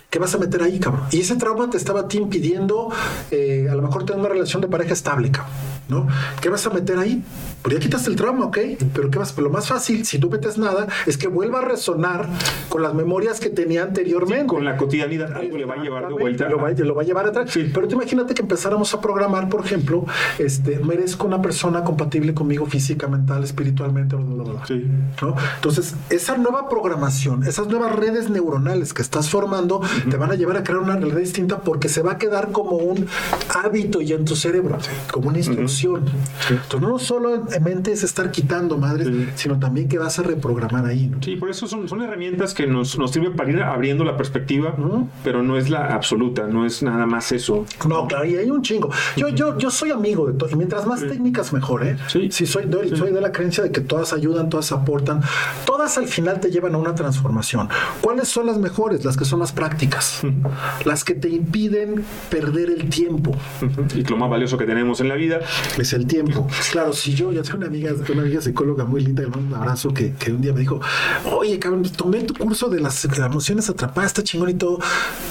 ¿Qué vas a meter ahí, cabrón? Y ese trauma te estaba a impidiendo eh, a lo mejor tener una relación de pareja estable, cabrón. ¿No? ¿Qué vas a meter ahí? Pues ya quitaste el trauma, ok. Pero ¿qué vas? Lo más fácil, si no metes nada, es que vuelva a resonar con las memorias que tenía anteriormente. con la cotidianidad algo le va a llevar de vuelta. Lo va, lo va a llevar atrás. Sí. Pero tú imagínate que empezáramos a programar, por ejemplo, este, merezco una persona compatible conmigo física, mental, espiritualmente, bla, bla, bla. Sí. ¿no? Entonces, esa nueva programación, esas nuevas redes neuronales que estás formando, te van a llevar a crear una realidad distinta porque se va a quedar como un hábito ya en tu cerebro, como una instrucción. Entonces, no solamente es estar quitando madres, Sí. sino también que vas a reprogramar ahí. ¿no? Sí, por eso son, son herramientas que nos, nos sirven para ir abriendo la perspectiva, pero no es la absoluta, no es nada más eso. No, claro, y hay un chingo. Yo, yo, yo soy amigo de todo. Y mientras más técnicas, mejor, ¿eh? Sí. soy, doy- soy de la creencia de que todas ayudan, todas aportan. Todas al final te llevan a una transformación. ¿Cuáles son las mejores? Las que son más prácticas. Las que te impiden perder el tiempo. Y lo más valioso que tenemos en la vida, es el tiempo. Claro, si yo, yo tengo una amiga, una amiga psicóloga muy linda, le mando un abrazo, que, que un día me dijo, oye, cabrón, tomé tu curso de las emociones atrapadas, está chingón y todo,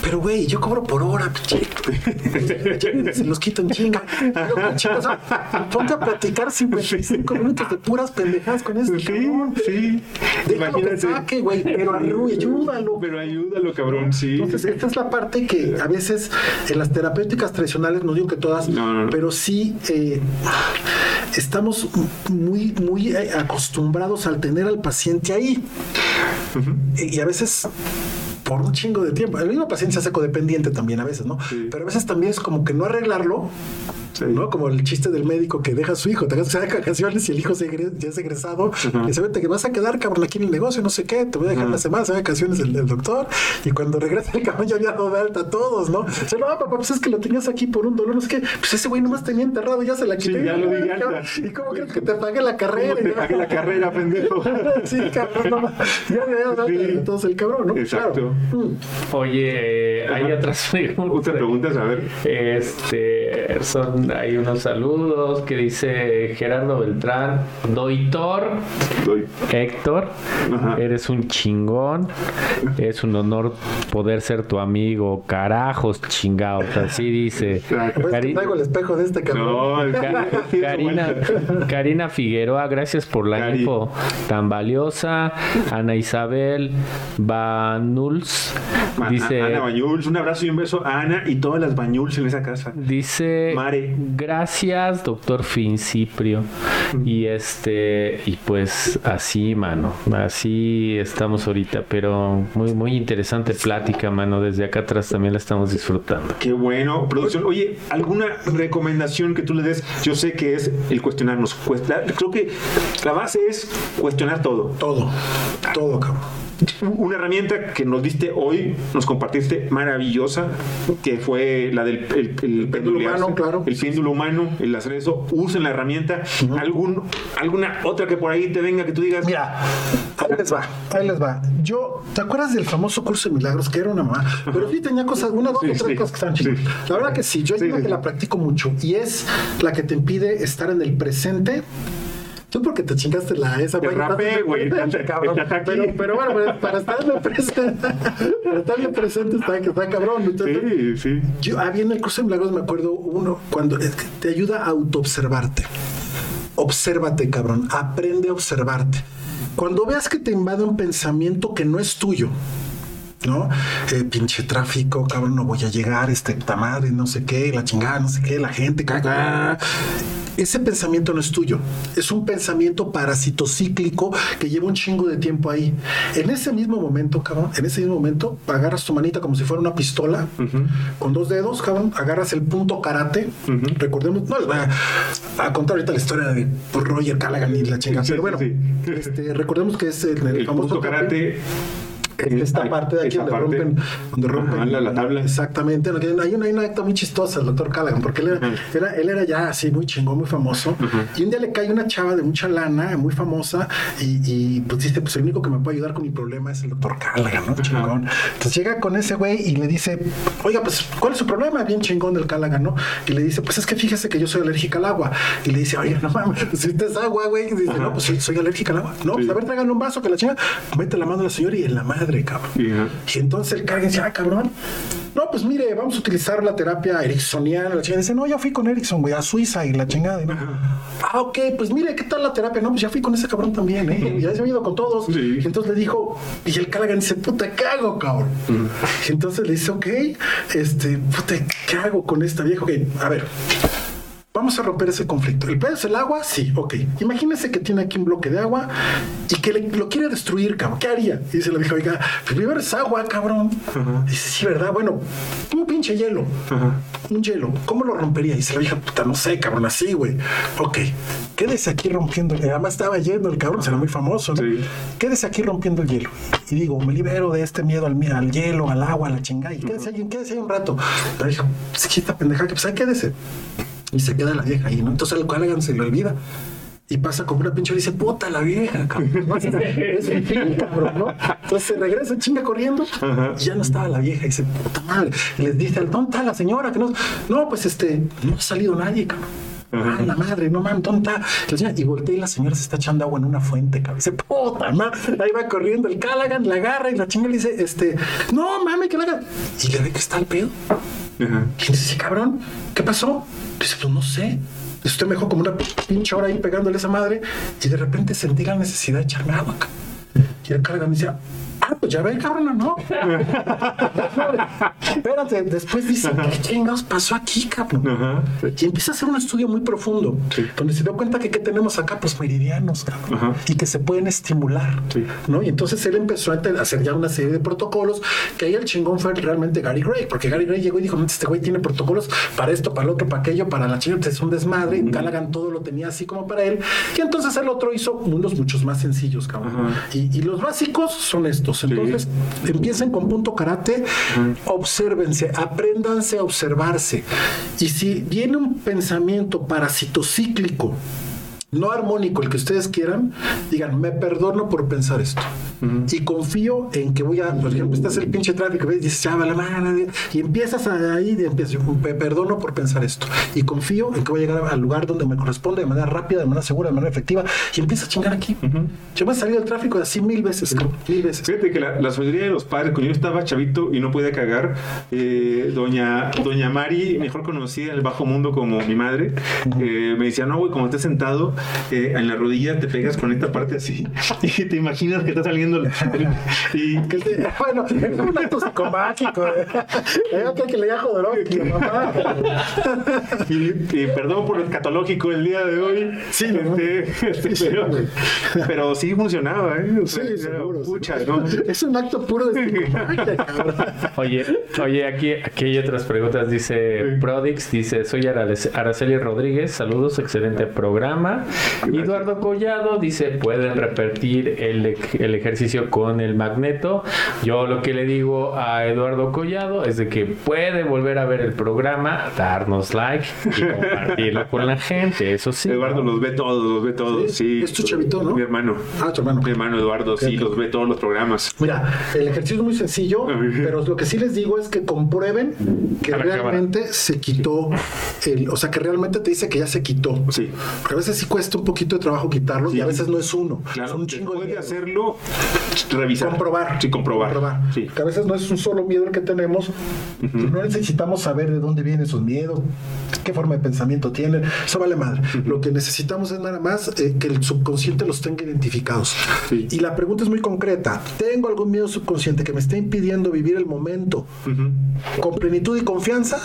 pero güey, yo cobro por hora. Se los quito en chinga. Yo, pinche, o sea, ponte a platicar 55 minutos de puras pendejadas con ese cabrón. sí. Déjalo que Imagínate. saque, güey, pero ayúdalo. Pero ayúdalo, cabrón, sí. Entonces, esta es la parte que a veces en las terapéuticas tradicionales, no digo que todas, No, no, no. pero sí eh, estamos muy, muy eh, acostumbrados al tener al paciente ahí. Y a veces por un chingo de tiempo. El mismo paciente se hace codependiente también a veces, ¿no? Sí. Pero a veces también es como que no arreglarlo, Sí. ¿no? Como el chiste del médico que deja a su hijo, te hace vacaciones y el hijo se ya es egresado, y dice, vete que vas a quedar, cabrón, aquí en el negocio, no sé qué, te voy a dejar una semana, se va de vacaciones el, el doctor, y cuando regresa el cabrón ya había dado de alta a todos, ¿no? Dice, no, papá, pues es que lo tenías aquí por un dolor, no sé qué, pues ese güey nomás tenía enterrado, ya se la quité. Sí, ya lo di alta. ¿Y cómo crees que te pague la carrera? ¿Cómo te pagué la carrera, pendejo? sí, cabrón, no, ma- ya había dado de alta Sí. entonces el cabrón, ¿no? Exacto. Claro. Mm. Oye, eh, hay otras preguntas. Preguntas, a ver. Este, son, hay unos saludos que dice Gerardo Beltrán, Doitor, Doy. Héctor, Ajá. eres un chingón, es un honor poder ser tu amigo, carajos chingados, así dice. Pues Cari- traigo el espejo de este cabrón. No, Karina, Karina Figueroa, gracias por la Cari. info tan valiosa. Ana Isabel Banuls dice, Ana Bañuls, un abrazo y un beso a Ana y todas las Bañuls en esa casa. dice Mare. Gracias, doctor Finciprio. Y este, y pues así, mano, así estamos ahorita, pero muy, muy interesante plática, mano. Desde acá atrás también la estamos disfrutando. Qué bueno. Producción, oye, ¿alguna recomendación que tú le des? Yo sé que es el cuestionarnos. Cuesta- Creo que la base es cuestionar todo. Todo, todo, cabrón. Una herramienta que nos diste hoy, nos compartiste maravillosa, que fue la del el, el pendulearse, humano, claro. el péndulo humano, el hacer eso. Usen la herramienta. ¿Algún, ¿Alguna otra que por ahí te venga que tú digas? Mira, ahí les va, ahí les va. Yo, ¿te acuerdas del famoso curso de milagros que era una mamá? Pero sí tenía cosas, una, dos Sí, o tres sí, cosas que estaban chidas. sí. La verdad que sí, yo hay una que la practico mucho y es la que te impide estar en el presente. Tú porque te chingaste la esa Te güey, rapé, güey. Pero, pero bueno, para estar en el presente, para estar en el presente está, que está cabrón. Entonces, Sí, sí. yo, había en el curso de milagros, me acuerdo uno, cuando te ayuda a autoobservarte. Obsérvate, cabrón. Aprende a observarte. Cuando veas que te invade un pensamiento que no es tuyo, ¿no? Eh, pinche tráfico, cabrón, no voy a llegar, este puta madre, no sé qué, la chingada, no sé qué, la gente, caca. Ese pensamiento no es tuyo, es un pensamiento parasitocíclico que lleva un chingo de tiempo ahí. En ese mismo momento, cabrón, en ese mismo momento, agarras tu manita como si fuera una pistola, con dos dedos, cabrón, agarras el punto karate. Recordemos, no les voy a, a contar ahorita la historia de Roger Callaghan y la chingada, Sí, pero bueno, sí. este, recordemos que es el, el El famoso punto karate. Esta parte de aquí donde parte. rompen, donde rompen Ajá, la, la tabla. Exactamente. Hay una, hay una acta muy chistosa, el doctor Callaghan, porque él era, era- él era ya así muy chingón, muy famoso. Y un día le cae una chava de mucha lana, muy famosa, y, y, pues dice, pues el único que me puede ayudar con mi problema es el doctor Callaghan, ¿no? Chingón. Entonces llega con ese güey y le dice, oiga, pues, ¿cuál es su problema? Bien chingón del Callaghan, ¿no? Y le dice, pues es que fíjese que yo soy alérgica al agua. Y le dice, oye, no mames, si usted es agua, güey. Y dice, no, pues soy, soy alérgica al agua. No, pues a ver, tráiganle un vaso que la chinga. Mete la mano a la señora y en la madre, cabrón. Y entonces el Callaghan dice, ah, cabrón. No, pues mire, vamos a utilizar la terapia ericksoniana. La chingada dice, no, ya fui con Erickson, güey, a Suiza y la chingada. no. Ah, ok, pues mire, ¿qué tal la terapia? No, pues ya fui con ese cabrón también, ¿eh? Ya se ha ido con todos. Sí. Y entonces le dijo, y el Callaghan dice, puta, ¿qué hago, cabrón? Y entonces le dice, ok, este, puta, ¿qué hago con esta vieja? Ok, a ver. Vamos a romper ese conflicto. ¿El pedo es el agua? Sí, ok. Imagínese que tiene aquí un bloque de agua y que le- lo quiere destruir, cabrón. ¿Qué haría? Y dice la vieja, oiga, pues primero es agua, cabrón. Dice, sí, ¿verdad? Bueno, un pinche hielo. Un hielo. ¿Cómo lo rompería? Y dice la vieja, puta, no sé, cabrón, así, güey. Ok, quédese aquí rompiendo. Además estaba yendo el cabrón, será muy famoso, ¿no? Sí. Quédese aquí rompiendo el hielo. Y digo, me libero de este miedo al, al hielo, al agua, a la chingada. Y quédese ahí, quédese ahí un rato. Pues aquí esta pendeja, que pues ahí quédese. Y se queda la vieja ahí, ¿no? Entonces al Callaghan se le olvida. Y pasa como una pinche y dice, puta la vieja, cabrón. es un fin, cabrón, ¿no? Entonces se regresa, chinga corriendo. Y ya no estaba la vieja. Y dice, puta madre. Y les dice, ¿dónde está la señora? Que no, no, pues este, no ha salido nadie, cabrón. Ay, la madre, no mames, señora- Y voltea y la señora se está echando agua en una fuente, cabrón. Dice, puta, ma. Ahí va corriendo el Callaghan, la agarra y la chinga le dice, este, no mames, que la haga. Y le ve que está el pedo. Ajá. Y dice, sí, cabrón, ¿qué pasó? Pues no sé. Usted me dejó como una pinche hora ahí pegándole esa madre y de repente sentí la necesidad de echarme agua. Y el Callaghan decía, ah, pues ya ve, cabrón, ¿no? Espérate, después dice, ¿qué chingados pasó aquí, cabrón? Ajá. Y empieza a hacer un estudio muy profundo, Sí. donde se dio cuenta que ¿qué tenemos acá? Pues meridianos, cabrón, Ajá. y que se pueden estimular, Sí. ¿no? Y entonces él empezó a hacer ya una serie de protocolos, que ahí el chingón fue realmente Gary Gray, porque Gary Gray llegó y dijo, este güey tiene protocolos para esto, para lo otro, para aquello, para la chingada, es un desmadre, Callaghan todo lo tenía así como para él, y entonces el otro hizo unos muchos más sencillos, cabrón. Y, y los básicos son estos, entonces empiecen con punto karate, obsérvense, apréndanse a observarse. Y si viene un pensamiento parasitocíclico, no armónico, el que ustedes quieran, digan, me perdono por pensar esto. Y confío en que voy a, por ejemplo, estás en el pinche tráfico, ves, dices, ya, vale, madre", y empiezas a- ahí, y empiezas, me perdono por pensar esto. Y confío en que voy a llegar al lugar donde me corresponde de manera rápida, de manera segura, de manera efectiva, y empiezas a chingar aquí. Yo me he salido del tráfico así mil veces, mil veces. Fíjate que la, la sabiduría de los padres, cuando yo estaba chavito y no podía cagar, eh, doña, doña Mari, mejor conocida en el bajo mundo como mi madre, eh, me decía, no, güey, como estés sentado eh, en la rodilla, te pegas con esta parte así y te imaginas que está saliendo el- y Que te- bueno, es un acto psicomágico. ¿eh? Hay otro que le llama Jodorowsky, mamá. Y, y perdón por lo escatológico el día de hoy. Sí, este, este, pero, pero sí funcionaba, ¿eh? O sea, Sí, era seguro. pucha, seguro. ¿no? Es un acto puro de psicomagia, cabrón. Oye, oye, aquí, aquí hay otras preguntas. Dice Prodix, dice, soy Araceli Rodríguez, saludos, excelente programa. Eduardo Collado dice, pueden repetir el, el ejercicio con el magneto. Yo lo que le digo a Eduardo Collado es de que puede volver a ver el programa, darnos like y compartirlo con la gente, eso sí. Eduardo los ve todos, los ve todos, Sí, sí. es tu chavito, ¿no? Mi hermano. Ah, tu hermano. Mi hermano Eduardo, sí, Ok. los ve todos los programas. Mira, el ejercicio es muy sencillo, pero lo que sí les digo es que comprueben que realmente se quitó el, o sea, que realmente te dice que ya se quitó. Sí. Porque a veces sí cuesta un poquito de trabajo quitarlo y a veces no es uno, Claro, son un chingo de hacerlo, revisar. comprobar. Sí, comprobar. Sí. Que a veces no es un solo miedo el que tenemos. No necesitamos saber de dónde vienen esos miedos, qué forma de pensamiento tienen. Eso vale madre. Lo que necesitamos es nada más eh, que el subconsciente los tenga identificados. Sí. Y la pregunta es muy concreta. ¿Tengo algún miedo subconsciente que me esté impidiendo vivir el momento con plenitud y confianza?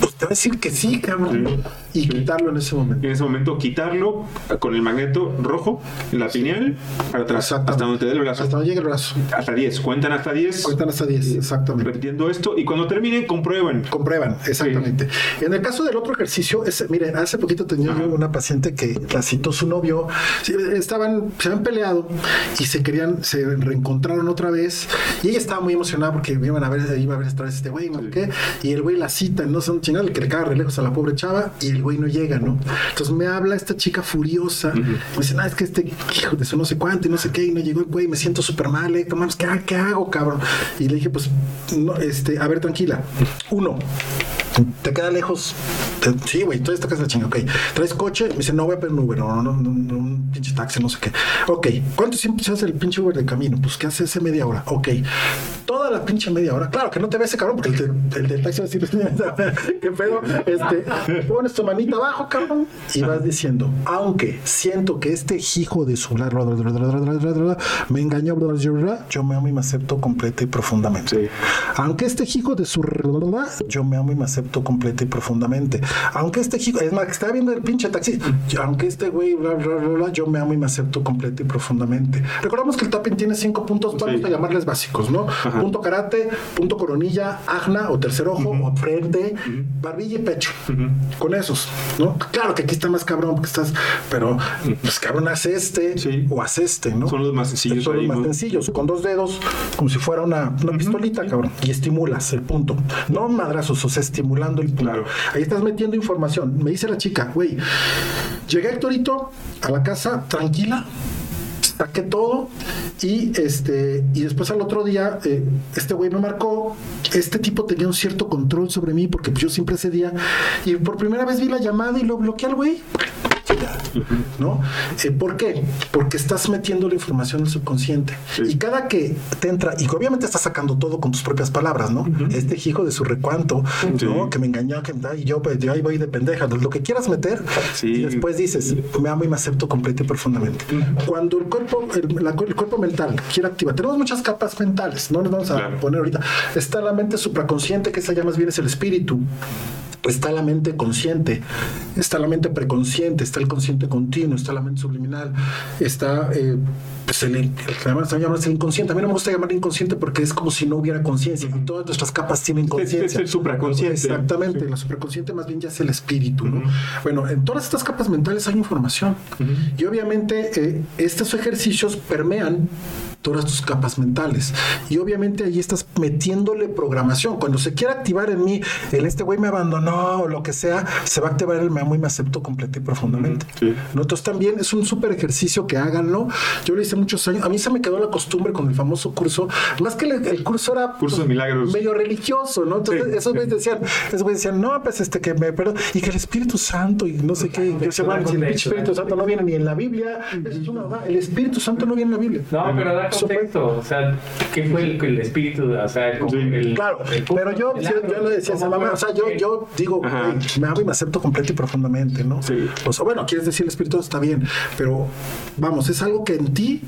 Pues te va a decir que sí, cabrón. Y quitarlo en ese momento. En ese momento, quitarlo con el magneto rojo, en la pineal, para atrás, hasta donde te dé el brazo. Hasta donde llegue el brazo. Hasta 10. Cuentan hasta 10. Cuentan hasta 10, exactamente. Repitiendo esto. Y cuando terminen, comprueban. Comprueban, exactamente. En el caso del otro ejercicio, es, miren, hace poquito tenía yo una paciente que la citó su novio, estaban, se habían peleado y se querían, se reencontraron otra vez y ella estaba muy emocionada porque iban a ver, iba a ver esta vez este güey, no qué, y el güey la cita, no sé, un chingado, que le caga re lejos a la pobre chava y el güey no llega, ¿no? Entonces me habla esta chica furiosa, me dice, no, es que este hijo de eso no sé cuánto y no sé qué, y no llegó el güey, me siento súper mal, ¿eh? ¿Cómo, ¿qué, ha- ¿qué hago, cabrón? Y le dije, pues, no, este, a ver, tranquila. Uno, te queda lejos. Sí, güey, todavía está casi la chingada. Ok, traes coche. Me dice, no voy a pedir un Uber, no, no, no, no, un pinche taxi, no sé qué. Ok, ¿cuánto siempre se hace el pinche Uber de camino? Pues, ¿qué hace ese media hora? Ok, toda la pinche media hora. Claro que no te ve ese cabrón, porque el, el del taxi va a decir, ¿qué pedo? Este, pones tu manita abajo, cabrón, y vas diciendo, aunque siento que este hijo de su bla, bla, bla, me engañó, yo me amo y me acepto completa y profundamente. Sí. Aunque este hijo de su yo me amo y me acepto completa y profundamente. Aunque este es más, que estaba viendo el pinche taxi, aunque este güey, bla, bla, bla, bla, yo me amo y me acepto completa y profundamente. Recordamos que el tapping tiene cinco puntos, vamos Sí. a llamarles básicos, ¿no? Punto karate, punto coronilla, agna o tercer ojo, o frente, barbilla y pecho. Con esos, ¿no? Claro que aquí está más cabrón porque estás, pero pues cabrón, haz este Sí. o haz este, ¿no? Son los más sencillos Son los ahí, más ¿no? sencillos, con dos dedos, como si fuera una, una pistolita, cabrón. Y estimulas el punto. No madrazos, o sea, estimulando el punto. Claro. Ahí estás metiendo información. Me dice la chica, güey, llegué Héctorito a la casa tranquila, saqué todo y este y después al otro día eh, este güey me marcó este tipo tenía un cierto control sobre mí porque yo siempre cedía y por primera vez vi la llamada y lo bloqueé al güey. ¿No? Eh, ¿Por qué? Porque estás metiendo la información del subconsciente. Y cada que te entra, y obviamente estás sacando todo con tus propias palabras, ¿no? Este hijo de su recuanto, ¿no? Que me engañó, que y yo, pues, yo ahí voy de pendeja. Lo que quieras meter, y después dices, me amo y me acepto completo y profundamente. Cuando el cuerpo, el, la- el cuerpo mental quiere activar, tenemos muchas capas mentales, no nos vamos a Claro. poner ahorita. Está la mente supraconsciente, que esa ya más bien es el espíritu. Está la mente consciente, está la mente preconsciente, está el consciente continuo, está la mente subliminal, está eh, pues el, el, el inconsciente. A mí no me gusta llamar inconsciente porque es como si no hubiera conciencia. Y todas nuestras capas tienen conciencia. es el supraconsciente. Exactamente, Sí. la supraconsciente más bien ya es el espíritu. ¿no? Bueno, en todas estas capas mentales hay información. Y obviamente eh, estos ejercicios permean todas tus capas mentales. Y obviamente ahí estás metiéndole programación. Cuando se quiera activar en mí, el este güey me abandonó o lo que sea, se va a activar el me amo y me acepto completa y profundamente. Sí. ¿No? Entonces también es un súper ejercicio que háganlo. Yo lo hice muchos años. A mí se me quedó la costumbre con el famoso curso. Más que el, el curso era pues, Curso de milagros. medio religioso, ¿no? Entonces Sí. esos güeyes decían, esos güeyes decían, no, pues este que me perdón, y que el Espíritu Santo y no sé qué. Yo si el Espíritu Santo no viene ni en la Biblia, es una. El Espíritu Santo no viene en la Biblia. No, pero contexto. O sea, ¿qué fue el, el espíritu? O sea, el, Sí. el- Claro, el- pero yo, el yo, acto, yo le decía a esa ¿cómo mamá, o sea, yo, yo digo, me amo y me acepto completo y profundamente, ¿no? Sí. O sea, bueno, quieres decir el espíritu está bien, pero vamos, es algo que en ti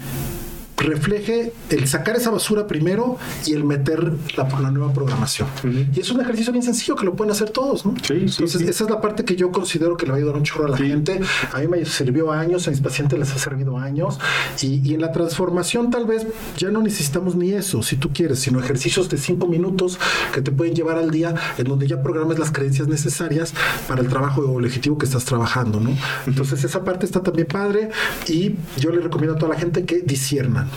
refleje el sacar esa basura primero y el meter la, la nueva programación. Y es un ejercicio bien sencillo que lo pueden hacer todos, ¿no? Sí, sí, Entonces, sí. esa es la parte que yo considero que le va a ayudar un chorro a la Sí. gente. A mí me sirvió años, a mis pacientes les ha servido años. Y, y en la transformación tal vez ya no necesitamos ni eso, si tú quieres, sino ejercicios de cinco minutos que te pueden llevar al día en donde ya programes las creencias necesarias para el trabajo o el objetivo que estás trabajando, ¿no? Entonces esa parte está también padre y yo le recomiendo a toda la gente que disiernan.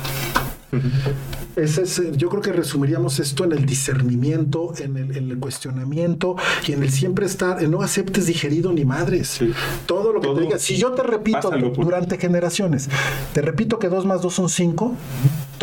Ese es, eh, yo creo que resumiríamos esto en el discernimiento, en el, en el cuestionamiento y en el siempre estar, en no aceptes digerido ni madres. Sí. Todo lo que Todo. te diga. Si yo te repito Pásalo durante generaciones, te repito que 2 más 2 son 5,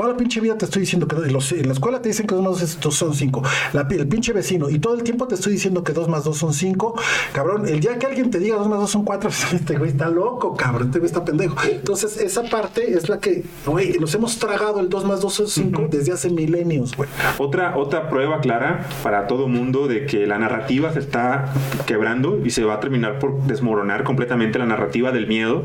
toda la pinche vida te estoy diciendo que en, los- en la escuela te dicen que 2 más 2 son 5, el pinche vecino, y todo el tiempo te estoy diciendo que 2 más 2 son 5, cabrón, el día que alguien te diga 2 más 2 son 4, este güey está loco, cabrón, este güey está pendejo. Entonces, esa parte es la que, güey, nos hemos tragado el 2 más 2 son 5 desde hace milenios, güey. Otra, otra prueba clara para todo mundo de que la narrativa se está quebrando y se va a terminar por desmoronar completamente la narrativa del miedo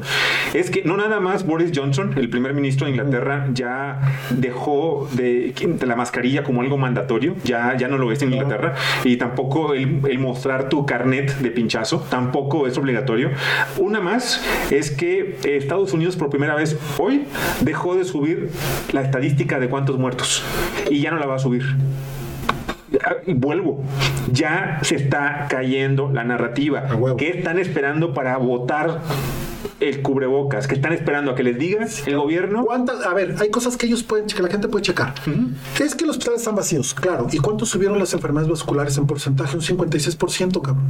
es que no nada más Boris Johnson, el primer ministro de Inglaterra, ya dejó de, de la mascarilla como algo mandatorio, ya, ya no lo es en Inglaterra, y tampoco el, el mostrar tu carnet de pinchazo, tampoco es obligatorio. Una más es que Estados Unidos por primera vez hoy dejó de subir la estadística de cuántos muertos y ya no la va a subir. Vuelvo, ya se está cayendo la narrativa. ¿Qué están esperando para votar el cubrebocas? ¿Qué están esperando a que les diga el gobierno? ¿Cuántas? A ver, hay cosas que ellos pueden, que la gente puede checar. Es que los hospitales están vacíos, claro. ¿Y cuánto subieron las enfermedades vasculares en porcentaje? Un 56%, cabrón.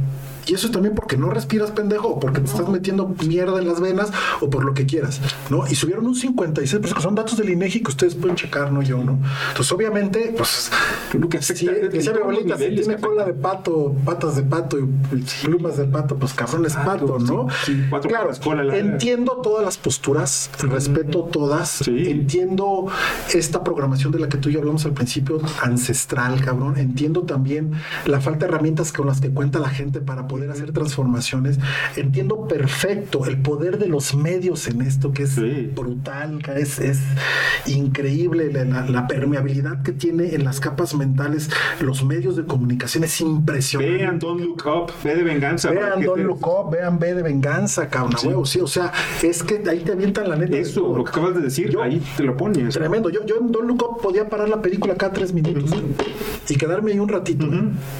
Y eso también porque no respiras, pendejo, o porque te estás metiendo mierda en las venas, o por lo que quieras, ¿no? Y subieron un 56%, que son datos del INEGI que ustedes pueden checar, no yo, ¿no? Entonces, obviamente, pues, Lo que si, decía mi abuelita, si tiene cola de pato, patas de pato y plumas de pato, pues cabrón es pato, ¿no? sí, cuatro claro, cola entiendo todas las posturas, respeto todas, Sí. entiendo esta programación de la que tú y yo hablamos al principio, ancestral, cabrón. Entiendo también la falta de herramientas con las que cuenta la gente para poder hacer transformaciones. Entiendo perfecto el poder de los medios en esto, que es Sí. brutal, que es, es increíble la, la- la permeabilidad que tiene en las capas mentales los medios de comunicación. Es impresionante. Vean Don't Look Up, ve de venganza. Vean que Don te- Look Up, vean B de venganza, cabrón, a huevo, sí, o sea, es que ahí te avientan la neta. Eso, lo que acabas de decir, Yo- ahí te lo pones. Tremendo. Yo, yo en Don Up podía parar la película cada tres minutos y quedarme ahí un ratito.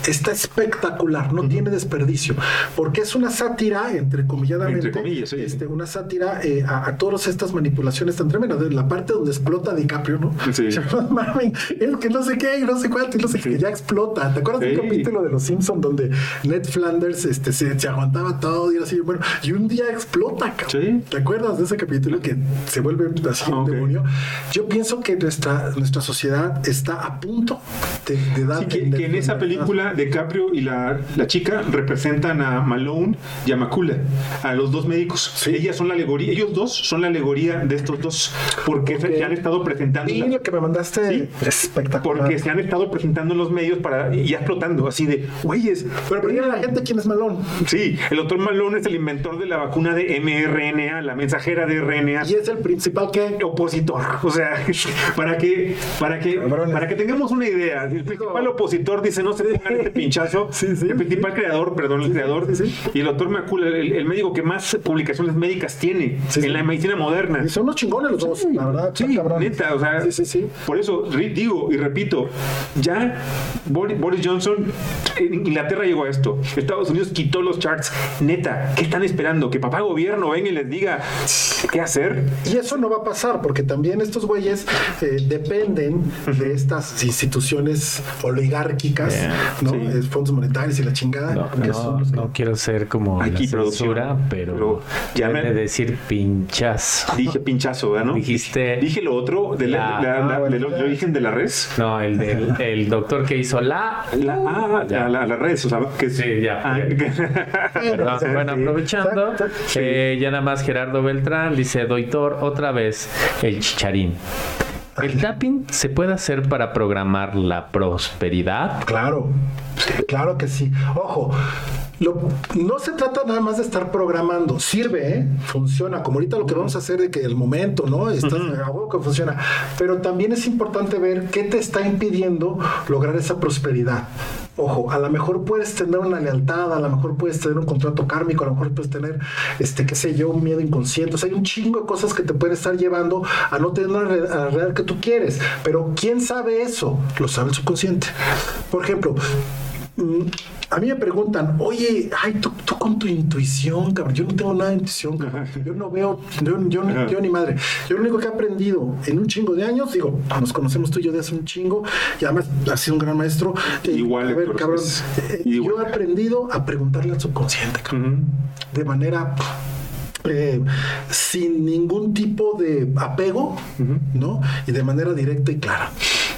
Está espectacular, no tiene desperdicio, porque es una sátira, entrecomilladamente, Entre comillas, sí. este, una sátira eh, a, a todas estas manipulaciones tan tremendas. De la parte donde explota DiCaprio, ¿no? Sí. Es que no sé qué, y no sé cuánto, y no sé qué, ya explota. ¿Te acuerdas Sí. del capítulo de Los Simpsons donde Ned Flanders este, se, se aguantaba todo y era así, bueno, y un día explota, cabrón. Sí. ¿Te acuerdas de ese capítulo que se vuelve así Ah, un ok. demonio? Yo pienso que nuestra, nuestra sociedad está a punto de, de dar. Sí, que, de- que en de- esa película DiCaprio y la, la chica representan a Malone y a Macula, a los dos médicos. Ellas son la alegoría, ellos dos son la alegoría de estos dos, porque se, Ok. se han estado presentando. Y lo que me mandaste Sí. espectacular. porque se han estado presentando en los medios para y ya explotando, así de, güeyes. Pero primero la gente, ¿quién es Malón? Sí, el doctor Malone es el inventor de la vacuna de mRNA, la mensajera de RNA. Y es el principal que. opositor, o sea, para que para que Cabrones. para que tengamos una idea, el principal opositor dice no se pongan este pinchazo, Sí, sí, el principal creador, perdón, el creador, y el doctor Macula, el, el médico que más publicaciones médicas tiene en la medicina moderna. Y son unos chingones los dos, la verdad. Sí, neta, o sea, por eso digo y repito, ya Boris, Boris Johnson, en Inglaterra llegó a esto, Estados Unidos quitó los charts, neta, ¿qué están esperando? Que papá gobierno venga y les diga qué hacer. Y eso no va a pasar porque también estos güeyes eh, dependen de estas instituciones oligárquicas, Yeah, ¿no? sí. Fondos monetarios y la chingada. No, que no, son los que- no quiero ser como Aquí, la producción. censura, pero, Pero ya me- de decir pinchas. Dije pinchazo, ¿verdad? ¿no? Dijiste- Dije lo otro de la, La- la- la- Ah, bueno, del ya. origen de la res. No, el del el doctor que hizo la. La, ah, la, la, la res, o sea, que Sí, ya. Ah, Sí. bueno, aprovechando, Sí. eh, ya nada más Gerardo Beltrán dice, Doctor, otra vez el chicharín. ¿El tapping se puede hacer para programar la prosperidad? Claro, claro que sí. Ojo, lo- no se trata nada más de estar programando. Sirve, ¿eh? funciona. Como ahorita lo que vamos a hacer de que el momento, ¿no? Estás a huevo que funciona. Pero también es importante ver qué te está impidiendo lograr esa prosperidad. Ojo, a lo mejor puedes tener una lealtad, a lo mejor puedes tener un contrato kármico, a lo mejor puedes tener, este, qué sé yo, un miedo inconsciente. O sea, hay un chingo de cosas que te pueden estar llevando a no tener la realidad que tú quieres. Pero ¿quién sabe eso? Lo sabe el subconsciente. Por ejemplo, mm, a mí me preguntan, oye, ay, tú, tú con tu intuición, cabrón, yo no tengo nada de intuición, cabrón. yo no veo, yo, yo ni- yo ni madre. Yo lo único que he aprendido en un chingo de años, digo, nos conocemos tú y yo de hace un chingo, y además has sido un gran maestro. eh, Igual, a ver, cabrón, eh, igual. yo he aprendido a preguntarle al subconsciente, cabrón, de manera eh, sin ningún tipo de apego, ¿no? Y de manera directa y clara.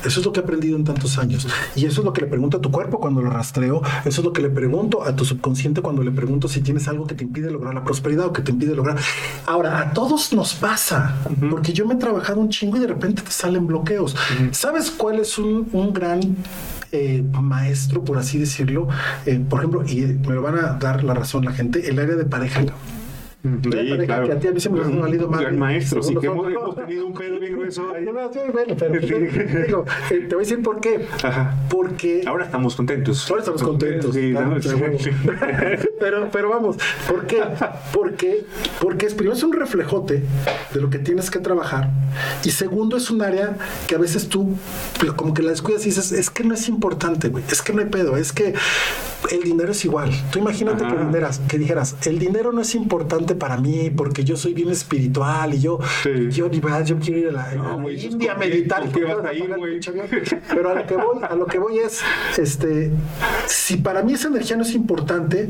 Eso es lo que he aprendido en tantos años. Y eso es lo que le pregunto a tu cuerpo cuando lo rastreo. Eso es lo que le pregunto a tu subconsciente cuando le pregunto si tienes algo que te impide lograr la prosperidad o que te impide lograr. Ahora, a todos nos pasa, porque yo me he trabajado un chingo y de repente te salen bloqueos. ¿Sabes cuál es un, un gran eh, maestro, por así decirlo? Eh, por ejemplo, y me lo van a dar la razón la gente, el área de pareja. Sí, claro. que a ti a mí me. Gran maestro, sí que hemos, hemos tenido un pedo bien grueso ahí. Sí, bueno, pero, digo, eh, te voy a decir por qué. Ajá. Porque Ahora estamos contentos. Ahora estamos contentos. Sí, huevo. pero, pero vamos, ¿por qué? Porque, porque es primero es un reflejote de lo que tienes que trabajar. Y segundo, es un área que a veces tú pues, como que la descuidas y dices, es que no es importante, güey. Es que no hay pedo, es que el dinero es igual. Tú imagínate Ajá. que, dineras, que dijeras, el dinero no es importante para mí porque yo soy bien espiritual y yo, Sí. yo, ni verdad, yo quiero ir a la, a India a meditar. y vas a ir. Pero a lo que voy, a lo que voy es, este, si para mí esa energía no es importante,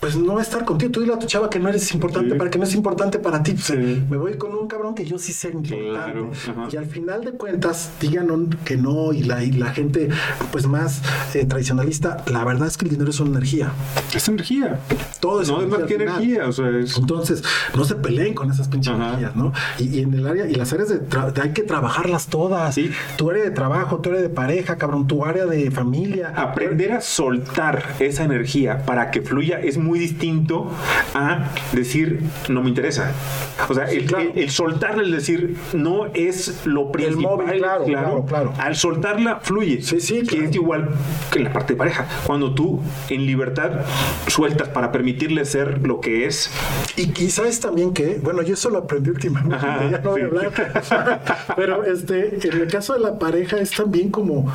pues no va a estar contigo. Tú dile a tu chava que no eres importante, Sí. para que no es importante para ti. Pues, Sí. Me voy con un cabrón que yo sí sé importante. Claro. Y al final de cuentas, digan que no, y la, y la gente pues más eh, tradicionalista, la verdad es que el dinero es una energía. Es energía. Todo es No es más que energía, o sea, es... Entonces, no se peleen con esas pinches Ajá. energías, ¿no? Y, y en el área, y las áreas de, de hay que trabajarlas todas. Sí. Tu área de trabajo, tu área de pareja, cabrón, tu área de familia. Aprender a soltar esa energía para que fluya es muy distinto a decir no me interesa. O sea, el, claro. el- el soltarla, el decir no es lo principal. móvil, claro, claro, claro. Al soltarla fluye. Sí, sí, Que claro. es igual que en la parte de pareja. Cuando tú en libertad sueltas para permitirle ser lo que es. Y, sabes también que, bueno, yo eso lo aprendí últimamente, Ajá, ya no voy a sí. hablar. Pero este, en el caso de la pareja es también como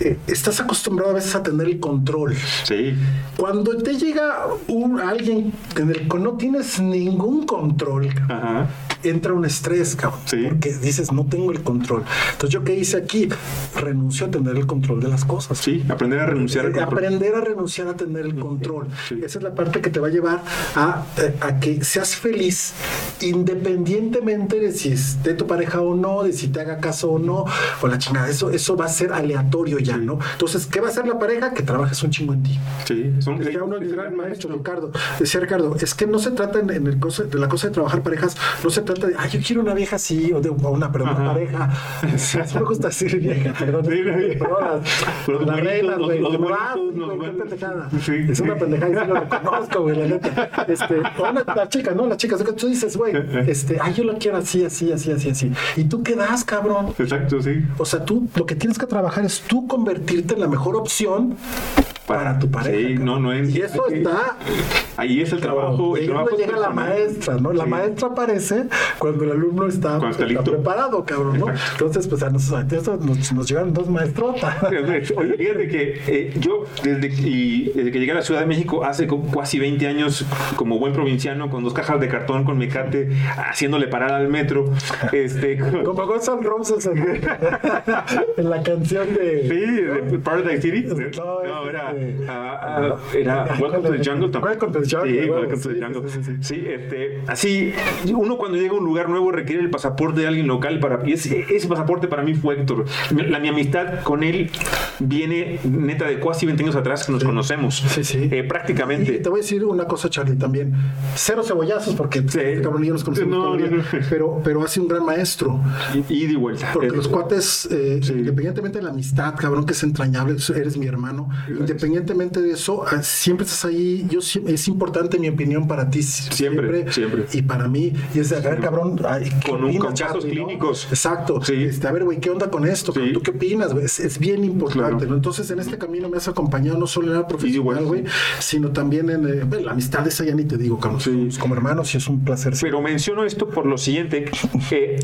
eh, estás acostumbrado a veces a tener el control. Sí. Cuando te llega un, alguien en el que no tienes ningún control, Ajá. Entra un estrés, cabrón. Sí. Porque dices, no tengo el control. Entonces, ¿yo qué hice aquí? Renuncio a tener el control de las cosas. Sí, aprender a renunciar al Eh, control. Aprender a renunciar a tener el control. Sí. Esa es la parte que te va a llevar a, eh, a que seas feliz independientemente de si esté tu pareja o no, de si te haga caso o no, o la chingada. Eso, eso va a ser aleatorio ya, ¿no? Entonces, ¿qué va a hacer la pareja? Que trabajes un chingo en ti. Sí, son Decía uno, decía el literal, maestro Ricardo, decía Ricardo, es que no se trata en, en el cosa, de la cosa de trabajar parejas, no se trata de, ay, yo quiero una vieja así, o de una, perdón, una Ajá. pareja. Sí, me gusta decir vieja, perdón. Sí. Perdón, bonitos, reinas, los- güey. los Ah, pendejada. Sí. Es una pendejada y sí lo reconozco, güey, la neta. Este, o una, las chicas, ¿no? Las chicas, tú dices, güey, este, ay, yo lo quiero así, así, así, así, así. ¿Y tú qué das, cabrón? Exacto, sí. O sea, tú lo que tienes que trabajar es tú convertirte en la mejor opción para, tu pareja. Sí, no, no es. Y eso está. Ahí es el trabajo. Y El trabajo llega la personal. maestra, ¿no? La Sí. maestra aparece cuando el alumno está, Cuando está está listo. preparado, cabrón, ¿no? Exacto. Entonces, pues a nosotros nos, nos dos maestrotas. Oye, fíjate que eh, yo, desde que, y desde que llegué a la Ciudad de México, hace como casi 20 años, como buen provinciano, con dos cajas de cartón con mecate, haciéndole parar al metro, este, Como Gonzalo Roses en, en la canción de. Sí, de Paradise City. No, No, era, ah, ah, era Welcome to the Jungle. también. Welcome to the Jungle, Sí, Welcome to the Jungle. sí, sí, sí. Sí, este, así, uno cuando llega a un lugar nuevo requiere el pasaporte de alguien local para, y ese, ese pasaporte para mí fue Héctor. Mi- La, mi amistad con él viene neta de casi 20 años atrás que nos conocemos. Sí, sí. Eh, Y prácticamente. te voy a decir una cosa, Charlie, también. Cero cebollazos, porque este cabrón y yo nos conocemos No, el no, no. Pero, pero ha sido un gran maestro. Y, y de vuelta. Porque Eh, los cuates, eh, independientemente de la amistad, cabrón, que es entrañable, eres mi hermano, independientemente de eso, ah, siempre estás ahí. Yo es importante mi opinión para ti. si- Siempre, siempre. Y para mí, y es de, a ver, cabrón, ay, ¿qué Con un- opinas, con casos Charlie, no? clínicos. Exacto. Sí. Este, a ver, güey, ¿qué onda con esto? Sí. ¿Tú qué opinas? Es, es bien importante. Claro. ¿no? Entonces, en este camino me has acompañado no solo en la profesional, güey, sino también en eh, bueno, la amistad. Esa ya ni te digo, cabrón. Somos como hermanos y es un placer. Pero menciono esto por lo siguiente, que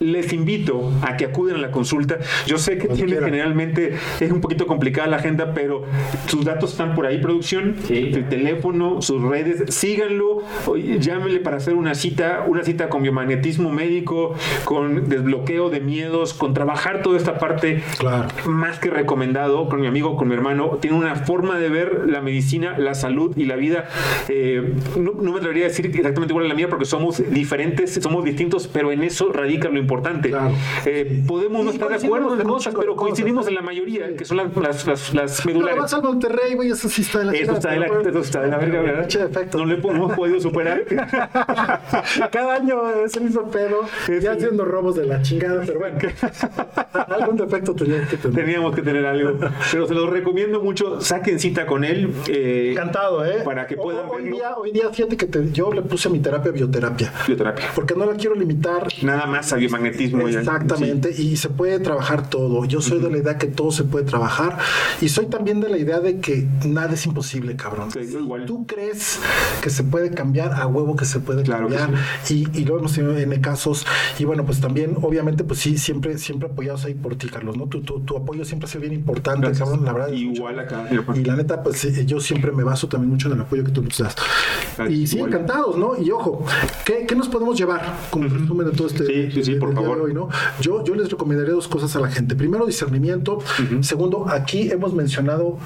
les invito a que acuden a la consulta. Yo sé que tiene generalmente, es un poquito complicada la agenda, pero sus datos están por ahí, producción, Sí. el teléfono, sus redes, síganlo, llámenle para hacer una cita, una cita con biomagnetismo médico, con desbloqueo de miedos, con trabajar toda esta parte Claro. más que recomendado con mi amigo, con mi hermano. Tiene una forma de ver la medicina, la salud y la vida. eh, no, no me atrevería a decir exactamente igual a la mía porque somos diferentes, somos distintos, pero en eso radica lo importante. Claro. Eh, podemos no estar de acuerdo en cosas, pero coincidimos ¿eh? en la mayoría, Sí. que son las, las, las, las No, medulares. Al Monterrey, güey, eso sí está de la Eso está de la, eso está de la verga, ¿verdad? Defecto. No le hemos podido superar. Cada año es el mismo pedo, ya haciendo robos de la chingada, pero bueno, algún defecto tenía que tener. Teníamos que tener algo. Pero se los recomiendo mucho. Saquen cita con él. eh, Encantado, ¿eh? Para que puedan Hoy verlo. día, hoy día, fíjate que te- yo le puse mi terapia bioterapia, Bioterapia. porque no la quiero limitar Nada más a biomagnetismo. Exactamente, y se puede trabajar todo. Yo soy de la idea que todo se puede trabajar y soy también de la idea de que nada es imposible, cabrón. Sí, igual. Tú crees que se puede cambiar a huevo que se puede Claro cambiar y, y lo hemos tenido en casos y bueno, pues también obviamente pues sí, siempre siempre apoyados ahí por ti, Carlos, ¿no? Tu, tu, tu apoyo siempre ha sido bien importante, Gracias. cabrón, la verdad. Igual acá. Y la neta, pues sí, yo siempre me baso también mucho en el apoyo que tú nos das. Y sí, igual. encantados, ¿no? Y ojo, ¿qué, qué nos podemos llevar como resumen de todo este Sí, sí, sí, por favor. hoy, ¿no? Yo, yo les recomendaría dos cosas a la gente. Primero, discernimiento. Segundo, aquí hemos mencionado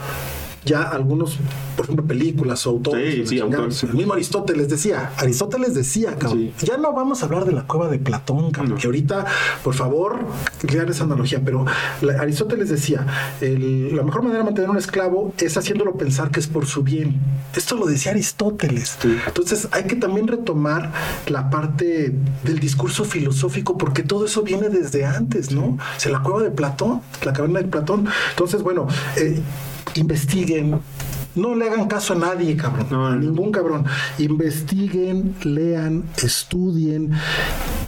ya algunos, por ejemplo, películas o autores. Sí, sí, autores. El mismo Aristóteles decía, Aristóteles decía, cabrón, Sí. ya no vamos a hablar de la cueva de Platón, cabrón, No. que ahorita, por favor, crear esa analogía, pero la- Aristóteles decía, el- la mejor manera de mantener a un esclavo es haciéndolo pensar que es por su bien. Esto lo decía Aristóteles. Sí. Entonces hay que también retomar la parte del discurso filosófico, porque todo eso viene desde antes, ¿no? O sea, la cueva de Platón, la caverna de Platón. Entonces, bueno, eh, investiguen. No le hagan caso a nadie, cabrón. No, a no. ningún cabrón. Investiguen, lean, estudien.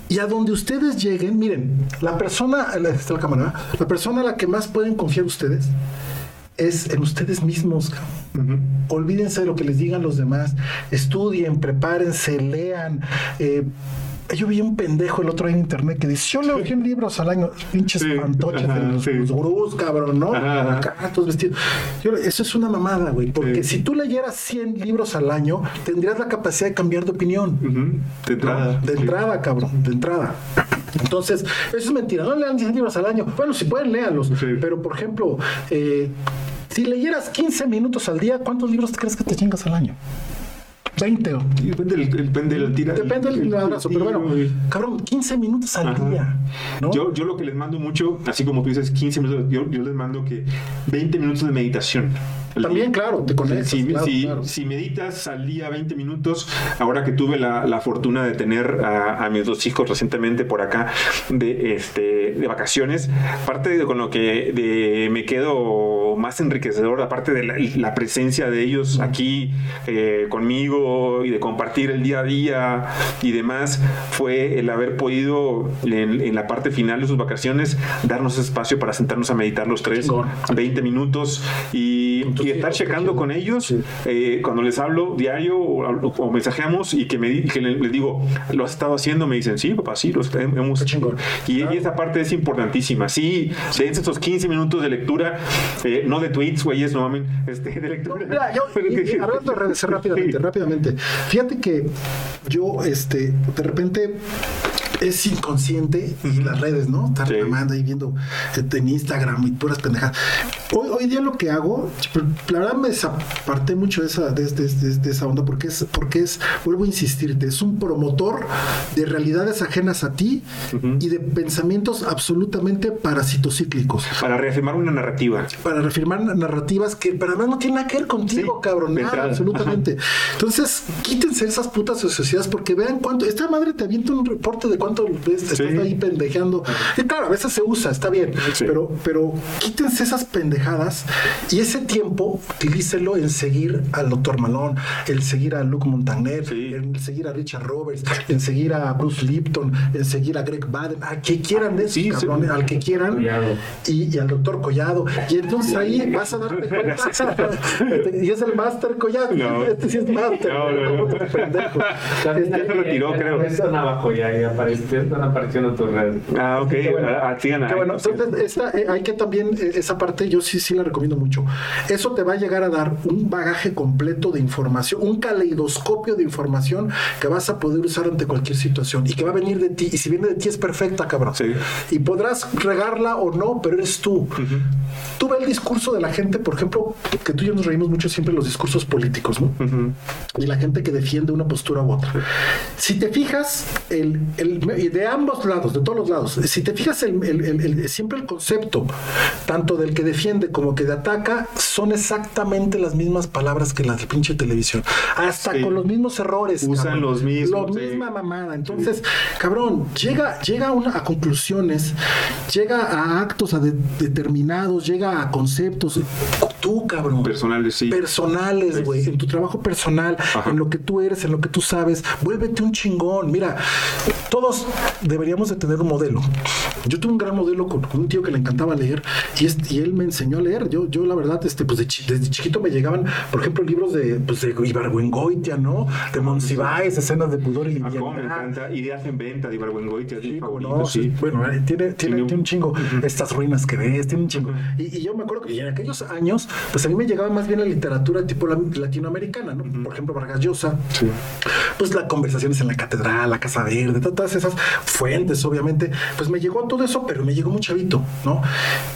Y a donde ustedes lleguen, miren, la persona, la- está la cámara, la persona a la que más pueden confiar ustedes es en ustedes mismos. Olvídense de lo que les digan los demás. Estudien, prepárense, lean. eh, yo vi un pendejo el otro día en internet que dice, yo leo 100 libros al año, pinches Sí, pantoches ajá, de los, sí. los gurús, cabrón, ¿no? Todos vestidos. Yo, eso es una mamada, güey, porque Sí. si tú leyeras 100 libros al año, tendrías la capacidad de cambiar de opinión. De entrada. De entrada, cabrón, de entrada. Entonces, eso es mentira. No lean 10 libros al año. Bueno, si pueden, léanlos. Pero, por ejemplo, eh, si leyeras 15 minutos al día, ¿cuántos libros crees que te chingas al año? 20. o- Y Depende del, depende del tira. Depende del abrazo, pero bueno, Sí. cabrón, 15 minutos al Ajá. día. ¿no? Yo, yo lo que les mando mucho, así como tú dices 15 minutos, yo, yo les mando que 20 minutos de meditación. También, claro, te conectas. Si, claro, si- claro. si meditas al día 20 minutos, ahora que tuve la, la fortuna de tener a, a mis dos hijos recientemente por acá de, este, de vacaciones, aparte de con lo que de- me quedo más enriquecedor, aparte de la, la presencia de ellos aquí eh, conmigo y de compartir el día a día y demás, fue el haber podido en, en la parte final de sus vacaciones darnos espacio para sentarnos a meditar los tres, Chingón. 20 minutos y, y estar checando con ellos eh, cuando les hablo diario o, o mensajeamos y que me que le- les digo, ¿lo has estado haciendo? Me dicen, sí, papá, sí, lo hemos chingón. Y, y esa parte es importantísima. Sí, dense estos 15 minutos de lectura, eh, no de tweets, güeyes, no mamen, este, de lectura. Mira, yo, Pero y- que- y hablando de redes rápidamente, Sí. rápidamente. Fíjate que yo, este, de repente es inconsciente y las redes, ¿no? Estar Sí. mamando ahí viendo en Instagram y puras pendejadas. Hoy, hoy día lo que hago, la verdad me desaparté mucho de esa, de, de- de- de esa onda porque es, porque es, vuelvo a insistirte, es un promotor de realidades ajenas a ti y de pensamientos absolutamente parasitocíclicos Para reafirmar una narrativa. para reafirmar narrativas que para nada no tienen nada que ver contigo, Sí, cabrón. Nada, absolutamente. Entonces, quítense esas putas sociedades porque vean cuánto. Esta madre te avienta un reporte de cuánto ves, te Sí. estás ahí pendejeando. Y claro, a veces se usa, está bien. Sí. Pero, pero quítense esas pendejadas y ese tiempo utilícelo en seguir al doctor Malone, en seguir a Luke Montagner, Sí. en seguir a Richard Roberts, en seguir a Bruce Lipton, en seguir a Greg Baden, a que quieran de esos Sí, sí. cabrones, al que quieran y, y al doctor Collado. Y entonces ahí vas a darte cuenta. y es el Master Collado. No. Este sí es Master. No, no, no. Pendejo. También Ya se retiró, creo. ya Están abajo ya, ya aparecen, ya están apareciendo tus redes. Ah, ok. Qué bueno. Ah, sigan ahí. Qué bueno, entonces esta, eh, hay que también, eh, esa parte yo sí, sí la recomiendo mucho. Eso te va a llegar a dar un bagaje completo de información, un caleidoscopio de información que vas a poder usar ante cualquier situación y que va a venir de ti. Y si viene de ti es perfecta, cabrón. Sí. Y podrás regarla o no, pero eres tú. Tú ve el discurso de la gente, por ejemplo, que tú y yo nos reímos mucho siempre los discursos políticos, ¿no? Y la gente que defiende una postura u otra. Si te fijas, el, el- y de ambos lados, de todos los lados, si te fijas, el, el- el- el- siempre el concepto, tanto del que defiende como que de ataca, son exactamente las mismas palabras que las de pinche televisión. Hasta Sí. con los mismos errores. Usan los mismos, La sí. misma mamada. Entonces, cabrón, llega, llega a, una- a conclusiones, llega a actos a de- determinados, llega a conceptos. Tú, cabrón Personales, sí. personales, güey, en tu trabajo personal, Ajá. en lo que tú eres, en lo que tú sabes, vuélvete un chingón. Mira, todos deberíamos de tener un modelo. Yo tuve un gran modelo con, con un tío que le encantaba leer y, él me enseñó a leer. Yo, yo la verdad, este, pues de desde chiquito me llegaban, por ejemplo, libros de, pues de Ibargüengoitia, ¿no? De Monsiváis, escenas de pudor y Ah, me encanta. Ideas en venta de Ibargüengoitia, Sí, no, sí. Bueno, eh, tiene, tiene, Tiene un- chingo. Estas ruinas que ves, tiene un chingo. Y, y yo me acuerdo que en aquellos años, pues a mí me llegaba más bien la literatura tipo la- latinoamericana, ¿no? Por ejemplo, Vargas Llosa. Pues las conversaciones en la catedral, la Casa Verde, to- todas esas fuentes, obviamente. Pues me llegó todo eso, pero me llegó muy chavito, ¿no?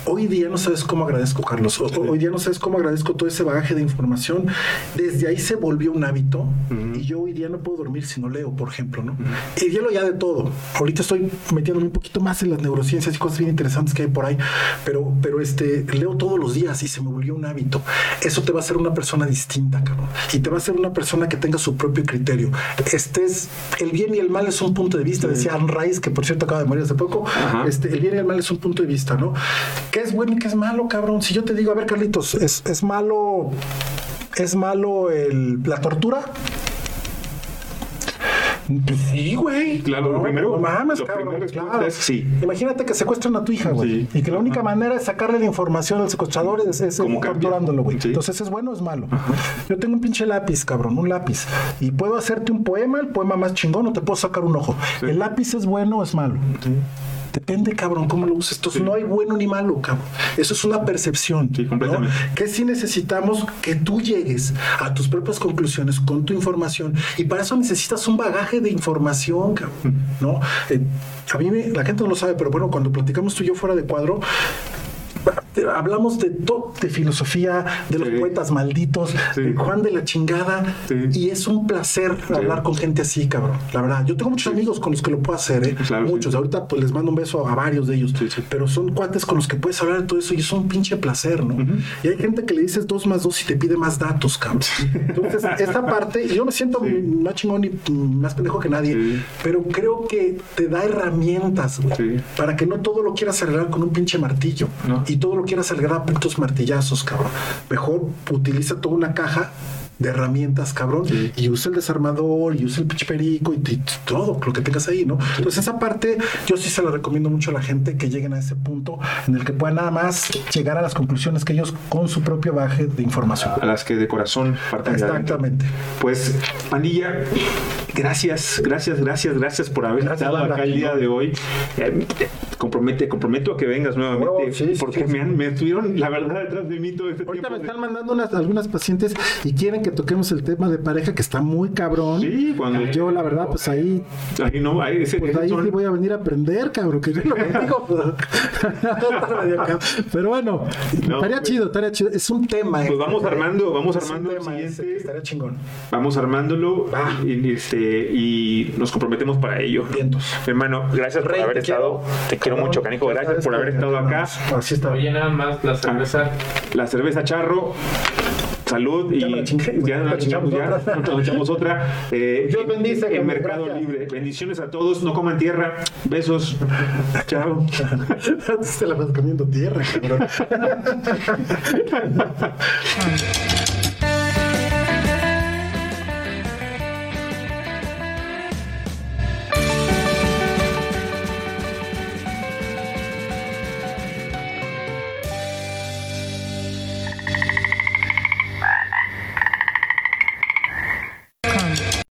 Hoy día no sabes cómo agradezco, Carlos. Hoy día no sabes cómo agradezco todo ese bagaje de información. Desde ahí se volvió un hábito. Y yo hoy día no puedo dormir si no leo, por ejemplo, ¿no? Y hielo ya de todo. Ahorita estoy metiéndome un poquito más en las neurociencias y cosas bien interesantes que hay por ahí. Pero, pero este, leo todos los días y se me volvió un hábito. Eso te va a hacer una persona distinta, cabrón. Y te va a hacer una persona que tenga su propio criterio. Este es, el bien y el mal es un punto de vista, decía Anne Rice, que por cierto acaba de morir hace poco. Ajá. Este, el bien y el mal es un punto de vista, ¿no? ¿Qué es bueno y qué es malo, cabrón? Si yo te digo, a ver, Carlitos, es, es malo, es malo el, la tortura. Pues sí, güey. Claro, lo No, primero- No mames, lo cabrón. primero es- claro. es- sí. Imagínate que secuestran a tu hija, güey. Sí. Y que la única manera de sacarle la información al secuestrador es, es torturándolo, güey. Sí. Entonces, ¿es bueno o es malo? Yo tengo un pinche lápiz, cabrón, un lápiz. Y puedo hacerte un poema, el poema más chingón, o te puedo sacar un ojo. ¿El lápiz es bueno o es malo? Depende, cabrón, cómo lo uses. Entonces, no hay bueno ni malo, cabrón. Eso es una percepción. Sí, completamente. ¿no? Que sí necesitamos que tú llegues a tus propias conclusiones con tu información. Y para eso necesitas un bagaje de información, cabrón. ¿no? Eh, a mí me- la gente no lo sabe, pero bueno, cuando platicamos tú y yo fuera de cuadro, hablamos de todo, de filosofía, de los Sí. poetas malditos, Sí. de Juan de la chingada. Y es un placer hablar con gente así, cabrón. La verdad, yo tengo muchos amigos con los que lo puedo hacer, ¿eh? Claro, muchos. Ahorita pues les mando un beso a varios de ellos. Pero son cuates con los que puedes hablar de todo eso y es un pinche placer, ¿no? Y hay gente que le dices dos más dos y te pide más datos, cabrón. Entonces, esta parte, yo me siento más chingón y más pendejo que nadie, pero creo que te da herramientas, güey, para que no todo lo quieras arreglar con un pinche martillo No. y todo lo quieras arreglar a puntos martillazos, cabrón. Mejor utiliza toda una caja de herramientas, cabrón, Sí. y usa el desarmador, y usa el pinche perico, y, y todo lo que tengas ahí, ¿no? Entonces esa parte yo sí se la recomiendo mucho a la gente que lleguen a ese punto en el que puedan nada más llegar a las conclusiones que ellos con su propio baje de información. A las que de corazón parten. Exactamente. Pues, pandilla, gracias, gracias, gracias, gracias por haber Gracias, estado acá el día de hoy. Eh, compromete, comprometo a que vengas nuevamente, sí, porque sí, me, han, me estuvieron, la verdad, detrás de mí todo este Ahorita tiempo. me están mandando unas, algunas pacientes y quieren que toquemos el tema de pareja que está muy cabrón. Sí, cuando- Yo, la verdad, pues ahí, Ahí no, ahí, ese, pues ahí son- sí voy a venir a aprender, cabrón, que yo lo digo. Pero bueno, No, estaría pues- chido, estaría chido. Es un tema. Pues vamos este, armando, vamos es un armando el tema siguiente. que Estaría chingón. Vamos armándolo Va. y, y, este, y nos comprometemos para ello. Vientos. Hermano, gracias por haber te estado. quiero. Te quiero Cabrón, mucho, Canico. Gracias por haber estado acá. Así está. Oye, nada más la cerveza. La cerveza charro. Salud y Ya nos echamos, ya, otra. nos echamos otra. Eh, Dios bendice, En Mercado gracias. Libre. Bendiciones a todos. No coman tierra. Besos. Chao. Se la vas comiendo tierra, cabrón.